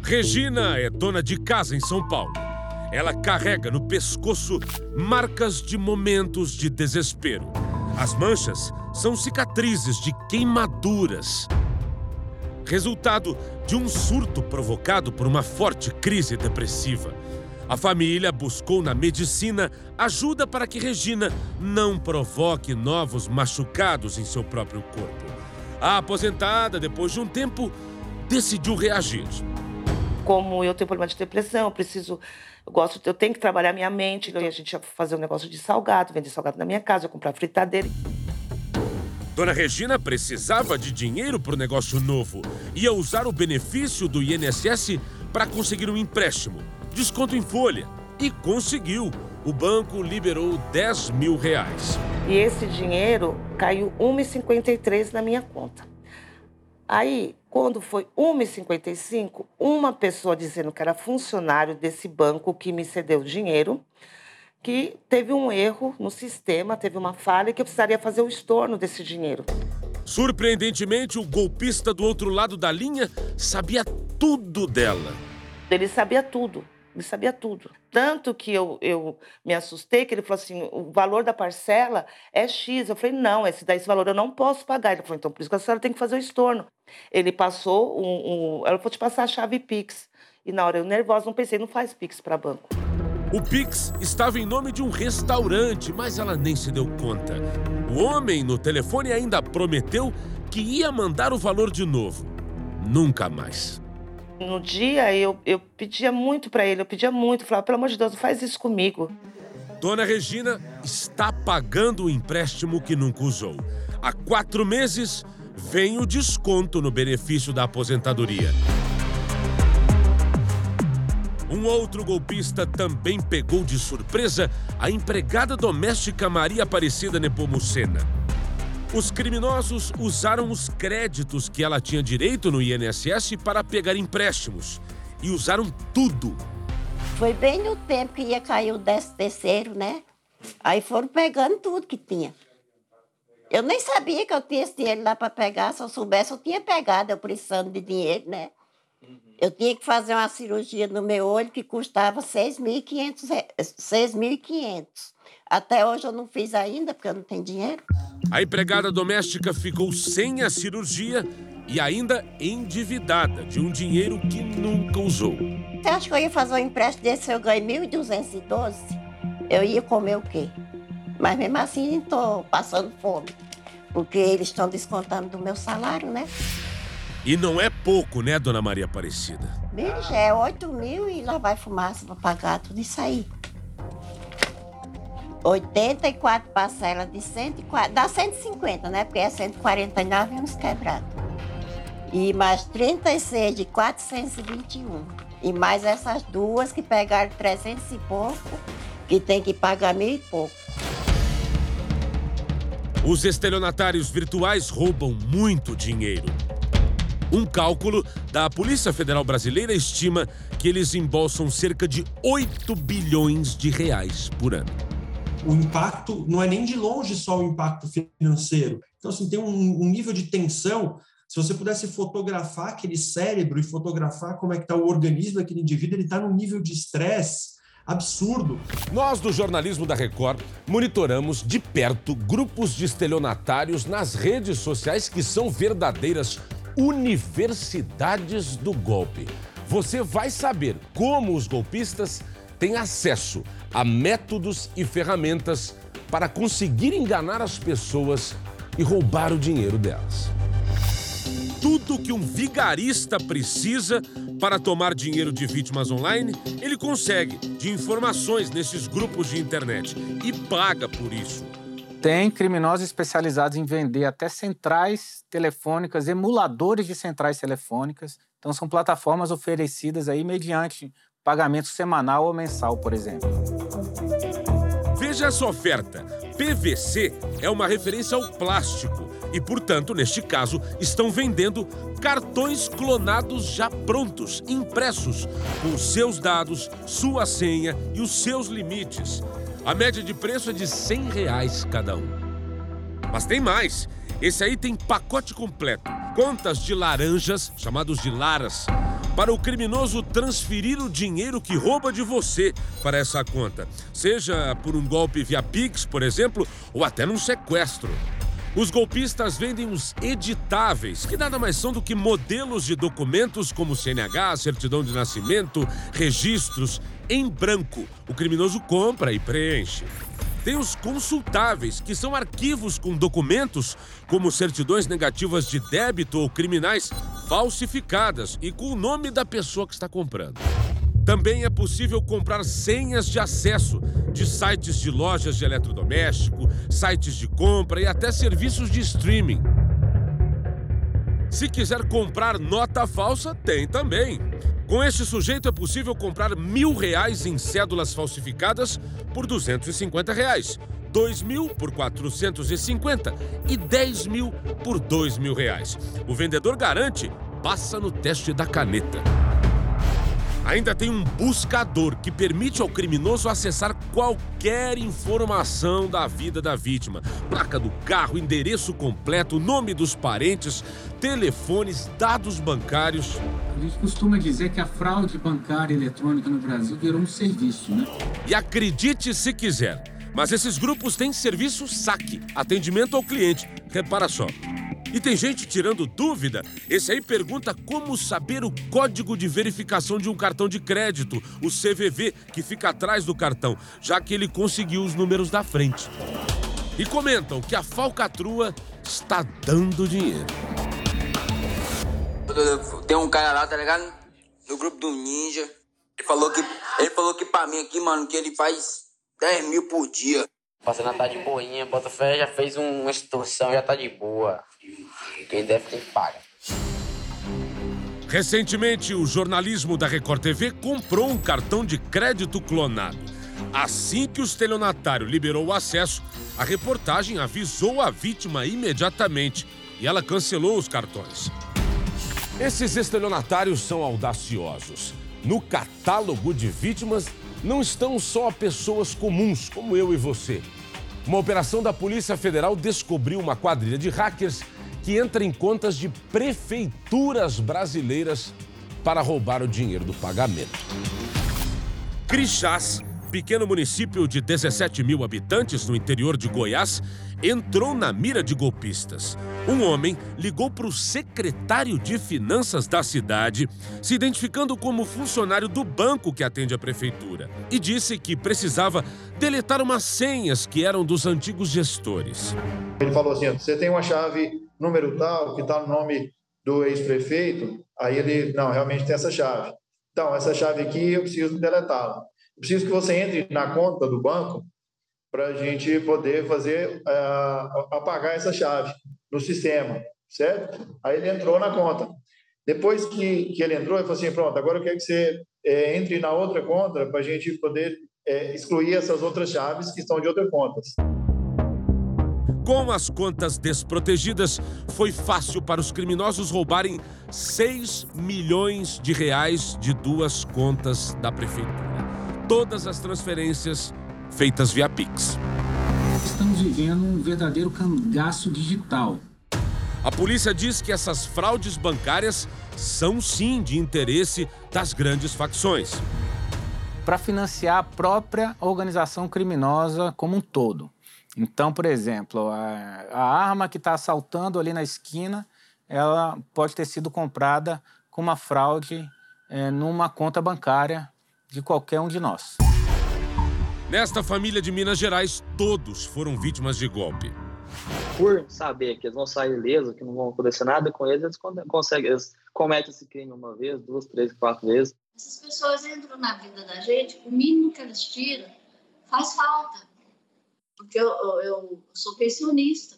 Regina é dona de casa em São Paulo. Ela carrega no pescoço marcas de momentos de desespero. As manchas são cicatrizes de queimaduras. Resultado de um surto provocado por uma forte crise depressiva. A família buscou na medicina ajuda para que Regina não provoque novos machucados em seu próprio corpo. A aposentada, depois de um tempo, decidiu reagir. Como eu tenho problema de depressão, eu preciso, eu gosto, eu tenho que trabalhar minha mente, então a gente ia fazer um negócio de salgado, vender salgado na minha casa, comprar fritadeira. Dona Regina precisava de dinheiro para o negócio novo. Ia usar o benefício do INSS para conseguir um empréstimo desconto em folha. E conseguiu. O banco liberou 10 mil reais. E esse dinheiro caiu 1,53 na minha conta. Aí, quando foi 1,55, uma pessoa dizendo que era funcionário desse banco que me cedeu dinheiro, que teve um erro no sistema, teve uma falha e que eu precisaria fazer o estorno desse dinheiro. Surpreendentemente, o golpista do outro lado da linha sabia tudo dela. Ele sabia tudo. Ele sabia tudo. Tanto que eu, eu me assustei, que ele falou assim: o valor da parcela é X. Eu falei: não, esse, daí, esse valor eu não posso pagar. Ele falou: então por isso que a senhora tem que fazer o estorno. Ele passou um. um ela falou: te passar a chave Pix. E na hora eu nervosa, não pensei: não faz Pix para banco. O Pix estava em nome de um restaurante, mas ela nem se deu conta. O homem no telefone ainda prometeu que ia mandar o valor de novo. Nunca mais. No dia eu, eu pedia muito para ele, eu pedia muito, falava, pelo amor de Deus, não faz isso comigo. Dona Regina está pagando o empréstimo que nunca usou. Há quatro meses vem o desconto no benefício da aposentadoria. Um outro golpista também pegou de surpresa a empregada doméstica Maria Aparecida Nepomucena. Os criminosos usaram os créditos que ela tinha direito no INSS para pegar empréstimos e usaram tudo. Foi bem no tempo que ia cair o décimo terceiro, né? Aí foram pegando tudo que tinha. Eu nem sabia que eu tinha esse dinheiro lá para pegar. Se eu soubesse, eu tinha pegado, eu precisando de dinheiro, né? Eu tinha que fazer uma cirurgia no meu olho que custava 6.500. Até hoje eu não fiz ainda, porque eu não tenho dinheiro. A empregada doméstica ficou sem a cirurgia e ainda endividada de um dinheiro que nunca usou. Você acha que eu ia fazer um empréstimo desse eu ganhei 1.212? Eu ia comer o quê? Mas mesmo assim estou passando fome, porque eles estão descontando do meu salário, né? E não é pouco, né, dona Maria Aparecida? Bicho, é 8 mil e lá vai fumaça para pagar tudo isso aí. 84 parcelas de 140, dá 150, né? Porque é 149 e uns quebrados. E mais 36 de 421. E mais essas duas que pegaram 300 e pouco, que tem que pagar mil e pouco. Os estelionatários virtuais roubam muito dinheiro. Um cálculo da Polícia Federal Brasileira estima que eles embolsam cerca de 8 bilhões de reais por ano o impacto não é nem de longe só o impacto financeiro. Então, assim, tem um, um nível de tensão. Se você pudesse fotografar aquele cérebro e fotografar como é que está o organismo daquele indivíduo, ele está num nível de estresse absurdo. Nós do jornalismo da Record monitoramos de perto grupos de estelionatários nas redes sociais que são verdadeiras universidades do golpe. Você vai saber como os golpistas têm acesso a métodos e ferramentas para conseguir enganar as pessoas e roubar o dinheiro delas. Tudo que um vigarista precisa Para tomar dinheiro de vítimas online, ele consegue de informações nesses grupos de internet e paga por isso. Tem criminosos especializados em vender até centrais telefônicas, emuladores de centrais telefônicas. Então são plataformas oferecidas aí mediante pagamento semanal ou mensal, por exemplo. Veja essa oferta. PVC é uma referência ao plástico e, portanto, neste caso, estão vendendo cartões clonados já prontos, impressos, com seus dados, sua senha e os seus limites. A média de preço é de 100 reais cada um. Mas tem mais. Esse aí tem pacote completo. Contas de laranjas, chamados de laras, para o criminoso transferir o dinheiro que rouba de você para essa conta, seja por um golpe via Pix, por exemplo, ou até num sequestro. Os golpistas vendem os editáveis, que nada mais são do que modelos de documentos como CNH, certidão de nascimento, registros, em branco. O criminoso compra e preenche. Tem os consultáveis, que são arquivos com documentos, como certidões negativas de débito ou criminais falsificadas e com o nome da pessoa que está comprando. Também é possível comprar senhas de acesso de sites de lojas de eletrodoméstico, sites de compra e até serviços de streaming. Se quiser comprar nota falsa, tem também. Com este sujeito é possível comprar mil reais em cédulas falsificadas por 250 reais, dois mil por 450 e 10 mil por dois mil reais. O vendedor garante, passa no teste da caneta. Ainda tem um buscador que permite ao criminoso acessar qualquer informação da vida da vítima: placa do carro, endereço completo, nome dos parentes, telefones, dados bancários. A gente costuma dizer que a fraude bancária eletrônica no Brasil virou um serviço, né? E acredite se quiser, mas esses grupos têm serviço saque, atendimento ao cliente. Repara só. E tem gente tirando dúvida. Esse aí pergunta como saber o código de verificação de um cartão de crédito, o CVV, que fica atrás do cartão, já que ele conseguiu os números da frente. E comentam que a falcatrua está dando dinheiro. Tem um cara lá, tá ligado? No grupo do Ninja. Ele falou que, ele falou que pra mim aqui, mano, que ele faz 10 mil por dia. Passando tá de boinha, Botafé já fez uma extorsão, já tá de boa. Quem deve tem que pagar. Recentemente, o jornalismo da Record TV comprou um cartão de crédito clonado. Assim que o estelionatário liberou o acesso, a reportagem avisou a vítima imediatamente e ela cancelou os cartões. Esses estelionatários são audaciosos. No catálogo de vítimas não estão só pessoas comuns como eu e você. Uma operação da Polícia Federal descobriu uma quadrilha de hackers que entra em contas de prefeituras brasileiras para roubar o dinheiro do pagamento. Crixás, pequeno município de 17 mil habitantes no interior de Goiás, entrou na mira de golpistas. Um homem ligou para o secretário de Finanças da cidade, se identificando como funcionário do banco que atende a prefeitura, e disse que precisava deletar umas senhas que eram dos antigos gestores. Ele falou assim: você tem uma chave número tal que está no nome do ex-prefeito? Aí ele, não, realmente tem essa chave. Então, essa chave aqui eu preciso deletá-la. Preciso que você entre na conta do banco para a gente poder fazer uh, apagar essa chave no sistema, certo? Aí ele entrou na conta. Depois que, que ele entrou, ele falou assim, pronto, agora eu quero que você é, entre na outra conta para a gente poder é, excluir essas outras chaves que estão de outras contas. Com as contas desprotegidas, foi fácil para os criminosos roubarem 6 milhões de reais de duas contas da prefeitura. Todas as transferências feitas via Pix. Estamos vivendo um verdadeiro cangaço digital. A polícia diz que essas fraudes bancárias são sim de interesse das grandes facções. Para financiar a própria organização criminosa como um todo. Então, por exemplo, a, a arma que está assaltando ali na esquina, ela pode ter sido comprada com uma fraude é, numa conta bancária de qualquer um de nós. Nesta família de Minas Gerais, todos foram vítimas de golpe. Por saber que eles vão sair ilesos, que não vão acontecer nada com eles, eles conseguem, eles comete esse crime uma vez, duas, três, quatro vezes. Essas pessoas entram na vida da gente, o mínimo que eles tiram faz falta. Porque eu, eu, sou pensionista.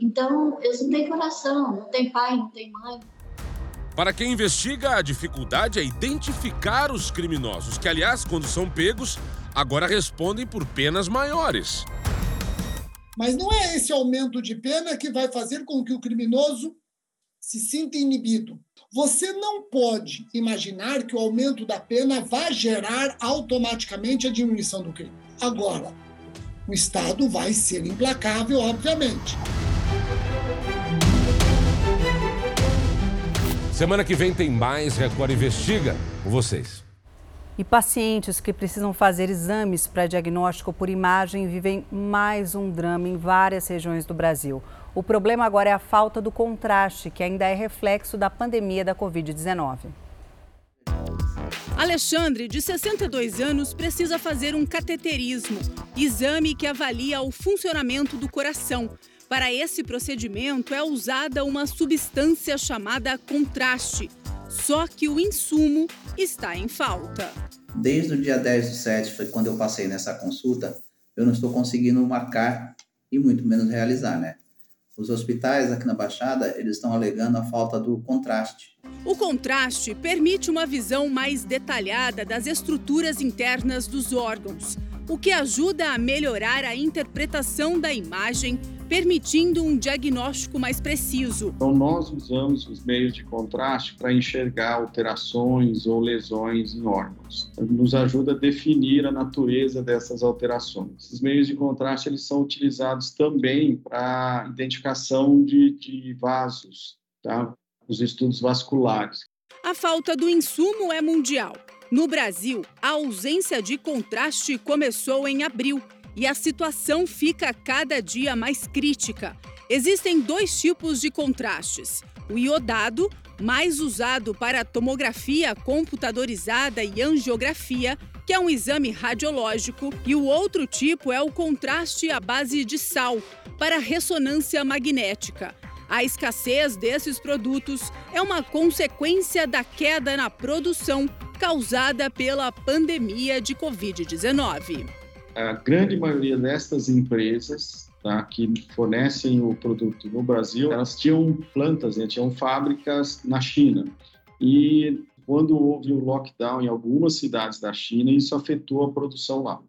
Então, eles não têm coração, não têm pai, não têm mãe. Para quem investiga, a dificuldade é identificar os criminosos, que, aliás, quando são pegos, agora respondem por penas maiores. Mas não é esse aumento de pena que vai fazer com que o criminoso se sinta inibido. Você não pode imaginar que o aumento da pena vai gerar automaticamente a diminuição do crime. Agora, o Estado vai ser implacável, obviamente. Semana que vem tem mais Record Investiga com vocês. E pacientes que precisam fazer exames para diagnóstico por imagem vivem mais um drama em várias regiões do Brasil. O problema agora é a falta do contraste, que ainda é reflexo da pandemia da Covid-19. Alexandre, de 62 anos, precisa fazer um cateterismo, exame que avalia o funcionamento do coração. Para esse procedimento é usada uma substância chamada contraste, só que o insumo está em falta. Desde o dia 10 do 7, foi quando eu passei nessa consulta, eu não estou conseguindo marcar e muito menos realizar, né? Os hospitais aqui na Baixada, eles estão alegando a falta do contraste. O contraste permite uma visão mais detalhada das estruturas internas dos órgãos, o que ajuda a melhorar a interpretação da imagem permitindo um diagnóstico mais preciso. Então, nós usamos os meios de contraste para enxergar alterações ou lesões em órgãos. Nos ajuda a definir a natureza dessas alterações. Esses meios de contraste eles são utilizados também para identificação de, de vasos, tá? os estudos vasculares. A falta do insumo é mundial. No Brasil, a ausência de contraste começou em abril e a situação fica cada dia mais crítica. Existem dois tipos de contrastes: o iodado, mais usado para tomografia computadorizada e angiografia, que é um exame radiológico, e o outro tipo é o contraste à base de sal, para ressonância magnética. A escassez desses produtos é uma consequência da queda na produção causada pela pandemia de Covid-19 a grande maioria destas empresas tá, que fornecem o produto no Brasil, elas tinham plantas, né, tinham fábricas na China. E quando houve o lockdown em algumas cidades da China, isso afetou a produção lá.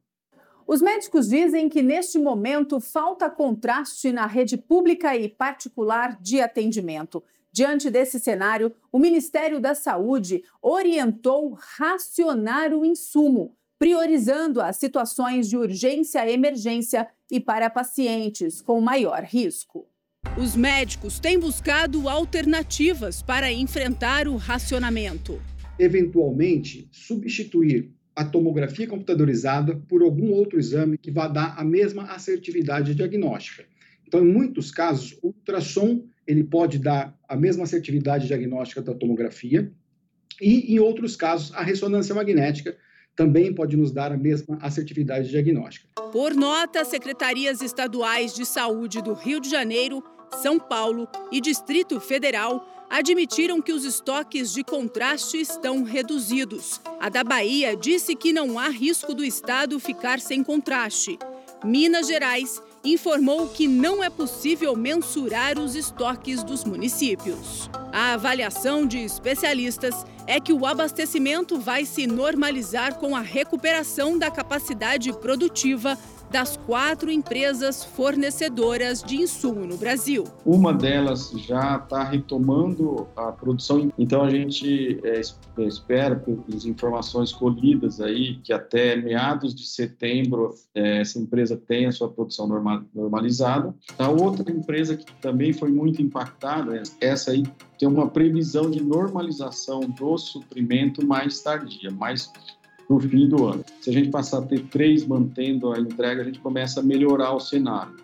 Os médicos dizem que neste momento falta contraste na rede pública e particular de atendimento. Diante desse cenário, o Ministério da Saúde orientou racionar o insumo priorizando as situações de urgência e emergência e para pacientes com maior risco. Os médicos têm buscado alternativas para enfrentar o racionamento. Eventualmente, substituir a tomografia computadorizada por algum outro exame que vá dar a mesma assertividade diagnóstica. Então, em muitos casos, o ultrassom ele pode dar a mesma assertividade diagnóstica da tomografia e, em outros casos, a ressonância magnética também pode nos dar a mesma assertividade diagnóstica. Por nota, secretarias estaduais de saúde do Rio de Janeiro, São Paulo e Distrito Federal admitiram que os estoques de contraste estão reduzidos. A da Bahia disse que não há risco do estado ficar sem contraste. Minas Gerais informou que não é possível mensurar os estoques dos municípios. A avaliação de especialistas é que o abastecimento vai se normalizar com a recuperação da capacidade produtiva das quatro empresas fornecedoras de insumo no Brasil. Uma delas já está retomando a produção, então a gente é, espera, pelas informações colhidas aí, que até meados de setembro é, essa empresa tenha sua produção normal, normalizada. A outra empresa que também foi muito impactada, essa aí tem uma previsão de normalização do suprimento mais tardia, mais no fim do ano. Se a gente passar a ter três mantendo a entrega, a gente começa a melhorar o cenário.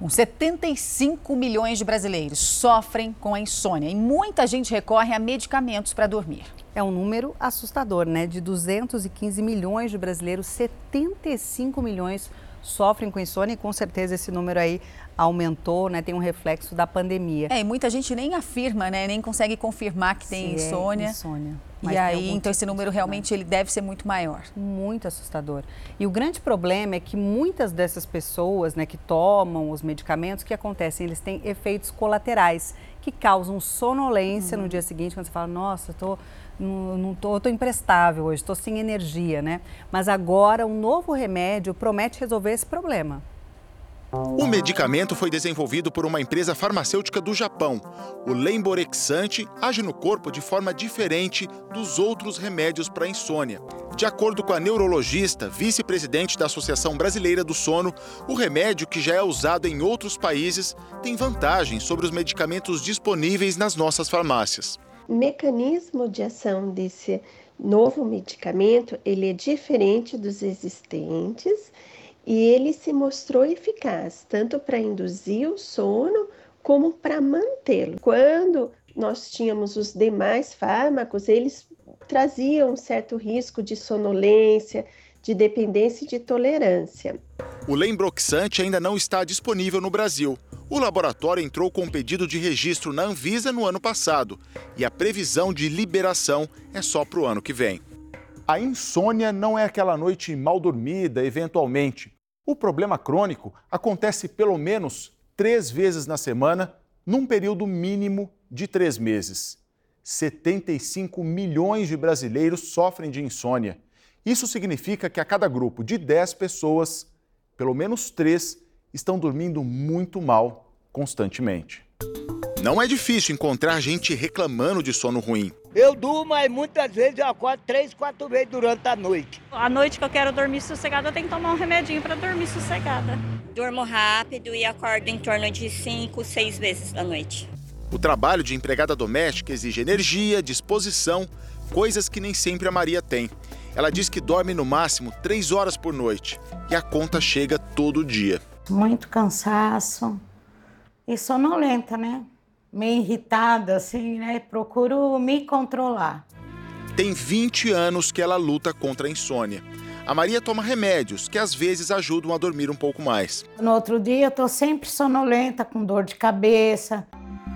Uns 75 milhões de brasileiros sofrem com a insônia e muita gente recorre a medicamentos para dormir. É um número assustador, né? De 215 milhões de brasileiros, 75 milhões sofrem com insônia e com certeza esse número aí aumentou, né? Tem um reflexo da pandemia. É, e muita gente nem afirma, né? Nem consegue confirmar que tem Se é insônia. insônia. E Mas tem aí, então esse tipo número realmente ele deve ser muito maior. Muito assustador. E o grande problema é que muitas dessas pessoas, né, que tomam os medicamentos, o que acontecem? Eles têm efeitos colaterais que causam sonolência no dia seguinte, quando você fala, nossa, eu tô não, tô imprestável hoje, estou sem energia, né? Mas agora um novo remédio promete resolver esse problema. O medicamento foi desenvolvido por uma empresa farmacêutica do Japão. O lemborexante age no corpo de forma diferente dos outros remédios para insônia. De acordo com a neurologista, vice-presidente da Associação Brasileira do Sono, o remédio, que já é usado em outros países, tem vantagens sobre os medicamentos disponíveis nas nossas farmácias. Mecanismo de ação desse novo medicamento, ele é diferente dos existentes e ele se mostrou eficaz tanto para induzir o sono como para mantê-lo. Quando nós tínhamos os demais fármacos, eles traziam um certo risco de sonolência, de dependência e de tolerância. O Lembroxante ainda não está disponível no Brasil. O laboratório entrou com um pedido de registro na Anvisa no ano passado e a previsão de liberação é só para o ano que vem. A insônia não é aquela noite mal dormida, eventualmente. O problema crônico acontece pelo menos três vezes na semana, num período mínimo de três meses. 75 milhões de brasileiros sofrem de insônia. Isso significa que a cada grupo de 10 pessoas, pelo menos três estão dormindo muito mal constantemente. Não é difícil encontrar gente reclamando de sono ruim. Eu durmo, mas muitas vezes eu acordo três, quatro vezes durante a noite. A noite que eu quero dormir sossegada, eu tenho que tomar um remedinho para dormir sossegada. Durmo rápido e acordo em torno de cinco, seis vezes da noite. O trabalho de empregada doméstica exige energia, disposição, coisas que nem sempre a Maria tem. Ela diz que dorme no máximo três horas por noite e a conta chega todo dia. Muito cansaço e sonolenta, né? Meio irritada, assim, né? Procuro me controlar. Tem 20 anos que ela luta contra a insônia. A Maria toma remédios que às vezes ajudam a dormir um pouco mais. No outro dia eu tô sempre sonolenta, com dor de cabeça.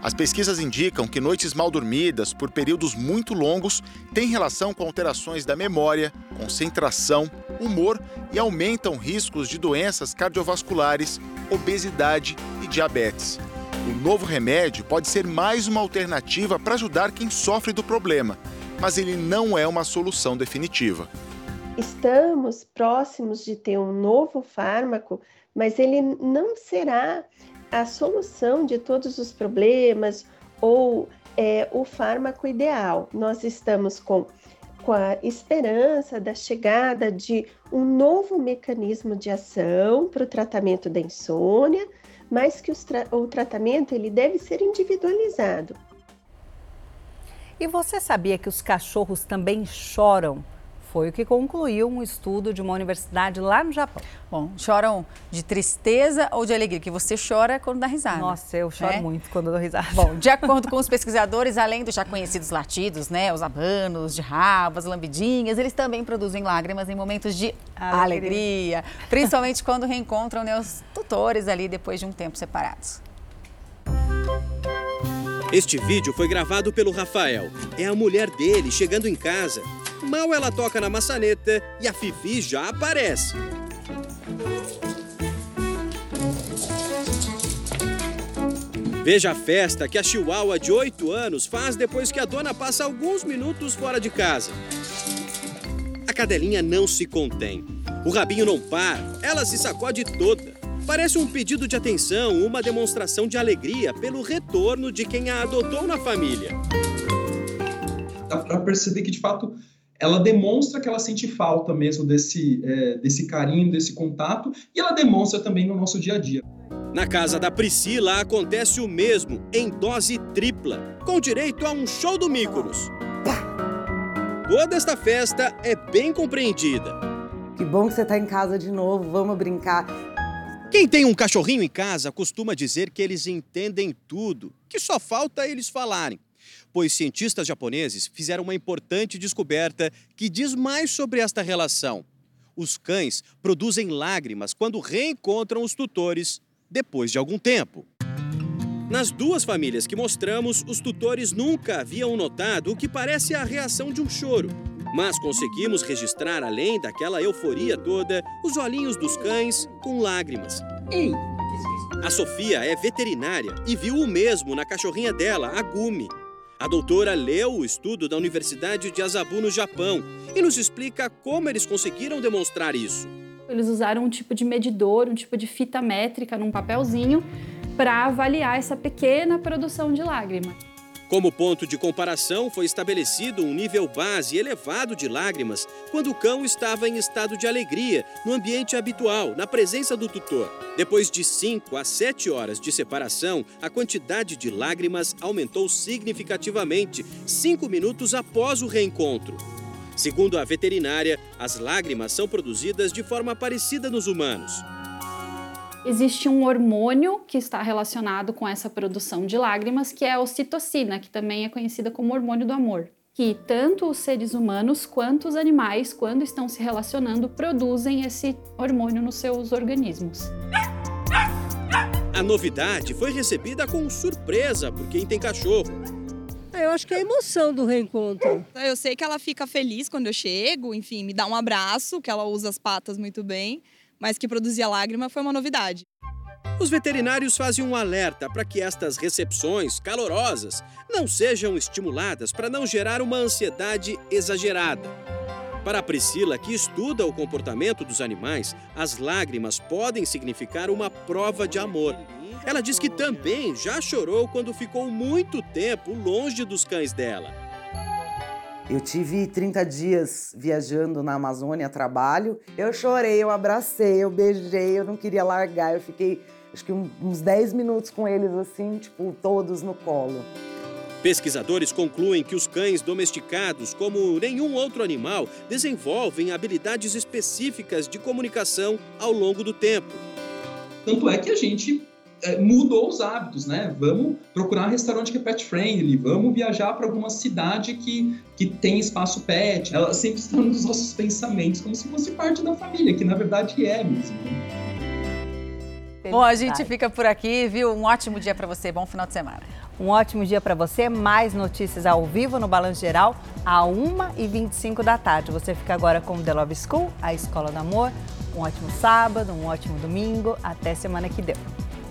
As pesquisas indicam que noites mal dormidas por períodos muito longos têm relação com alterações da memória, concentração, humor e aumentam riscos de doenças cardiovasculares, obesidade e diabetes. O novo remédio pode ser mais uma alternativa para ajudar quem sofre do problema, mas ele não é uma solução definitiva. Estamos próximos de ter um novo fármaco, mas ele não será a solução de todos os problemas ou é, o fármaco ideal. Nós estamos com, com a esperança da chegada de um novo mecanismo de ação para o tratamento da insônia, mas que tra o tratamento ele deve ser individualizado. E você sabia que os cachorros também choram? Foi o que concluiu um estudo de uma universidade lá no Japão. Bom, choram de tristeza ou de alegria? Que você chora quando dá risada. Nossa, eu choro né? muito quando dou risada. Bom, de acordo com os pesquisadores, além dos já conhecidos latidos, né, os abanos de rabo, as lambidinhas, eles também produzem lágrimas em momentos de alegria, alegria principalmente quando reencontram né, os tutores ali depois de um tempo separados. Este vídeo foi gravado pelo Rafael. É a mulher dele chegando em casa. Mal ela toca na maçaneta e a Fifi já aparece. Veja a festa que a Chihuahua de 8 anos faz depois que a dona passa alguns minutos fora de casa. A cadelinha não se contém. O rabinho não para, ela se sacode toda. Parece um pedido de atenção, uma demonstração de alegria pelo retorno de quem a adotou na família. Dá para perceber que, de fato, ela demonstra que ela sente falta mesmo desse, é, desse carinho, desse contato, e ela demonstra também no nosso dia a dia. Na casa da Priscila acontece o mesmo, em dose tripla, com direito a um show do Mícoros. Toda esta festa é bem compreendida. Que bom que você está em casa de novo, vamos brincar. Quem tem um cachorrinho em casa costuma dizer que eles entendem tudo, que só falta eles falarem. Pois cientistas japoneses fizeram uma importante descoberta que diz mais sobre esta relação. Os cães produzem lágrimas quando reencontram os tutores depois de algum tempo. Nas duas famílias que mostramos, os tutores nunca haviam notado o que parece a reação de um choro. Mas conseguimos registrar, além daquela euforia toda, os olhinhos dos cães com lágrimas. Ei! A Sofia é veterinária e viu o mesmo na cachorrinha dela, a Gumi. A doutora leu o estudo da Universidade de Asabu, no Japão, e nos explica como eles conseguiram demonstrar isso. Eles usaram um tipo de medidor, um tipo de fita métrica num papelzinho para avaliar essa pequena produção de lágrima. Como ponto de comparação, foi estabelecido um nível base elevado de lágrimas quando o cão estava em estado de alegria, no ambiente habitual, na presença do tutor. Depois de 5 a 7 horas de separação, a quantidade de lágrimas aumentou significativamente, 5 minutos após o reencontro. Segundo a veterinária, as lágrimas são produzidas de forma parecida nos humanos. Existe um hormônio que está relacionado com essa produção de lágrimas, que é a ocitocina, que também é conhecida como hormônio do amor. Que tanto os seres humanos quanto os animais, quando estão se relacionando, produzem esse hormônio nos seus organismos. A novidade foi recebida com surpresa por quem tem cachorro. Eu acho que é a emoção do reencontro. Eu sei que ela fica feliz quando eu chego, enfim, me dá um abraço, que ela usa as patas muito bem mas que produzia lágrima foi uma novidade. Os veterinários fazem um alerta para que estas recepções calorosas não sejam estimuladas para não gerar uma ansiedade exagerada. Para a Priscila, que estuda o comportamento dos animais, as lágrimas podem significar uma prova de amor. Ela diz que também já chorou quando ficou muito tempo longe dos cães dela. Eu tive 30 dias viajando na Amazônia a trabalho. Eu chorei, eu abracei, eu beijei, eu não queria largar. Eu fiquei acho que uns 10 minutos com eles assim, tipo, todos no colo. Pesquisadores concluem que os cães domesticados, como nenhum outro animal, desenvolvem habilidades específicas de comunicação ao longo do tempo. Tanto é que a gente é, mudou os hábitos, né? Vamos procurar um restaurante que é pet friendly, vamos viajar para alguma cidade que, que tem espaço pet. Ela sempre está nos nossos pensamentos, como se fosse parte da família, que na verdade é mesmo. Bom, a gente fica por aqui, viu? Um ótimo dia para você, bom final de semana. Um ótimo dia para você. Mais notícias ao vivo no Balanço Geral, a 1h25 da tarde. Você fica agora com o The Love School, a Escola do Amor. Um ótimo sábado, um ótimo domingo. Até semana que deu.